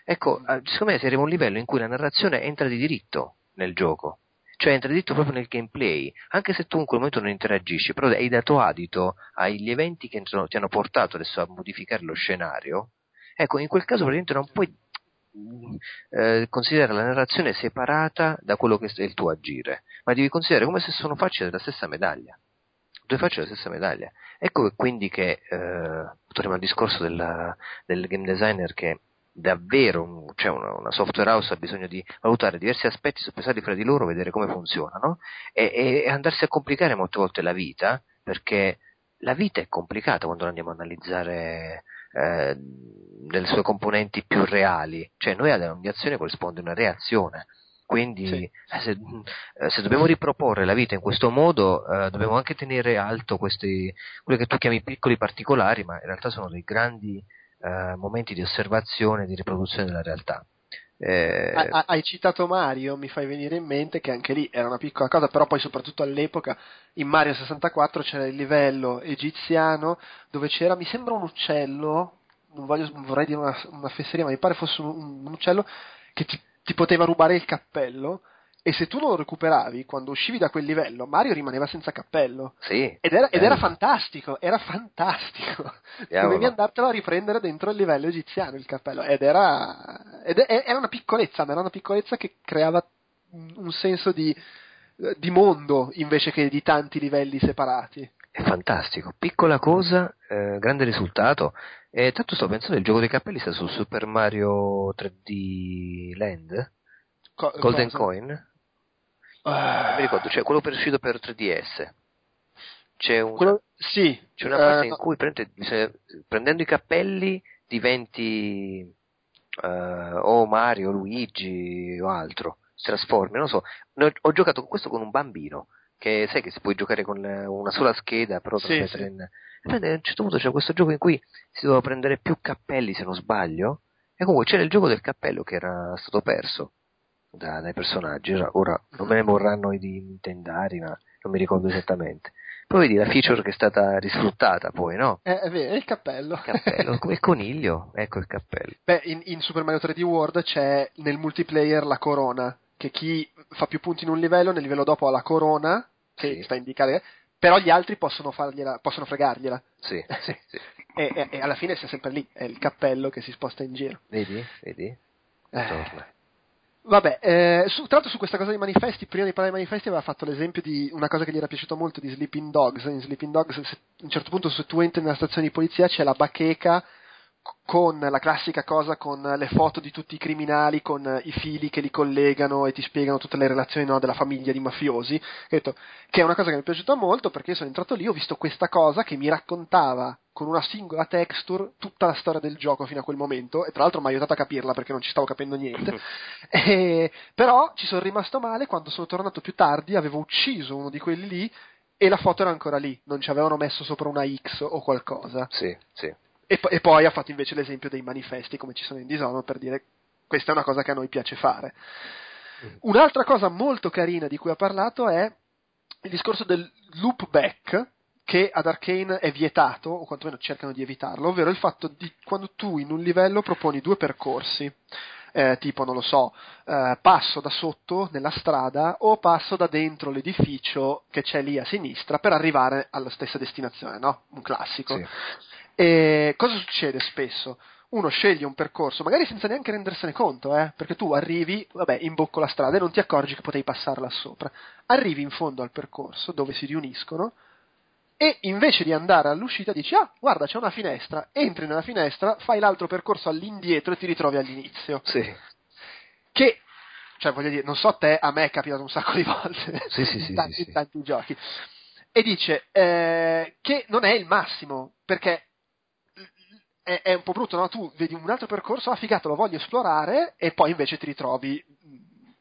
Ecco, eh, secondo me saremo a un livello in cui la narrazione entra di diritto nel gioco cioè entra dritto proprio nel gameplay, anche se tu in quel momento non interagisci, però hai dato adito agli eventi che ti hanno portato adesso a modificare lo scenario, ecco, in quel caso praticamente non puoi eh, considerare la narrazione separata da quello che è il tuo agire, ma devi considerare come se sono facce della stessa medaglia. Due facce della stessa medaglia. Ecco quindi che, eh, torniamo al discorso della, del game designer che davvero cioè una, una, software house ha bisogno di valutare diversi aspetti, soppesarli fra di loro, vedere come funzionano e, e, andarsi a complicare molte volte la vita perché la vita è complicata quando andiamo a analizzare eh, delle sue componenti più reali, cioè noi ad ogni azione corrisponde una reazione. Quindi sì. eh, se, eh, se, dobbiamo riproporre la vita in questo modo, eh, dobbiamo anche tenere alto questi, quelli che tu chiami piccoli particolari, ma in realtà sono dei grandi momenti di osservazione e di riproduzione della realtà. Eh... Hai citato Mario, mi fai venire in mente che anche lì era una piccola cosa, però poi soprattutto all'epoca in Mario 64 c'era il livello egiziano dove c'era, mi sembra un uccello, non, voglio, vorrei dire una, una, fesseria, ma mi pare fosse un, un uccello che ti, ti poteva rubare il cappello e se tu non lo recuperavi quando uscivi da quel livello, Mario rimaneva senza cappello. Sì. Ed era, ed era fantastico, era fantastico. (laughs) Dovevi andartelo a riprendere dentro il livello egiziano il cappello. Ed era, ed era una piccolezza, ma era una piccolezza che creava un senso di, di mondo invece che di tanti livelli separati. È fantastico, piccola cosa, eh, grande risultato. E tanto sto pensando il gioco dei cappelli sta su Super Mario 3D Land. Co- Golden cosa? Coin? Uh, mi ricordo, cioè quello per uscito per 3DS. C'è, una, quello, sì, c'è una fase uh, in cui prendendo, prendendo i cappelli diventi uh, o Mario, Luigi o altro, si trasformi, non so. Ho giocato con questo con un bambino, che sai che si può giocare con una sola scheda, però sì, sì. in... A un certo punto c'è questo gioco in cui si doveva prendere più cappelli, se non sbaglio, e comunque c'era il gioco del cappello che era stato perso da, dai personaggi. Ora non me ne vorranno i di Nintendari, ma non mi ricordo esattamente. Poi vedi la feature che è stata risfruttata poi, no? Eh, è vero, è il cappello. Il cappello, come coniglio, ecco il cappello. Beh, in, in, Super Mario 3D World c'è nel multiplayer la corona, che chi fa più punti in un livello, nel livello dopo ha la corona, che sì. sta a indicare, però gli altri possono, fargliela, possono fregargliela. Sì, sì, sì. e, e, e, alla fine sei sempre lì, è il cappello che si sposta in giro. Vedi, vedi? Eh. Torna. Vabbè, eh, su, tra l'altro su questa cosa dei manifesti, prima di parlare dei manifesti aveva fatto l'esempio di una cosa che gli era piaciuta molto di Sleeping Dogs. In Sleeping Dogs, se, a un certo punto se tu entri nella stazione di polizia c'è la bacheca con la classica cosa con le foto di tutti i criminali, con i fili che li collegano e ti spiegano tutte le relazioni no, della famiglia di mafiosi, che è una cosa che mi è piaciuta molto perché sono entrato lì, ho visto questa cosa che mi raccontava con una singola texture tutta la storia del gioco fino a quel momento e tra l'altro mi ha aiutato a capirla perché non ci stavo capendo niente. (laughs) E, però ci sono rimasto male quando sono tornato più tardi avevo ucciso uno di quelli lì e la foto era ancora lì non ci avevano messo sopra una X o qualcosa. Sì, sì e, e, poi ha fatto invece l'esempio dei manifesti come ci sono in Dishonored per dire questa è una cosa che a noi piace fare. Mm. Un'altra cosa molto carina di cui ha parlato è il discorso del loop back che ad Arcane è vietato, o quantomeno cercano di evitarlo, ovvero il fatto di quando tu in un livello proponi due percorsi, eh, tipo, non lo so, eh, passo da sotto nella strada o passo da dentro l'edificio che c'è lì a sinistra per arrivare alla stessa destinazione, no? Un classico. Sì. E cosa succede spesso? Uno sceglie un percorso, magari senza neanche rendersene conto, eh? perché tu arrivi, vabbè, imbocco la strada e non ti accorgi che potevi passare là sopra. Arrivi in fondo al percorso dove si riuniscono e invece di andare all'uscita dici, ah, guarda, c'è una finestra, entri nella finestra, fai l'altro percorso all'indietro e ti ritrovi all'inizio. Sì. Che cioè voglio dire, non so te, a me è capitato un sacco di volte sì, sì, (laughs) in, tanti, in tanti giochi. E dice eh, che non è il massimo, perché è, è, un po' brutto, no? Tu vedi un altro percorso, ah figato, lo voglio esplorare, e poi invece ti ritrovi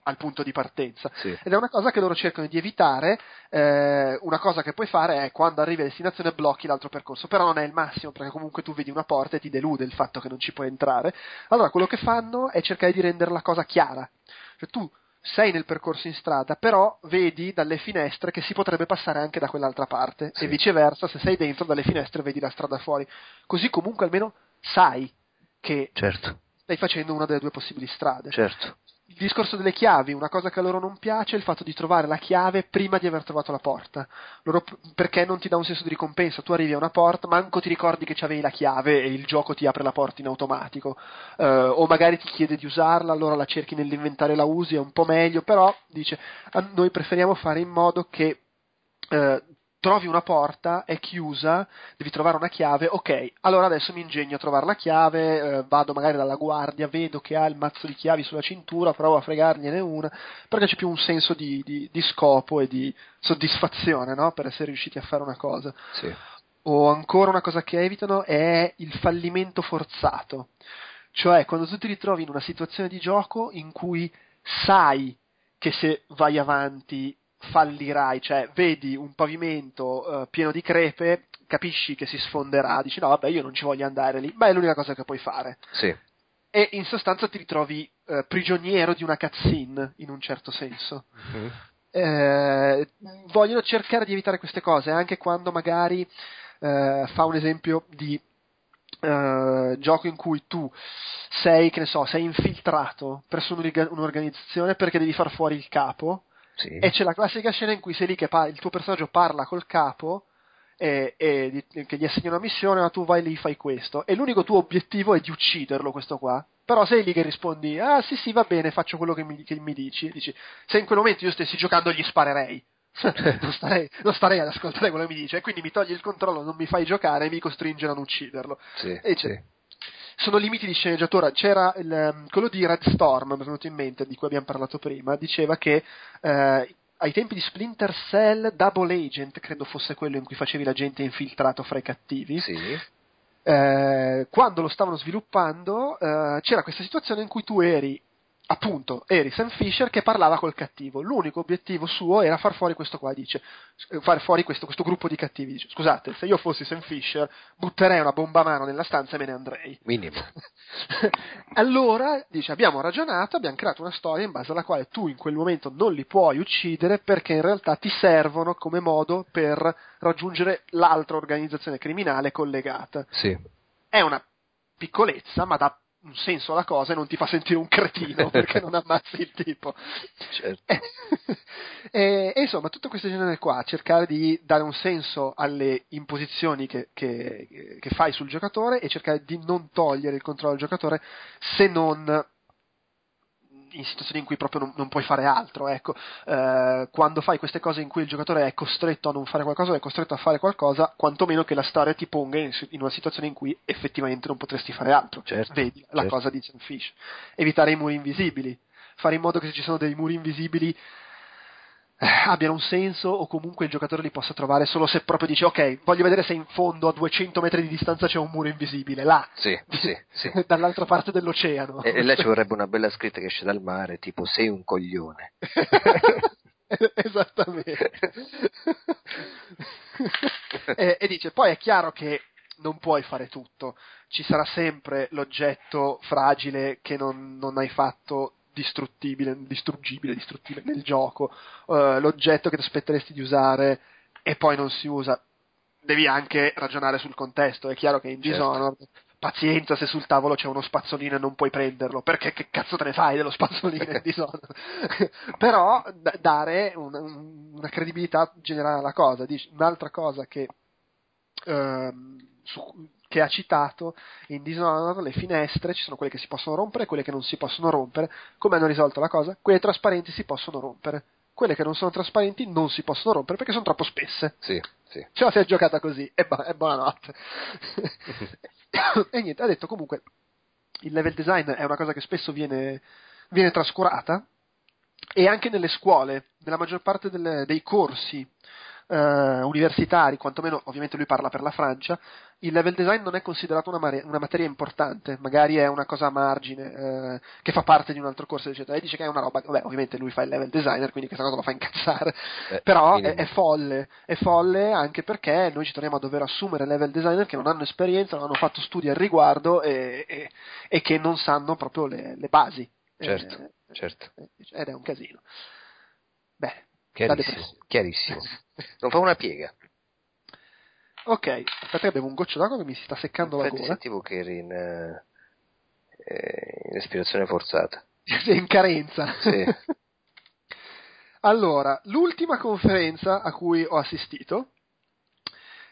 al punto di partenza. Sì. Ed è una cosa che loro cercano di evitare. Eh, una cosa che puoi fare è quando arrivi a destinazione blocchi l'altro percorso, però non è il massimo perché comunque tu vedi una porta e ti delude il fatto che non ci puoi entrare. Allora quello che fanno è cercare di rendere la cosa chiara. Cioè tu sei nel percorso in strada, però vedi dalle finestre che si potrebbe passare anche da quell'altra parte Sì. e viceversa, se sei dentro dalle finestre vedi la strada fuori. Così comunque almeno sai che Certo, stai facendo una delle due possibili strade. certo. Il discorso delle chiavi, una cosa che a loro non piace è il fatto di trovare la chiave prima di aver trovato la porta. Loro, perché non ti dà un senso di ricompensa? Tu arrivi a una porta, manco ti ricordi che c'avevi la chiave e il gioco ti apre la porta in automatico. Eh, o magari ti chiede di usarla, allora la cerchi nell'inventario e la usi, è un po' meglio, però dice "A noi preferiamo fare in modo che eh, trovi una porta, è chiusa, devi trovare una chiave, ok, allora adesso mi ingegno a trovare la chiave, eh, vado magari dalla guardia, vedo che ha il mazzo di chiavi sulla cintura, provo a fregargliene una, perché c'è più un senso di, di- di scopo e di soddisfazione, no? Per essere riusciti a fare una cosa. Sì. O ancora una cosa che evitano è il fallimento forzato. Cioè, quando tu ti ritrovi in una situazione di gioco in cui sai che se vai avanti fallirai, cioè vedi un pavimento eh, pieno di crepe, capisci che si sfonderà, dici no, vabbè, io non ci voglio andare lì, ma è l'unica cosa che puoi fare. Sì. E in sostanza ti ritrovi eh, prigioniero di una cutscene, in un certo senso eh, vogliono cercare di evitare queste cose anche quando magari eh, fa un esempio di eh, gioco in cui tu sei, che ne so, sei infiltrato presso un'orga- un'organizzazione perché devi far fuori il capo Sì. e c'è la classica scena in cui sei lì che pa- il tuo personaggio parla col capo e, e di- che gli assegna una missione, ma tu vai lì fai questo. E l'unico tuo obiettivo è di ucciderlo, questo qua. Però sei lì che rispondi, ah sì sì va bene, faccio quello che mi, che mi dici. Dici, se in quel momento io stessi giocando gli sparerei. (laughs) non, starei, non starei ad ascoltare quello che mi dice, e quindi mi togli il controllo, non mi fai giocare e mi costringe a non ucciderlo. Sì, E c'è- sì. Sono limiti di sceneggiatura. C'era il, ehm, quello di Red Storm, mi è venuto in mente, di cui abbiamo parlato prima, diceva che eh, ai tempi di Splinter Cell, Double Agent, credo fosse quello in cui facevi l'agente infiltrato fra i cattivi, Sì. eh, quando lo stavano sviluppando eh, c'era questa situazione in cui tu eri appunto eri Sam Fisher che parlava col cattivo l'unico obiettivo suo era far fuori questo qua dice far fuori questo, questo gruppo di cattivi dice scusate se io fossi Sam Fisher butterei una bomba a mano nella stanza e me ne andrei Minimo. (laughs) allora, dice, abbiamo ragionato, abbiamo creato una storia in base alla quale tu in quel momento non li puoi uccidere perché in realtà ti servono come modo per raggiungere l'altra organizzazione criminale collegata. Sì. È una piccolezza, ma dà un senso alla cosa e non ti fa sentire un cretino (laughs) perché non ammazzi il tipo. Certo. (laughs) e, e insomma, tutto questo genere qua, cercare di dare un senso alle imposizioni che, che- che fai sul giocatore e cercare di non togliere il controllo al giocatore se non in situazioni in cui proprio non, non puoi fare altro, ecco. Eh, quando fai queste cose in cui il giocatore è costretto a non fare qualcosa, è costretto a fare qualcosa, quantomeno che la storia ti ponga in, in una situazione in cui effettivamente non potresti fare altro. Certo, Vedi la certo. cosa di Sam Fish. Evitare i muri invisibili, fare in modo che se ci sono dei muri invisibili abbiano un senso o comunque il giocatore li possa trovare solo se proprio dice ok, voglio vedere se in fondo a 200 metri di distanza c'è un muro invisibile, là, Sì, (laughs) sì, sì. (laughs) dall'altra parte dell'oceano. E, e là ci vorrebbe una bella scritta che esce dal mare, tipo sei un coglione. (laughs) Esattamente. e, e dice, poi è chiaro che non puoi fare tutto, ci sarà sempre l'oggetto fragile che non, non hai fatto distruttibile, distruggibile, distruttibile nel gioco, eh, l'oggetto che ti aspetteresti di usare e poi non si usa. Devi anche ragionare sul contesto, è chiaro che in Certo. Dishonored pazienza se sul tavolo c'è uno spazzolino e non puoi prenderlo, perché che cazzo te ne fai dello spazzolino in (laughs) Dishonored? (laughs) Però da- dare un- una credibilità generale alla cosa. Dici- un'altra cosa che, ehm, su- che ha citato in Dishonored, le finestre, ci sono quelle che si possono rompere e quelle che non si possono rompere. Come hanno risolto la cosa? Quelle trasparenti si possono rompere. Quelle che non sono trasparenti non si possono rompere perché sono troppo spesse. Sì, sì. Ce la si è giocata così e, bu- e buonanotte. (laughs) e niente, ha detto comunque il level design è una cosa che spesso viene, viene trascurata e anche nelle scuole, nella maggior parte delle- dei corsi eh, universitari, quantomeno ovviamente lui parla per la Francia, il level design non è considerato una, mare- una materia importante, magari è una cosa a margine eh, che fa parte di un altro corso, eccetera. E dice che è una roba, vabbè, ovviamente lui fa il level designer, quindi questa cosa lo fa incazzare, Eh, però è, è folle, è folle anche perché noi ci troviamo a dover assumere level designer che non hanno esperienza, non hanno fatto studi al riguardo e, e- e che non sanno proprio le, le basi. Certo, Eh, certo. ed è un casino. Chiarissimo, chiarissimo. Non fa una piega. Ok, aspetta che bevo un goccio d'acqua che mi si sta seccando Infatti la gola. sentivo che eri in, eh, in respirazione forzata. Sei (laughs) in carenza. Sì. (laughs) allora, l'ultima conferenza a cui ho assistito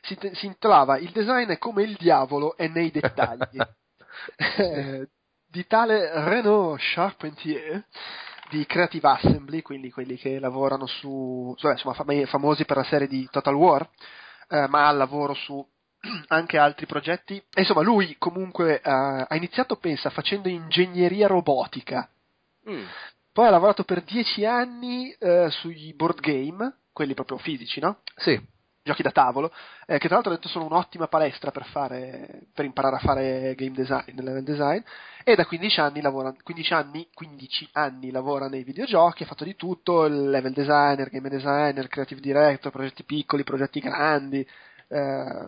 si, te- si intitolava Il design è come il diavolo è nei dettagli. (laughs) Eh, di tale Renaud Charpentier di Creative Assembly, quindi quelli che lavorano su, cioè, insomma, fam- famosi per la serie di Total War, eh, ma al lavoro su (clears throat) anche altri progetti. E insomma, lui comunque eh, ha iniziato, pensa, facendo ingegneria robotica. Mm. Poi ha lavorato per dieci anni eh, sui board game, quelli proprio fisici, no? Sì. Giochi da tavolo, eh, che tra l'altro ho detto sono un'ottima palestra per, fare, per imparare a fare game design, level design, e da 15 anni, lavora, 15 anni, 15 anni lavora nei videogiochi, ha fatto di tutto, level designer, game designer, creative director, progetti piccoli, progetti grandi, eh,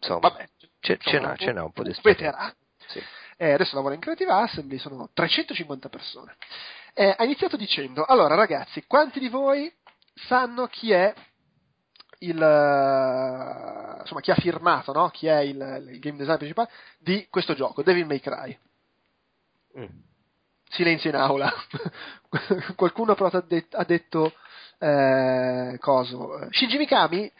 Insomma, vabbè, ce, ce insomma, ce n'ha un po' di un esperienza. Sì. Eh, adesso lavora in Creative Assembly, sono 350 persone. Eh, ha iniziato dicendo, allora ragazzi, quanti di voi sanno chi è il, eh, insomma, chi ha firmato, no? Chi è il, il game design principale di questo gioco, Devil May Cry? Mm. Silenzio in aula. (laughs) Qualcuno però ha, det- ha detto, eh, coso, Shinji Mikami?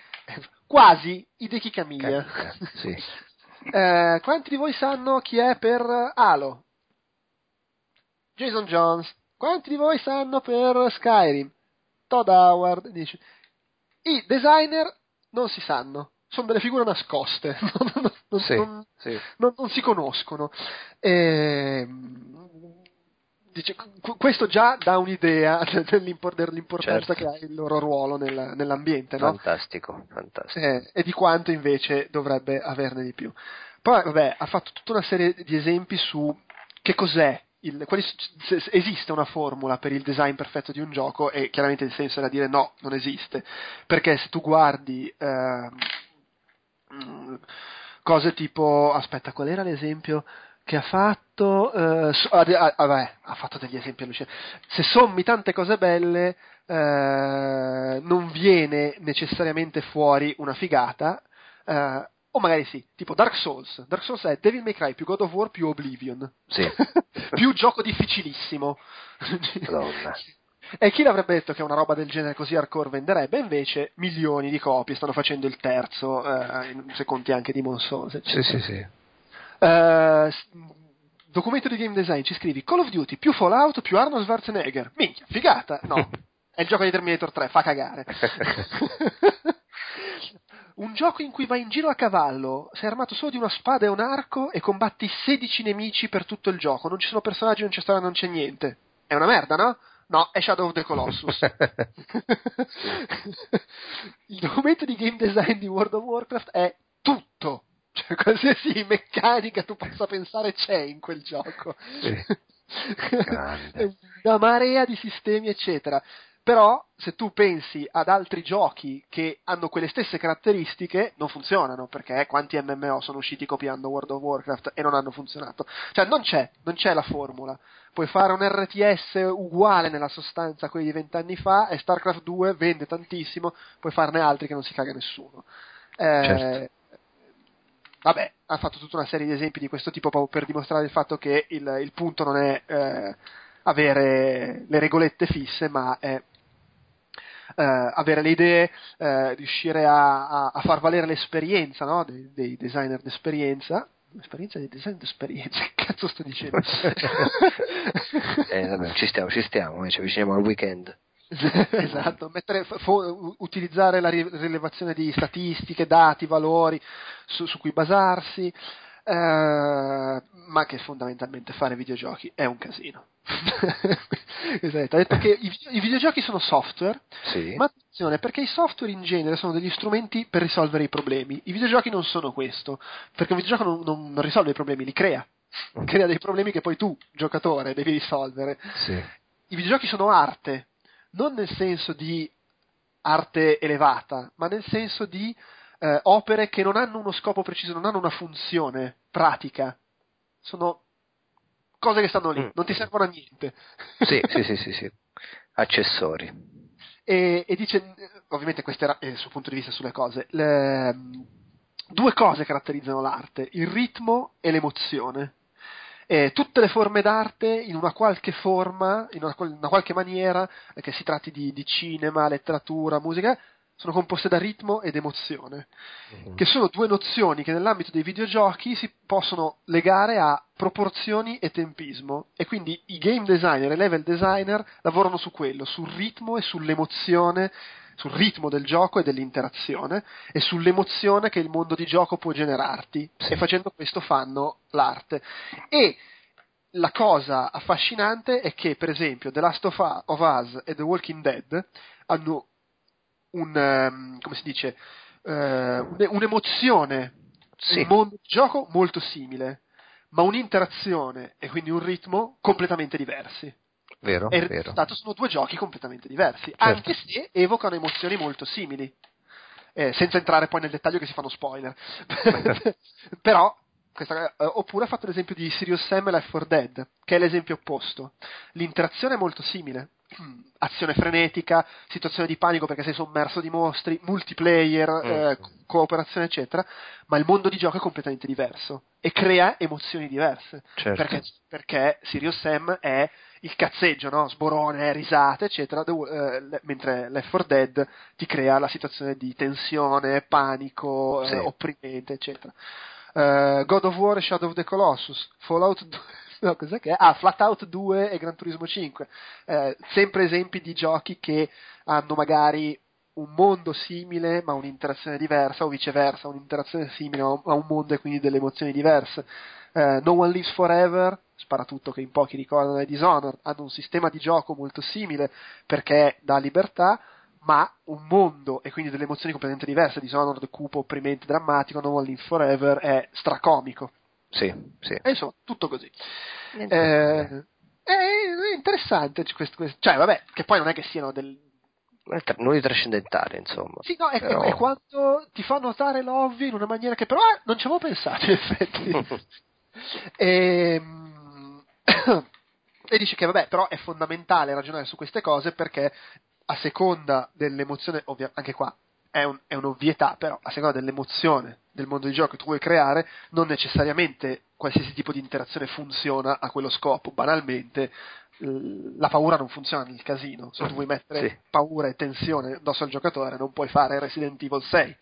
Quasi Hideki Kamiya. Kamiya, sì. (laughs) Eh, quanti di voi sanno chi è per Halo? Jason Jones. Quanti di voi sanno per Skyrim? Todd Howard. Dice. I designer non si sanno, sono delle figure nascoste, (laughs) non, Sì, non- sì. non- si conoscono. Ehm, dice, qu- questo già dà un'idea (laughs) dell'impor- dell'importanza Certo. che ha il loro ruolo nel- nell'ambiente, no? Fantastico, fantastico. Eh, e di quanto invece dovrebbe averne di più. Poi, vabbè, ha fatto tutta una serie di esempi su che cos'è, il, quali, esiste una formula per il design perfetto di un gioco e chiaramente il senso era dire no, non esiste, perché se tu guardi mm, cose tipo, aspetta, qual era l'esempio? che ha fatto eh, so- ah, de- ah, vabbè, ha fatto degli esempi allucinanti se sommi tante cose belle eh, non viene necessariamente fuori una figata eh, o magari sì, tipo Dark Souls Dark Souls è Devil May Cry più God of War più Oblivion Sì. (laughs) più gioco difficilissimo Madonna. e chi l'avrebbe detto che una roba del genere così hardcore venderebbe? Invece milioni di copie, stanno facendo il terzo, eh, se conti anche Demon Souls, eccetera. Sì, sì, sì. S- documento di game design, ci scrivi Call of Duty più Fallout più Arnold Schwarzenegger. Minchia, figata! No, (laughs) è il gioco di Terminator 3, fa cagare. (laughs) un gioco in cui vai in giro a cavallo, sei armato solo di una spada e un arco e combatti 16 nemici per tutto il gioco. Non ci sono personaggi, non c'è storia, non c'è niente. È una merda, no? No, è Shadow of the Colossus. (laughs) (laughs) il documento di game design di World of Warcraft è tutto. Cioè, qualsiasi meccanica tu possa pensare c'è in quel gioco. Sì. (laughs) Una marea di sistemi, eccetera. Però, se tu pensi ad altri giochi che hanno quelle stesse caratteristiche, non funzionano, perché quanti MMO sono usciti copiando World of Warcraft e non hanno funzionato? Cioè, non c'è, non c'è la formula. Puoi fare un RTS uguale nella sostanza a quelli di vent'anni fa e StarCraft 2 vende tantissimo, puoi farne altri che non si caga nessuno. Eh, Certo. Vabbè, ha fatto tutta una serie di esempi di questo tipo proprio per dimostrare il fatto che il, il punto non è eh, avere le regolette fisse, ma è eh, avere le idee, eh, riuscire a, a- a far valere l'esperienza no? dei, dei designer d'esperienza. L'esperienza dei designer d'esperienza, (laughs) che cazzo sto dicendo? (laughs) Eh, vabbè, ci stiamo, ci stiamo, eh, ci avviciniamo al weekend. (laughs) esatto, mettere, fo- utilizzare la ri- rilevazione di statistiche, dati, valori su, su cui basarsi, eh, ma che fondamentalmente fare videogiochi è un casino. (laughs) esatto, che i, i videogiochi sono software, Sì. ma attenzione, perché i software in genere sono degli strumenti per risolvere i problemi. I videogiochi non sono questo, perché un videogioco non, non- non risolve i problemi, li crea. Crea dei problemi che poi tu, giocatore, devi risolvere Sì. i videogiochi sono arte, non nel senso di arte elevata, ma nel senso di eh, opere che non hanno uno scopo preciso, non hanno una funzione pratica. Sono cose che stanno lì, Mm. non ti servono a niente. Sì, (laughs) sì, sì, sì, sì. Accessori. e, e dice, eh, ovviamente questo era il suo punto di vista sulle cose, le- due cose caratterizzano l'arte, il ritmo e l'emozione. E tutte le forme d'arte in una qualche forma, in una, una qualche maniera, eh, che si tratti di, di cinema, letteratura, musica, sono composte da ritmo ed emozione, che sono due nozioni che nell'ambito dei videogiochi si possono legare a proporzioni e tempismo e quindi i game designer e level designer lavorano su quello, sul ritmo e sull'emozione, sul ritmo del gioco e dell'interazione e sull'emozione che il mondo di gioco può generarti Sì. e facendo questo fanno l'arte. E la cosa affascinante è che, per esempio, The Last of Us e The Walking Dead hanno un, ehm, come si dice, eh, un- un'emozione, Sì. un mondo di gioco molto simile, ma un'interazione e quindi un ritmo completamente diversi. Vero, E il vero. risultato sono due giochi completamente diversi, Certo. anche se evocano emozioni molto simili. Eh, senza entrare poi nel dettaglio che si fanno spoiler. (laughs) Però, questa- eh, oppure ha fatto l'esempio di Sirius Sam e Left 4 Dead, che è l'esempio opposto. L'interazione è molto simile. Azione frenetica, situazione di panico perché sei sommerso di mostri, multiplayer, eh, Mm. cooperazione, eccetera, ma il mondo di gioco è completamente diverso e crea emozioni diverse. Certo. Perché, perché Sirius Sam è il cazzeggio, no? sborone, risate, eccetera, eh, mentre Left 4 Dead ti crea la situazione di tensione, panico, eh, Sì. opprimente, eccetera. Eh, God of War e Shadow of the Colossus, Fallout 2, no, cos'è che è? Ah, Flatout 2 e Gran Turismo 5. Eh, sempre esempi di giochi che hanno magari un mondo simile ma un'interazione diversa o viceversa, un'interazione simile ma un- mondo e quindi delle emozioni diverse. Eh, no One Lives Forever, sparatutto che in pochi ricordano è Dishonored, hanno un sistema di gioco molto simile perché dà libertà, ma un mondo e quindi delle emozioni completamente diverse. Dishonored cupo, opprimente, drammatico, No One Lives Forever è stracomico. Sì, sì. E insomma, tutto così. Niente. Eh, è interessante questo, questo- cioè vabbè, che poi non è che siano del, Eh, di trascendentale, insomma. sì, no, è, Però- è quando ti fa notare l'ovvio in una maniera che però eh, non ci avevo pensato in effetti. (laughs) Ehm, (coughs) e dice che vabbè, però è fondamentale ragionare su queste cose perché a seconda dell'emozione, ovvia, anche qua è, un- è un'ovvietà, però a seconda dell'emozione del mondo di gioco che tu vuoi creare, non necessariamente qualsiasi tipo di interazione funziona a quello scopo. Banalmente, la paura non funziona nel casino. Se tu vuoi mettere Sì. paura e tensione addosso al giocatore, non puoi fare Resident Evil 6.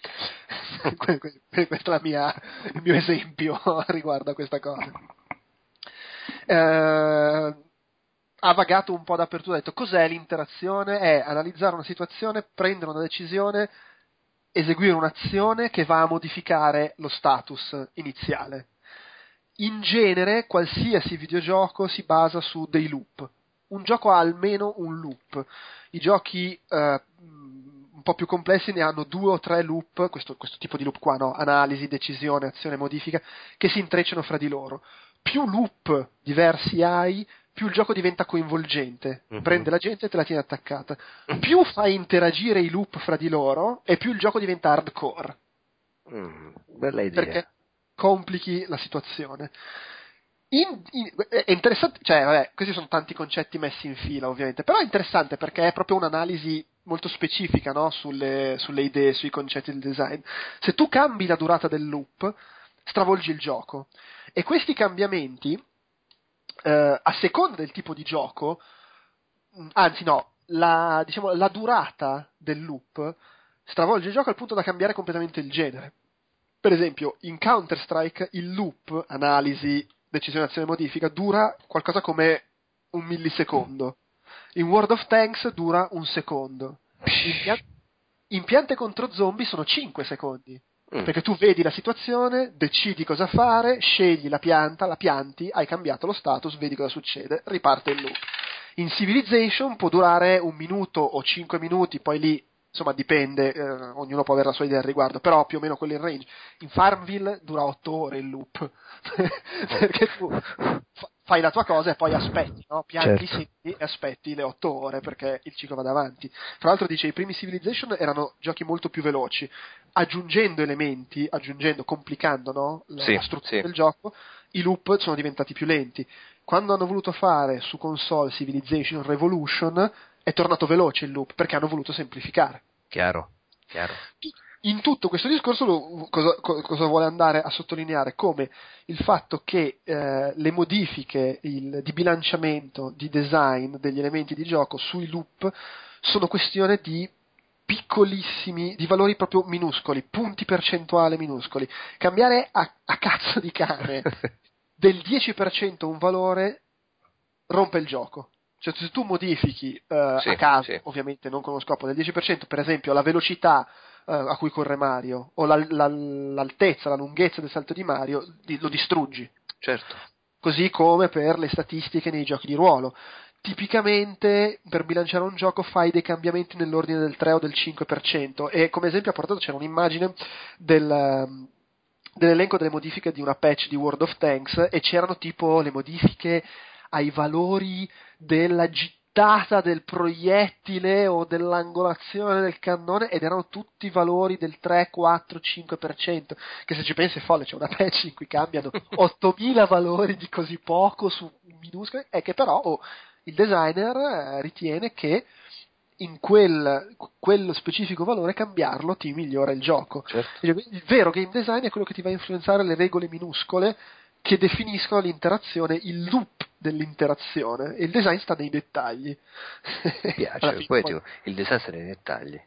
(laughs) Que- que- Questo è la mia- il mio esempio (laughs) riguardo a questa cosa. Eh, ha vagato un po' dappertutto, ha detto cos'è l'interazione? È analizzare una situazione, prendere una decisione, eseguire un'azione che va a modificare lo status iniziale. In genere, qualsiasi videogioco si basa su dei loop. Un gioco ha almeno un loop. I giochi eh, un po' più complessi ne hanno due o tre loop, questo, questo tipo di loop qua, no? analisi, decisione, azione, modifica, che si intrecciano fra di loro. Più loop diversi hai, più il gioco diventa coinvolgente, Mhm. prende la gente e te la tiene attaccata. Più fai interagire i loop fra di loro, e più il gioco diventa hardcore Mm, bella idea. perché complichi la situazione. In- in- è interessante, cioè, vabbè, questi sono tanti concetti messi in fila, ovviamente, però è interessante perché è proprio un'analisi molto specifica no? sulle, sulle idee, sui concetti del design. Se tu cambi la durata del loop, stravolgi il gioco. E questi cambiamenti, eh, a seconda del tipo di gioco, mh, anzi no, la, diciamo, la durata del loop stravolge il gioco al punto da cambiare completamente il genere. Per esempio, in Counter-Strike il loop, analisi, decisione, azione, modifica, dura qualcosa come un millisecondo. In World of Tanks dura un secondo. In, in piante contro zombie sono 5 secondi. Mm. Perché tu vedi la situazione, decidi cosa fare, scegli la pianta, la pianti, hai cambiato lo status, vedi cosa succede, riparte il loop. In Civilization può durare un minuto o cinque minuti, poi lì insomma dipende, eh, ognuno può avere la sua idea al riguardo, però più o meno quello in range. In Farmville dura otto ore il loop, (laughs) perché tu fa- fai la tua cosa e poi aspetti, no? pianti Certo. e aspetti le otto ore perché il ciclo vada avanti. Tra l'altro dice i primi Civilization erano giochi molto più veloci, aggiungendo elementi, aggiungendo, complicando no? la, Sì, struttura sì. del gioco, i loop sono diventati più lenti. quando hanno voluto fare su console Civilization Revolution è tornato veloce il loop perché hanno voluto semplificare. Chiaro, chiaro. In tutto questo discorso lo- cosa, co- cosa vuole andare a sottolineare? Come il fatto che eh, le modifiche il- di bilanciamento, di design degli elementi di gioco sui loop sono questione di piccolissimi, di valori proprio minuscoli, punti percentuali minuscoli. Cambiare a, a cazzo di cane (laughs) del 10% un valore rompe il gioco. Cioè, se tu modifichi eh, Sì, a caso, sì. ovviamente non con lo scopo del 10%, per esempio la velocità eh, a cui corre Mario o la- la- l'altezza, la lunghezza del salto di Mario, di- lo distruggi. certo. Così come per le statistiche nei giochi di ruolo. Tipicamente per bilanciare un gioco fai dei cambiamenti nell'ordine del 3 o del 5% e come esempio ha portato c'era un'immagine del, ehm, dell'elenco delle modifiche di una patch di World of Tanks e c'erano tipo le modifiche ai valori della gittata del proiettile o dell'angolazione del cannone ed erano tutti valori del 3, 4, 5%, che se ci pensi è folle, c'è una patch in cui cambiano (laughs) 8000 valori di così poco su minuscoli e che però oh, il designer eh, ritiene che in quel, quello specifico valore cambiarlo ti migliora il gioco. certo. Il vero game design è quello che ti va a influenzare le regole minuscole che definiscono l'interazione, il loop dell'interazione e il design sta nei dettagli. Mi piace, dico, il design sta nei dettagli.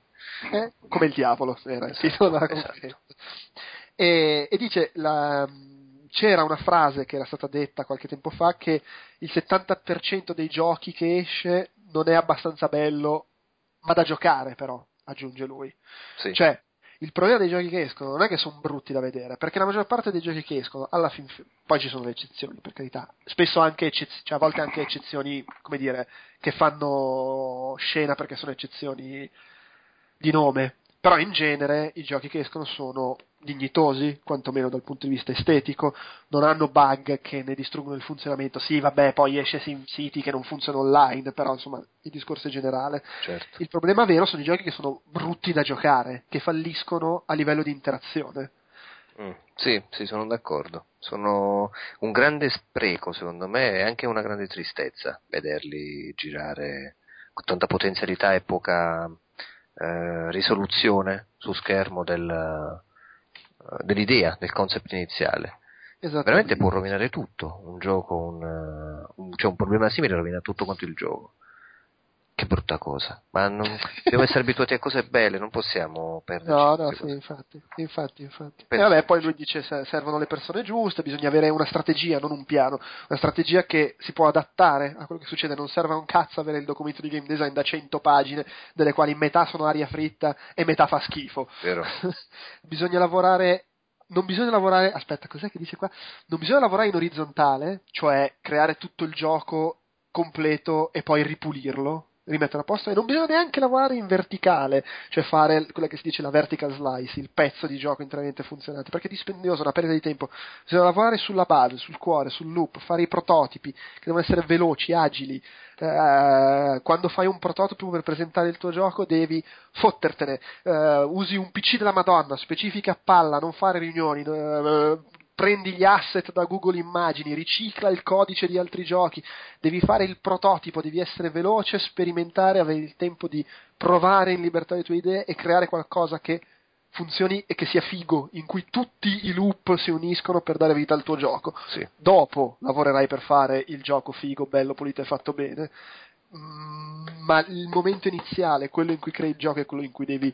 eh, come il diavolo era il Esatto, titolo della esatto. conferenza. E, e dice la- c'era una frase che era stata detta qualche tempo fa che il 70% dei giochi che esce non è abbastanza bello ma da giocare però aggiunge lui. Sì. cioè il problema dei giochi che escono non è che sono brutti da vedere, perché la maggior parte dei giochi che escono, alla fin fi- poi ci sono le eccezioni, per carità, spesso anche eccezioni, cioè a volte anche eccezioni, come dire, che fanno scena perché sono eccezioni di nome, però in genere i giochi che escono sono dignitosi, quantomeno dal punto di vista estetico, non hanno bug che ne distruggono il funzionamento, sì vabbè poi esce Sim City che non funziona online, però insomma il discorso è generale. certo. Il problema vero sono i giochi che sono brutti da giocare, che falliscono a livello di interazione. Mm, Sì, sì, sono d'accordo. Sono un grande spreco, secondo me, e anche una grande tristezza vederli girare con tanta potenzialità e poca eh, risoluzione su schermo del, eh, dell'idea, del concept iniziale. Esatto. Veramente può rovinare tutto. Un gioco, un, eh, un- cioè un problema simile rovina tutto quanto il gioco. Che brutta cosa. Ma non, dobbiamo essere abituati a cose belle, non possiamo perderci. No, no, sì, infatti, infatti, infatti. E vabbè, poi lui dice se- servono le persone giuste, bisogna avere una strategia, non un piano, una strategia che si può adattare a quello che succede, non serve a un cazzo avere il documento di game design da 100 pagine, delle quali metà sono aria fritta e metà fa schifo. (laughs) Bisogna lavorare non bisogna lavorare aspetta cos'è che dice qua non bisogna lavorare in orizzontale cioè creare tutto il gioco completo e poi ripulirlo rimetterlo a posto e non bisogna neanche lavorare in verticale cioè fare quella che si dice la vertical slice il pezzo di gioco interamente funzionante perché è dispendioso è una perdita di tempo. Bisogna lavorare sulla base sul cuore sul loop fare i prototipi che devono essere veloci agili. Eh, quando fai un prototipo per presentare il tuo gioco devi fottertene, eh, usi un PC della Madonna, specifica a palla, non fare riunioni, eh, prendi gli asset da Google Immagini, ricicla il codice di altri giochi, devi fare il prototipo, devi essere veloce, sperimentare, avere il tempo di provare in libertà le tue idee e creare qualcosa che funzioni e che sia figo, in cui tutti i loop si uniscono per dare vita al tuo gioco Sì. dopo lavorerai per fare il gioco figo, bello, pulito e fatto bene. Mm, ma il momento iniziale, quello in cui crei il gioco, è quello in cui devi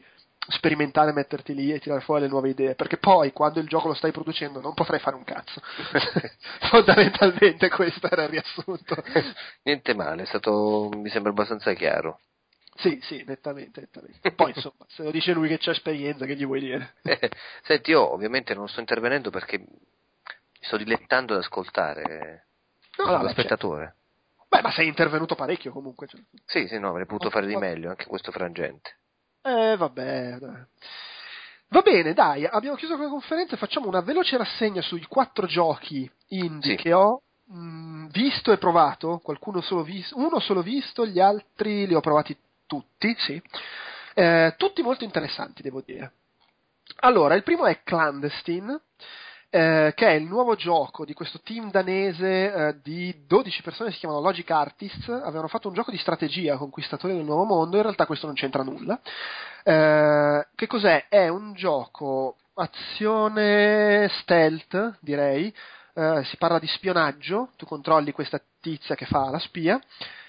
sperimentare, metterti lì e tirare fuori le nuove idee. Perché poi, quando il gioco lo stai producendo, non potrai fare un cazzo. (laughs) Fondamentalmente, questo era il riassunto. Niente male, è stato, mi sembra abbastanza chiaro. Sì, sì, nettamente, nettamente. Poi, insomma, se lo dice lui che c'ha esperienza, che gli vuoi dire? Senti, io ovviamente non sto intervenendo perché mi sto dilettando ad ascoltare No, lo vabbè, spettatore. certo. Beh, ma sei intervenuto parecchio comunque. cioè. Sì, sì, no, avrei potuto fare di meglio anche questo frangente. Eh, vabbè. Va bene, dai, abbiamo chiuso con la conferenza facciamo una veloce rassegna sui quattro giochi indie Sì. che ho mh, visto e provato. Qualcuno solo visto, uno solo visto, gli altri li ho provati tutti, sì. Eh, tutti molto interessanti, devo dire. Allora, il primo è Clandestine. Eh, che è il nuovo gioco di questo team danese eh, di 12 persone, si chiamano Logic Artists, avevano fatto un gioco di strategia, Conquistatori del Nuovo Mondo, in realtà questo non c'entra nulla. Eh, che cos'è? È un gioco azione stealth, direi, eh, si parla di spionaggio, tu controlli questa tizia che fa la spia,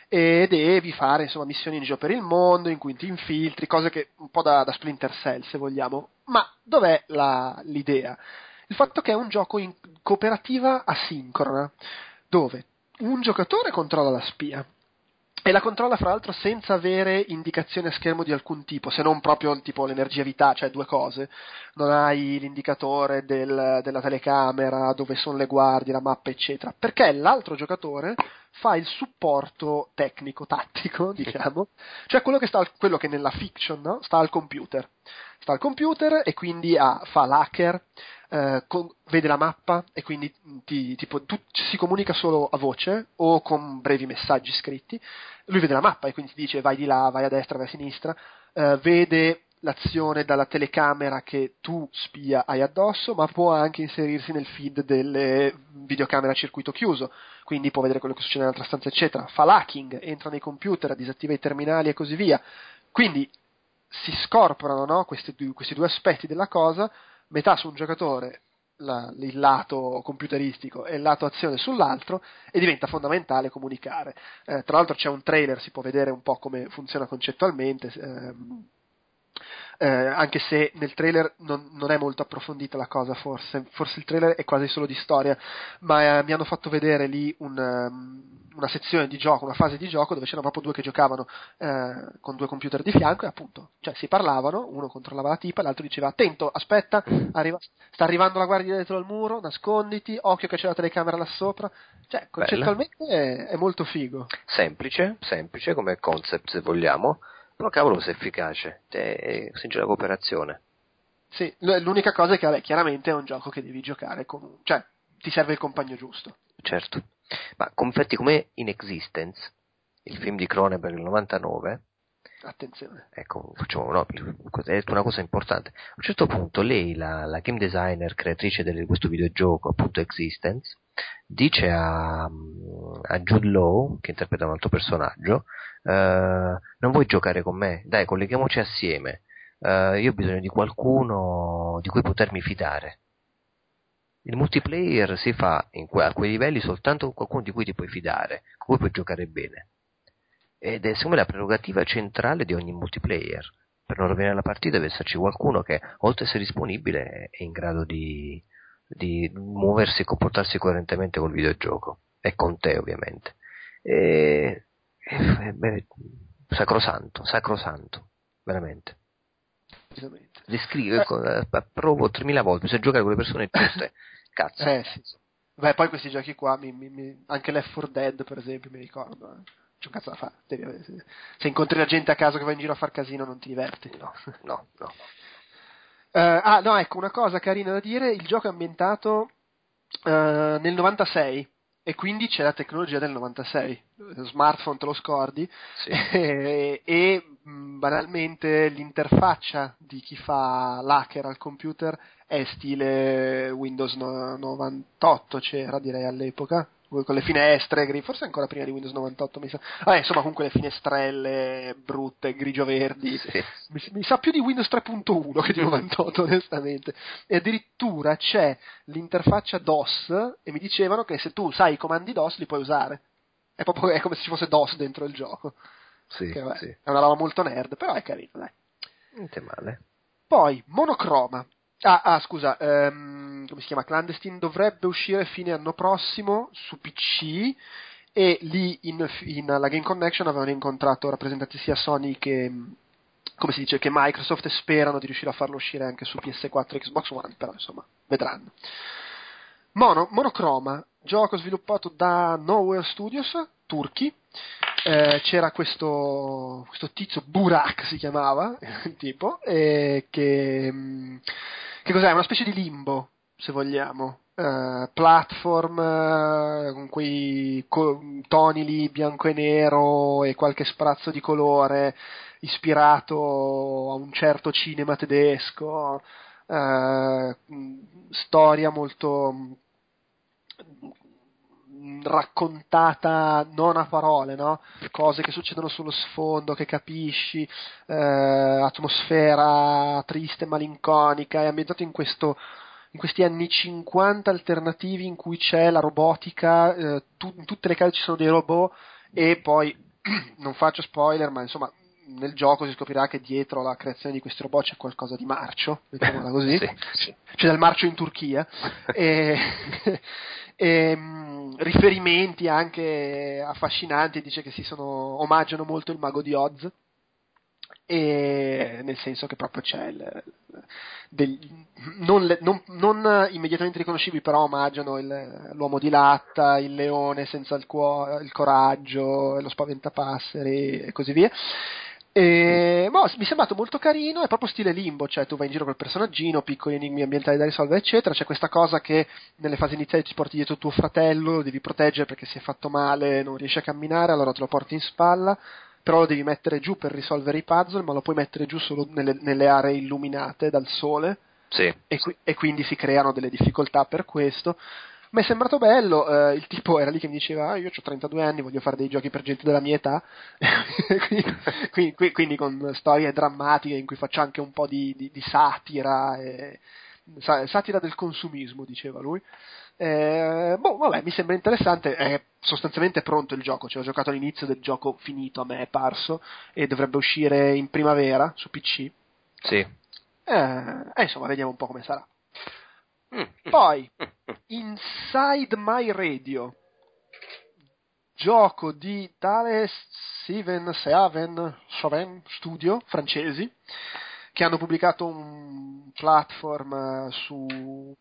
e devi fare insomma, missioni in giro per il mondo in cui ti infiltri, cose che un po' da, da Splinter Cell se vogliamo. Ma dov'è la, l'idea? Il fatto che è un gioco in cooperativa asincrona, dove un giocatore controlla la spia e la controlla fra l'altro senza avere indicazioni a schermo di alcun tipo, se non proprio tipo l'energia vita, cioè due cose. Non hai l'indicatore del, della telecamera, dove sono le guardie, la mappa, eccetera. Perché l'altro giocatore fa il supporto tecnico, tattico, diciamo, cioè quello che, sta al, quello che nella fiction no? sta al computer. Sta al computer e quindi ha, fa l'hacker, eh, con, vede la mappa e quindi ti, tipo, tu, si comunica solo a voce o con brevi messaggi scritti. Lui vede la mappa e quindi ti dice vai di là, vai a destra, vai a sinistra, eh, vede l'azione dalla telecamera che tu spia hai addosso, ma può anche inserirsi nel feed delle videocamere a circuito chiuso, quindi può vedere quello che succede nell'altra stanza, eccetera. Fa l'hacking, entra nei computer, disattiva i terminali e così via. Quindi si scorporano no, questi, questi due aspetti della cosa, metà su un giocatore la, il lato computeristico e il lato azione sull'altro e diventa fondamentale comunicare. Eh, tra l'altro c'è un trailer, si può vedere un po' come funziona concettualmente. Ehm, eh, anche se nel trailer non, non, è molto approfondita la cosa, forse, forse il trailer è quasi solo di storia, ma eh, mi hanno fatto vedere lì un, um, una sezione di gioco, una fase di gioco dove c'erano proprio due che giocavano eh, con due computer di fianco e appunto, cioè si parlavano, uno controllava la tipa, l'altro diceva attento, aspetta, arriva, sta arrivando la guardia dietro al muro, nasconditi, occhio che c'è la telecamera là sopra, cioè concettualmente è, è molto figo. Semplice, semplice come concept se vogliamo però cavolo se è efficace, è sincera cooperazione. Sì, l'unica cosa è che vabbè, chiaramente è un gioco che devi giocare con cioè ti serve il compagno giusto. Certo, ma confetti come In Existence, il film di Cronenberg del 99, Attenzione. Ecco, facciamo no, è una cosa importante. A un certo punto lei, la, la game designer, creatrice di questo videogioco, appunto Existence, dice a, a Jude Law, che interpreta un altro personaggio, uh, non vuoi giocare con me? Dai, colleghiamoci assieme. Uh, io ho bisogno di qualcuno di cui potermi fidare. Il multiplayer si fa que- a quei livelli soltanto con qualcuno di cui ti puoi fidare, con cui puoi giocare bene. Ed è secondo me la prerogativa centrale di ogni multiplayer. Per non rovinare la partita deve esserci qualcuno che, oltre ad essere disponibile, è in grado di, di muoversi e comportarsi coerentemente col videogioco e con te ovviamente e, e, beh, sacrosanto sacrosanto veramente descrive eh. provo 3000 volte bisogna giocare con le persone giuste (coughs) cazzo eh, sì. Beh, poi questi giochi qua mi, mi, mi, anche Left 4 Dead per esempio mi ricordo eh. C'è un cazzo da fare se incontri la gente a caso che va in giro a far casino non ti diverti. No no no. Uh, ah, no, ecco, una cosa carina da dire, il gioco è ambientato uh, nel 96 e quindi c'è la tecnologia del 96, lo smartphone te lo scordi? Sì. (laughs) e, e banalmente l'interfaccia di chi fa l'hacker al computer è stile Windows 98 c'era direi all'epoca con le finestre, forse ancora prima di Windows 98 mi sa. Vabbè, insomma, comunque le finestrelle brutte, grigio-verdi. Sì. Mi, mi, sa più di Windows 3.1 che di 98, onestamente. E addirittura c'è l'interfaccia DOS e mi dicevano che se tu sai i comandi DOS li puoi usare. È proprio è come se ci fosse DOS dentro il gioco. Sì, che, vabbè, sì. È una roba molto nerd, però è carino, dai. Niente male. Poi, monocroma. Ah, ah scusa, um, come si chiama? Clandestine dovrebbe uscire fine anno prossimo su PC e lì in, in alla Game Connection avevano incontrato rappresentanti sia Sony che come si dice che Microsoft e sperano di riuscire a farlo uscire anche su PS4 e Xbox One, però insomma, vedranno. Mono, Monochroma, gioco sviluppato da Nowhere Studios, turchi. Eh, c'era questo, questo, tizio Burak si chiamava (laughs) tipo eh, che mm, che cos'è? Una specie di limbo, se vogliamo. Uh, platform uh, con quei co- toni lì bianco e nero e qualche sprazzo di colore ispirato a un certo cinema tedesco eh, mh, storia molto raccontata non a parole, no? Cose che succedono sullo sfondo, che capisci, eh, atmosfera triste, malinconica, è ambientato in questo in questi anni 50 alternativi in cui c'è la robotica, eh, tu- in tutte le case ci sono dei robot e poi (clears throat) non faccio spoiler, ma insomma nel gioco si scoprirà che dietro la creazione di questi robot c'è qualcosa di marcio, mettiamola così, Sì, sì. c'è del marcio in Turchia, (laughs) e, e, mh, riferimenti anche affascinanti, dice che si sono, omaggiano molto il mago di Oz, e nel senso che proprio c'è il, del- non, le- non- non immediatamente riconoscibili però omaggiano il- l'uomo di latta, il leone senza il, cuo- il coraggio, lo spaventapasseri e così via. E, boh, mi è sembrato molto carino, è proprio stile limbo, cioè tu vai in giro col personaggino, piccoli enigmi ambientali da risolvere, eccetera. C'è questa cosa che nelle fasi iniziali ti porti dietro tuo fratello, lo devi proteggere perché si è fatto male, non riesce a camminare, allora te lo porti in spalla, però lo devi mettere giù per risolvere i puzzle, ma lo puoi mettere giù solo nelle, nelle aree illuminate dal sole Sì. e, qui- e quindi si creano delle difficoltà per questo. Mi è sembrato bello, eh, il tipo era lì che mi diceva, ah, io ho 32 anni, voglio fare dei giochi per gente della mia età, (laughs) quindi, quindi- qui- quindi con storie drammatiche in cui faccio anche un po' di, di- di satira, e, sa- satira del consumismo, diceva lui. Eh, boh, vabbè, mi sembra interessante, è sostanzialmente pronto il gioco, cioè ho giocato all'inizio del gioco finito, a me è parso, e dovrebbe uscire in primavera su PC. Sì. Eh, e insomma, vediamo un po' come sarà. Mm. Poi, Inside My Radio, gioco di tale Steven Seaven Chauvin Studio, francesi, che hanno pubblicato un platform eh, su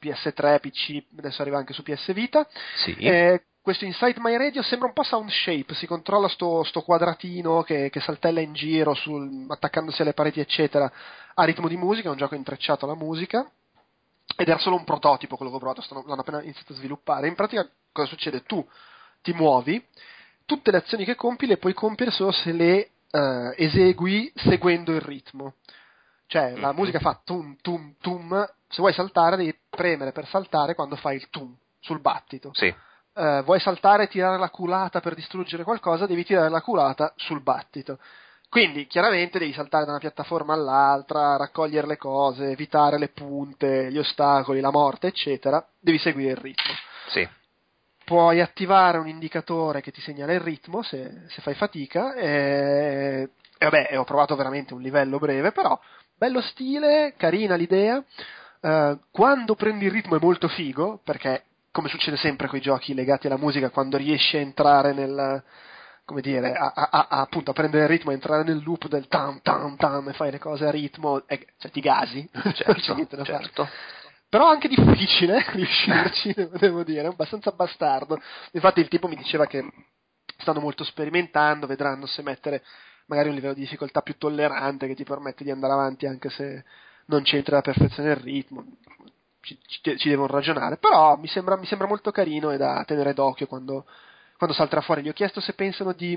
PS3, PC, adesso arriva anche su PS Vita. Sì. Eh, questo Inside My Radio sembra un po' Sound Shape, si controlla sto, sto quadratino che, che saltella in giro sul- attaccandosi alle pareti eccetera a ritmo di musica, è un gioco intrecciato alla musica ed era solo un prototipo quello che ho provato, stanno- l'hanno appena iniziato a sviluppare. In pratica cosa succede? Tu ti muovi, tutte le azioni che compi le puoi compiere solo se le eh, esegui seguendo il ritmo. Cioè la musica fa tum tum tum, se vuoi saltare devi premere per saltare quando fai il tum sul battito. Sì. Eh, vuoi saltare e tirare la culata per distruggere qualcosa, devi tirare la culata sul battito. Quindi chiaramente devi saltare da una piattaforma all'altra, raccogliere le cose, evitare le punte, gli ostacoli, la morte, eccetera. Devi seguire il ritmo. Sì. Puoi attivare un indicatore che ti segnala il ritmo se, se fai fatica. E, e vabbè, ho provato veramente un livello breve, però bello stile, carina l'idea. Eh, quando prendi il ritmo è molto figo, perché come succede sempre con i giochi legati alla musica, quando riesci a entrare nel come dire, a, a- a- appunto a prendere il ritmo, a entrare nel loop del tam tam tam e fai le cose a ritmo, e, cioè ti gasi, (laughs) c'è Certo. niente da fare. certo. Però anche difficile (laughs) riuscirci, (laughs) devo dire, è abbastanza bastardo. Infatti il tipo mi diceva che stanno molto sperimentando, vedranno se mettere magari un livello di difficoltà più tollerante che ti permette di andare avanti anche se non c'entra alla perfezione il ritmo. Ci, ci- ci devono ragionare, però mi sembra, mi sembra molto carino e da tenere d'occhio quando, quando salterà fuori. Gli ho chiesto se pensano di,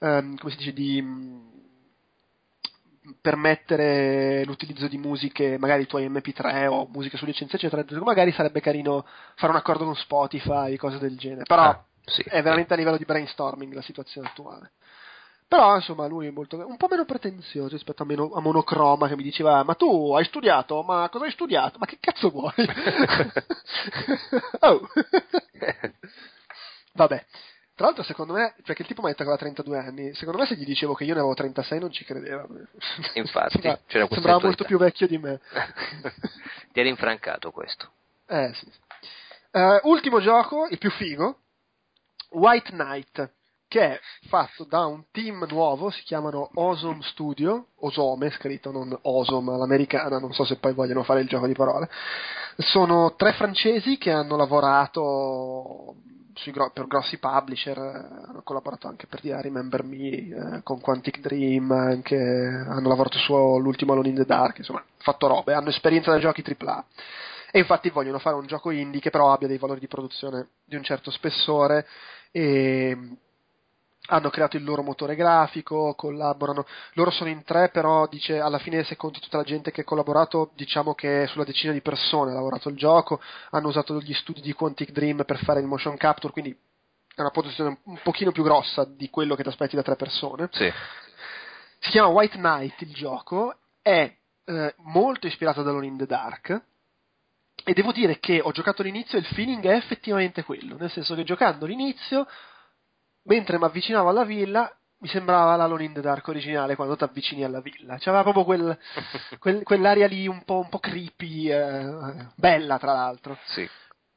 ehm, come si dice, di mh, permettere l'utilizzo di musiche, magari i tuoi MP3 o musiche su licenza, eccetera. Magari sarebbe carino fare un accordo con Spotify, cose del genere. Però Ah, sì. è veramente a livello di brainstorming la situazione attuale. Però, insomma, lui è molto, un po' meno pretenzioso rispetto a, meno- a Monocroma che mi diceva, ma tu hai studiato? Ma cosa hai studiato? Ma che cazzo vuoi? (laughs) (laughs) oh. Vabbè. Tra l'altro, secondo me, perché il tipo mi ha detto che aveva 32 anni, secondo me se gli dicevo che io ne avevo 36 non ci credeva. Infatti, questa sembrava molto più vecchio di me. (laughs) Ti eri infrancato questo. Eh, sì. Eh, ultimo gioco, il più figo, White Knight, che è fatto da un team nuovo, si chiamano Osome Studio, Osome scritto, non Osome all'americana, non so se poi vogliono fare il gioco di parole. Sono tre francesi che hanno lavorato gro- per grossi publisher, eh, hanno collaborato anche per dire Remember Me, eh, con Quantic Dream, anche, hanno lavorato sull'ultimo Alone in the Dark, insomma, fatto robe, hanno esperienza da giochi AAA. E infatti vogliono fare un gioco indie che però abbia dei valori di produzione di un certo spessore e, hanno creato il loro motore grafico, collaborano. Loro sono in tre, però dice alla fine se conti tutta la gente che ha collaborato, diciamo che sulla decina di persone ha lavorato il gioco, hanno usato gli studi di Quantic Dream per fare il motion capture, quindi è una produzione un pochino più grossa di quello che ti aspetti da tre persone. Sì. Si chiama White Knight il gioco, è eh, molto ispirato da Alone in the Dark. E devo dire che ho giocato all'inizio e il feeling è effettivamente quello, nel senso che giocando all'inizio mentre mi avvicinavo alla villa mi sembrava l'Alone in the Dark originale quando ti avvicini alla villa. C'aveva proprio quel, (laughs) quel- quell'aria lì un po', un po' creepy, eh, bella tra l'altro. Sì.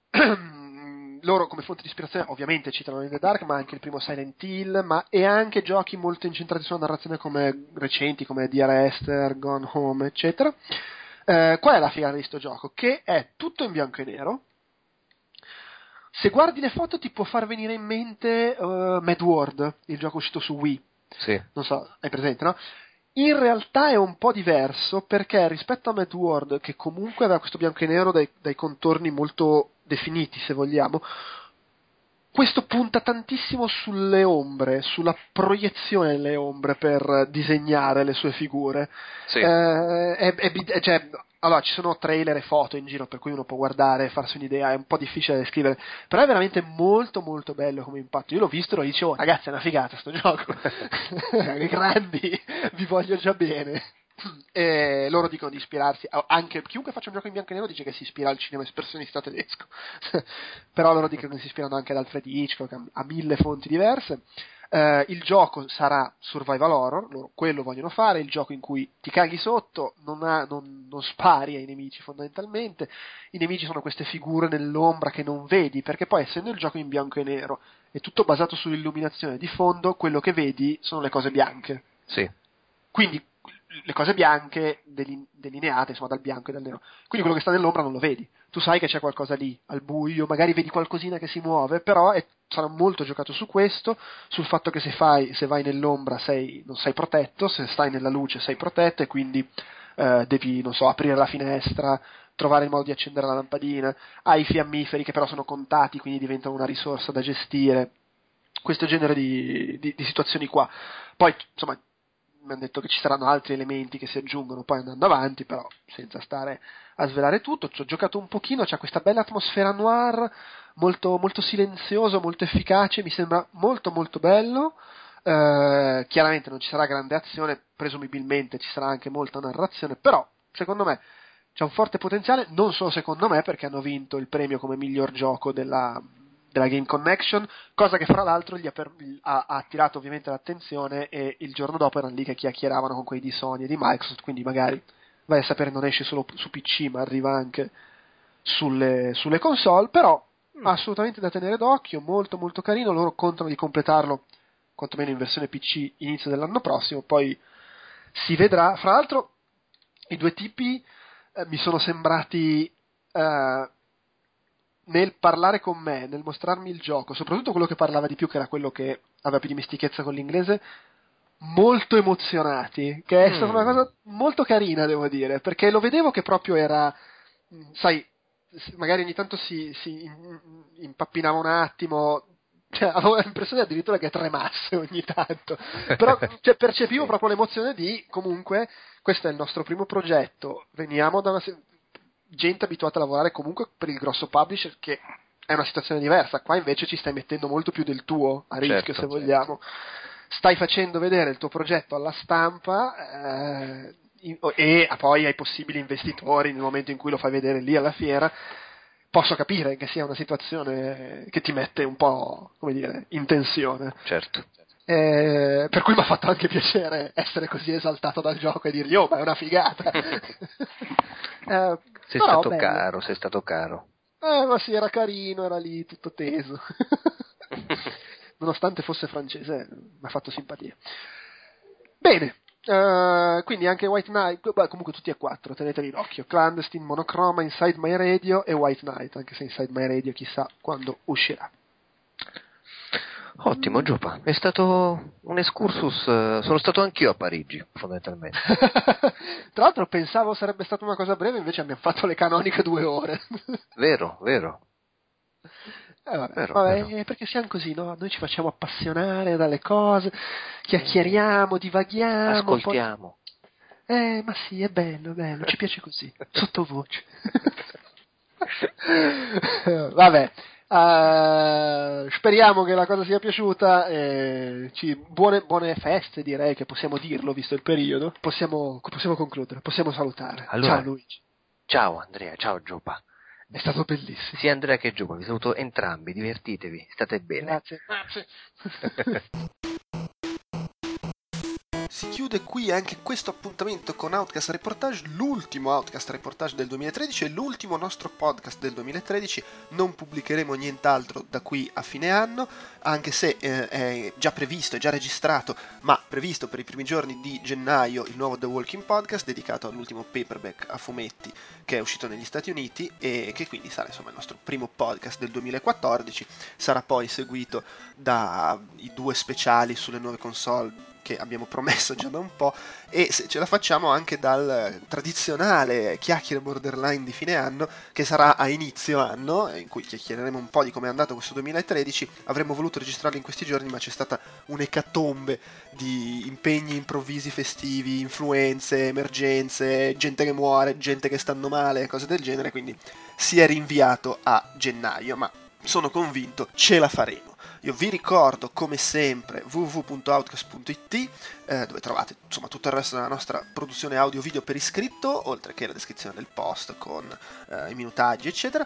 (clears throat) Loro come fonte di ispirazione ovviamente citano Alone in the Dark, ma anche il primo Silent Hill, ma, e anche giochi molto incentrati sulla narrazione come recenti come Dear Esther, Gone Home, eccetera. Eh, qual è la figata di sto gioco? Che è tutto in bianco e nero, se guardi le foto ti può far venire in mente uh, Mad World, il gioco uscito su Wii. Sì. Non so, hai presente, no? In realtà è un po' diverso perché rispetto a Mad World, che comunque aveva questo bianco e nero dai, dai contorni molto definiti, se vogliamo, questo punta tantissimo sulle ombre, sulla proiezione delle ombre per disegnare le sue figure. Sì. Eh, è- è cioè, allora, ci sono trailer e foto in giro per cui uno può guardare e farsi un'idea, è un po' difficile da descrivere, però è veramente molto molto bello come impatto. Io l'ho visto e lo dicevo, ragazzi, è una figata sto gioco, (laughs) grandi, vi voglio già bene. E loro dicono di ispirarsi, anche chiunque faccia un gioco in bianco e nero dice che si ispira al cinema espressionista tedesco, (laughs) però loro dicono che si ispirano anche ad Alfred Hitchcock, a mille fonti diverse. Eh, il gioco sarà survival horror, loro quello vogliono fare, il gioco in cui ti caghi sotto, non, ha- non- non spari ai nemici fondamentalmente, i nemici sono queste figure nell'ombra che non vedi, perché poi essendo il gioco in bianco e nero e tutto basato sull'illuminazione di fondo, quello che vedi sono le cose bianche. Sì. Quindi le cose bianche deline- delineate insomma dal bianco e dal nero. Quindi quello che sta nell'ombra non lo vedi. Tu sai che c'è qualcosa lì, al buio, magari vedi qualcosina che si muove, però è- sarà molto giocato su questo, sul fatto che se, fai, se vai nell'ombra sei, non sei protetto, se stai nella luce sei protetto e quindi eh, devi, non so, aprire la finestra, trovare il modo di accendere la lampadina, hai i fiammiferi che però sono contati, quindi diventano una risorsa da gestire. Questo genere di, di- di situazioni qua. Poi, insomma, mi hanno detto che ci saranno altri elementi che si aggiungono poi andando avanti, però senza stare a svelare tutto. Ci ho giocato un pochino, c'è questa bella atmosfera noir, molto, molto silenzioso, molto efficace, mi sembra molto molto bello. Eh, chiaramente non ci sarà grande azione, presumibilmente ci sarà anche molta narrazione, però secondo me c'è un forte potenziale, non solo secondo me, perché hanno vinto il premio come miglior gioco della, della Game Connection, cosa che fra l'altro gli ha, per- ha- ha attirato ovviamente l'attenzione e il giorno dopo erano lì che chiacchieravano con quelli di Sony e di Microsoft, quindi magari vai a sapere non esce solo su PC ma arriva anche sulle, sulle console, però assolutamente da tenere d'occhio, molto molto carino, loro contano di completarlo quantomeno in versione PC inizio dell'anno prossimo, poi si vedrà. Fra l'altro i due tipi eh, mi sono sembrati eh, nel parlare con me, nel mostrarmi il gioco, soprattutto quello che parlava di più, che era quello che aveva più dimestichezza con l'inglese, molto emozionati, che è stata Mm. una cosa molto carina, devo dire, perché lo vedevo che proprio era, sai, magari ogni tanto si, si in- impappinava un attimo, cioè, (laughs) avevo l'impressione addirittura che tremasse ogni tanto, però cioè, percepivo (laughs) Sì. proprio l'emozione di, comunque, questo è il nostro primo progetto, veniamo da una gente abituata a lavorare comunque per il grosso publisher che è una situazione diversa, qua invece ci stai mettendo molto più del tuo a rischio Certo, se certo. vogliamo. Stai facendo vedere il tuo progetto alla stampa eh, in- e poi ai possibili investitori nel momento in cui lo fai vedere lì alla fiera. Posso capire che sia una situazione che ti mette un po', come dire, in tensione. Certo. Eh, per cui mi ha fatto anche piacere essere così esaltato dal gioco e dirgli, oh, ma è una figata. (laughs) Eh, Sei però stato bello. caro, sei stato caro. Eh, ma sì, era carino, era lì tutto teso. (laughs) Nonostante fosse francese, mi ha fatto simpatia. Bene, eh, quindi anche White Knight, beh, comunque tutti e quattro, tenetevi d'occhio. Clandestine, Monochroma, Inside My Radio e White Knight, anche se Inside My Radio chissà quando uscirà. Ottimo, Gioppa. È stato un excursus. eh, sono stato anch'io a Parigi, fondamentalmente. (laughs) Tra l'altro pensavo sarebbe stata una cosa breve, invece abbiamo fatto le canoniche due ore. (laughs) Vero, vero. Eh, vabbè, Vero, vabbè, vero. perché siamo così, no? Noi ci facciamo appassionare dalle cose, chiacchieriamo, divaghiamo. Ascoltiamo. poi- Eh, ma sì, è bello, bello, ci piace così, (laughs) sottovoce. vabbè, eh, speriamo che la cosa sia piaciuta. eh, ci- buone, buone feste, direi che possiamo dirlo, visto il periodo. Possiamo, possiamo concludere, possiamo salutare. Allora- Ciao Luigi, Ciao Andrea, ciao Gioppa. è stato bellissimo. Sia Andrea che Gioppa, vi saluto entrambi, divertitevi, state bene. Grazie. Grazie. (laughs) Chiude qui anche questo appuntamento con Outcast Reportage, l'ultimo Outcast Reportage del 2013 e l'ultimo nostro podcast del 2013. Non pubblicheremo nient'altro da qui a fine anno, anche se eh, è già previsto, è già registrato, ma previsto per i primi giorni di gennaio il nuovo The Walking Podcast dedicato all'ultimo paperback a fumetti che è uscito negli Stati Uniti e che quindi sarà insomma il nostro primo podcast del 2014. Sarà poi seguito dai due speciali sulle nuove console che abbiamo promesso già da un po' e ce la facciamo anche dal tradizionale chiacchiere borderline di fine anno che sarà a inizio anno in cui chiacchiereremo un po' di come è andato questo 2013 avremmo voluto registrarlo in questi giorni ma c'è stata un'ecatombe di impegni improvvisi festivi influenze, emergenze gente che muore, gente che stanno male cose del genere. Quindi si è rinviato a gennaio ma sono convinto ce la faremo io vi ricordo come sempre www.outcast.it eh, dove trovate insomma tutto il resto della nostra produzione audio video per iscritto, oltre che la descrizione del post con eh, i minutaggi eccetera.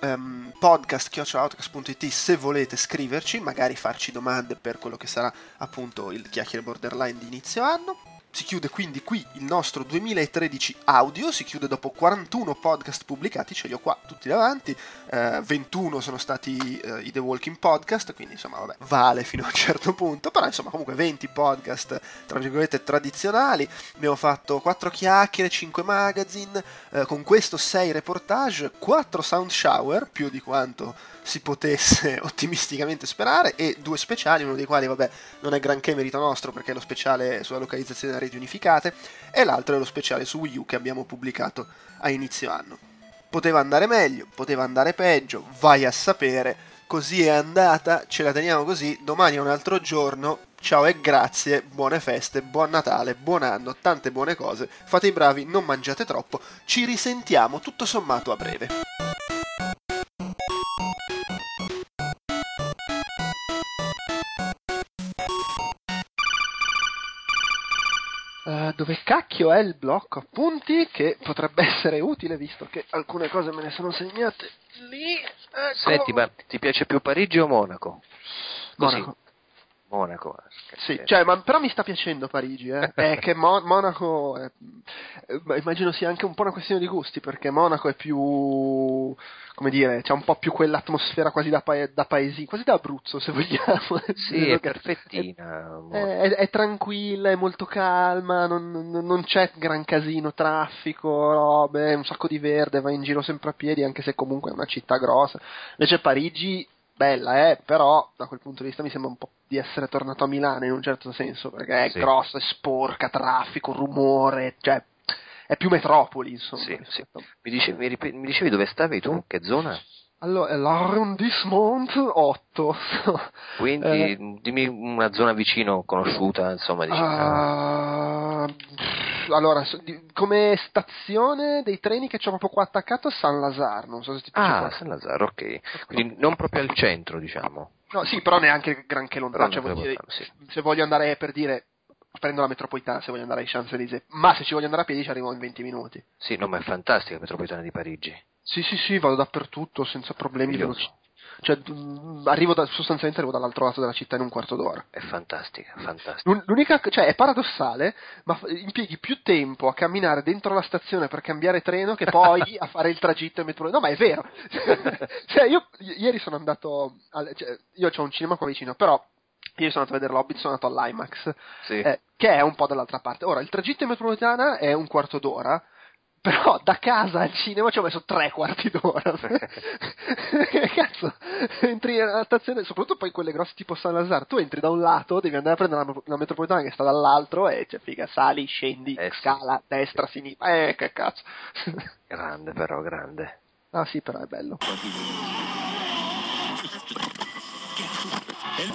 Ehm, podcast.outcast.it se volete scriverci, magari farci domande per quello che sarà appunto il chiacchiere borderline di inizio anno. Si chiude quindi qui il nostro 2013 audio, si chiude dopo 41 podcast pubblicati, ce li ho qua tutti davanti, eh, 21 sono stati eh, i The Walking Podcast, quindi insomma vabbè, vale fino a un certo punto, però insomma comunque 20 podcast tra virgolette tradizionali, abbiamo fatto 4 chiacchiere, 5 magazine, eh, con questo 6 reportage, 4 sound shower, più di quanto si potesse (laughs) ottimisticamente sperare, e due speciali, uno dei quali vabbè non è granché merito nostro perché è lo speciale sulla localizzazione delle reti unificate, e l'altro è lo speciale su Wii U che abbiamo pubblicato a inizio anno. Poteva andare meglio, poteva andare peggio, vai a sapere, così è andata, ce la teniamo così, domani è un altro giorno, ciao e grazie, buone feste, buon Natale, buon anno, tante buone cose, fate i bravi, non mangiate troppo, ci risentiamo tutto sommato a breve. Eh, dove cacchio è il blocco appunti che potrebbe essere utile visto che alcune cose me ne sono segnate lì. Ecco. Senti, ma ti piace più Parigi o Monaco? Monaco. Monaco. Sì, eh, cioè, ma, però mi sta piacendo Parigi, eh. (laughs) è che Mo- Monaco, è- eh, immagino sia anche un po' una questione di gusti, perché Monaco è più, come dire, c'è un po' più quell'atmosfera quasi da, pae- da paesino, quasi da Abruzzo se vogliamo. Sì, (laughs) è perfettina. È, è- è tranquilla, è molto calma, non, non- non c'è gran casino, traffico, robe, un sacco di verde, vai in giro sempre a piedi, anche se comunque è una città grossa. Invece Parigi, bella, eh, però da quel punto di vista mi sembra un po' di essere tornato a Milano in un certo senso, perché è Sì. grossa, è sporca, traffico, rumore, cioè è più metropoli, insomma. Sì, rispetto- Mi, dice- mi mi dicevi dove stavi tu? Che zona? Allora, l'arrondissement 8. (laughs) Quindi Eh. dimmi una zona vicino conosciuta, insomma, dici, Ah, pff, allora, come stazione dei treni che c'ho proprio qua attaccato a San Lazar, non so se ti piace ah. San Lazzaro, ok. Quindi non proprio al centro, diciamo. No, sì, però neanche granché lontano. Cioè, dire, lontano, Se voglio andare per dire, prendo la metropolitana se voglio andare ai Champs-Élysées, ma se ci voglio andare a piedi ci arrivo in 20 minuti. Sì, no, ma è fantastica la metropolitana di Parigi. Sì, sì, sì, vado dappertutto senza problemi velocità. Cioè, arrivo da- sostanzialmente arrivo dall'altro lato della città in un quarto d'ora. È fantastica, fantastica. L'un- L'unica, cioè è paradossale, ma impieghi più tempo a camminare dentro la stazione per cambiare treno che poi (laughs) a fare il tragitto in metro. No, ma è vero. (laughs) cioè, io ieri sono andato, al- cioè, io ho un cinema qua vicino, però ieri sono andato a vedere l'Hobbit, sono andato all'IMAX, Sì. eh, che è un po' dall'altra parte. Ora, il tragitto in metropolitana è un quarto d'ora, però da casa al cinema ci ho messo tre quarti d'ora. (laughs) (laughs) Cazzo, entri alla stazione, soprattutto poi quelle grosse tipo San Lazar, tu entri da un lato, devi andare a prendere la, la metropolitana che sta dall'altro e cioè figa, sali, scendi, Eh sì. scala, destra, sinistra, eh che cazzo. (laughs) Grande però, grande. ah sì, però è bello.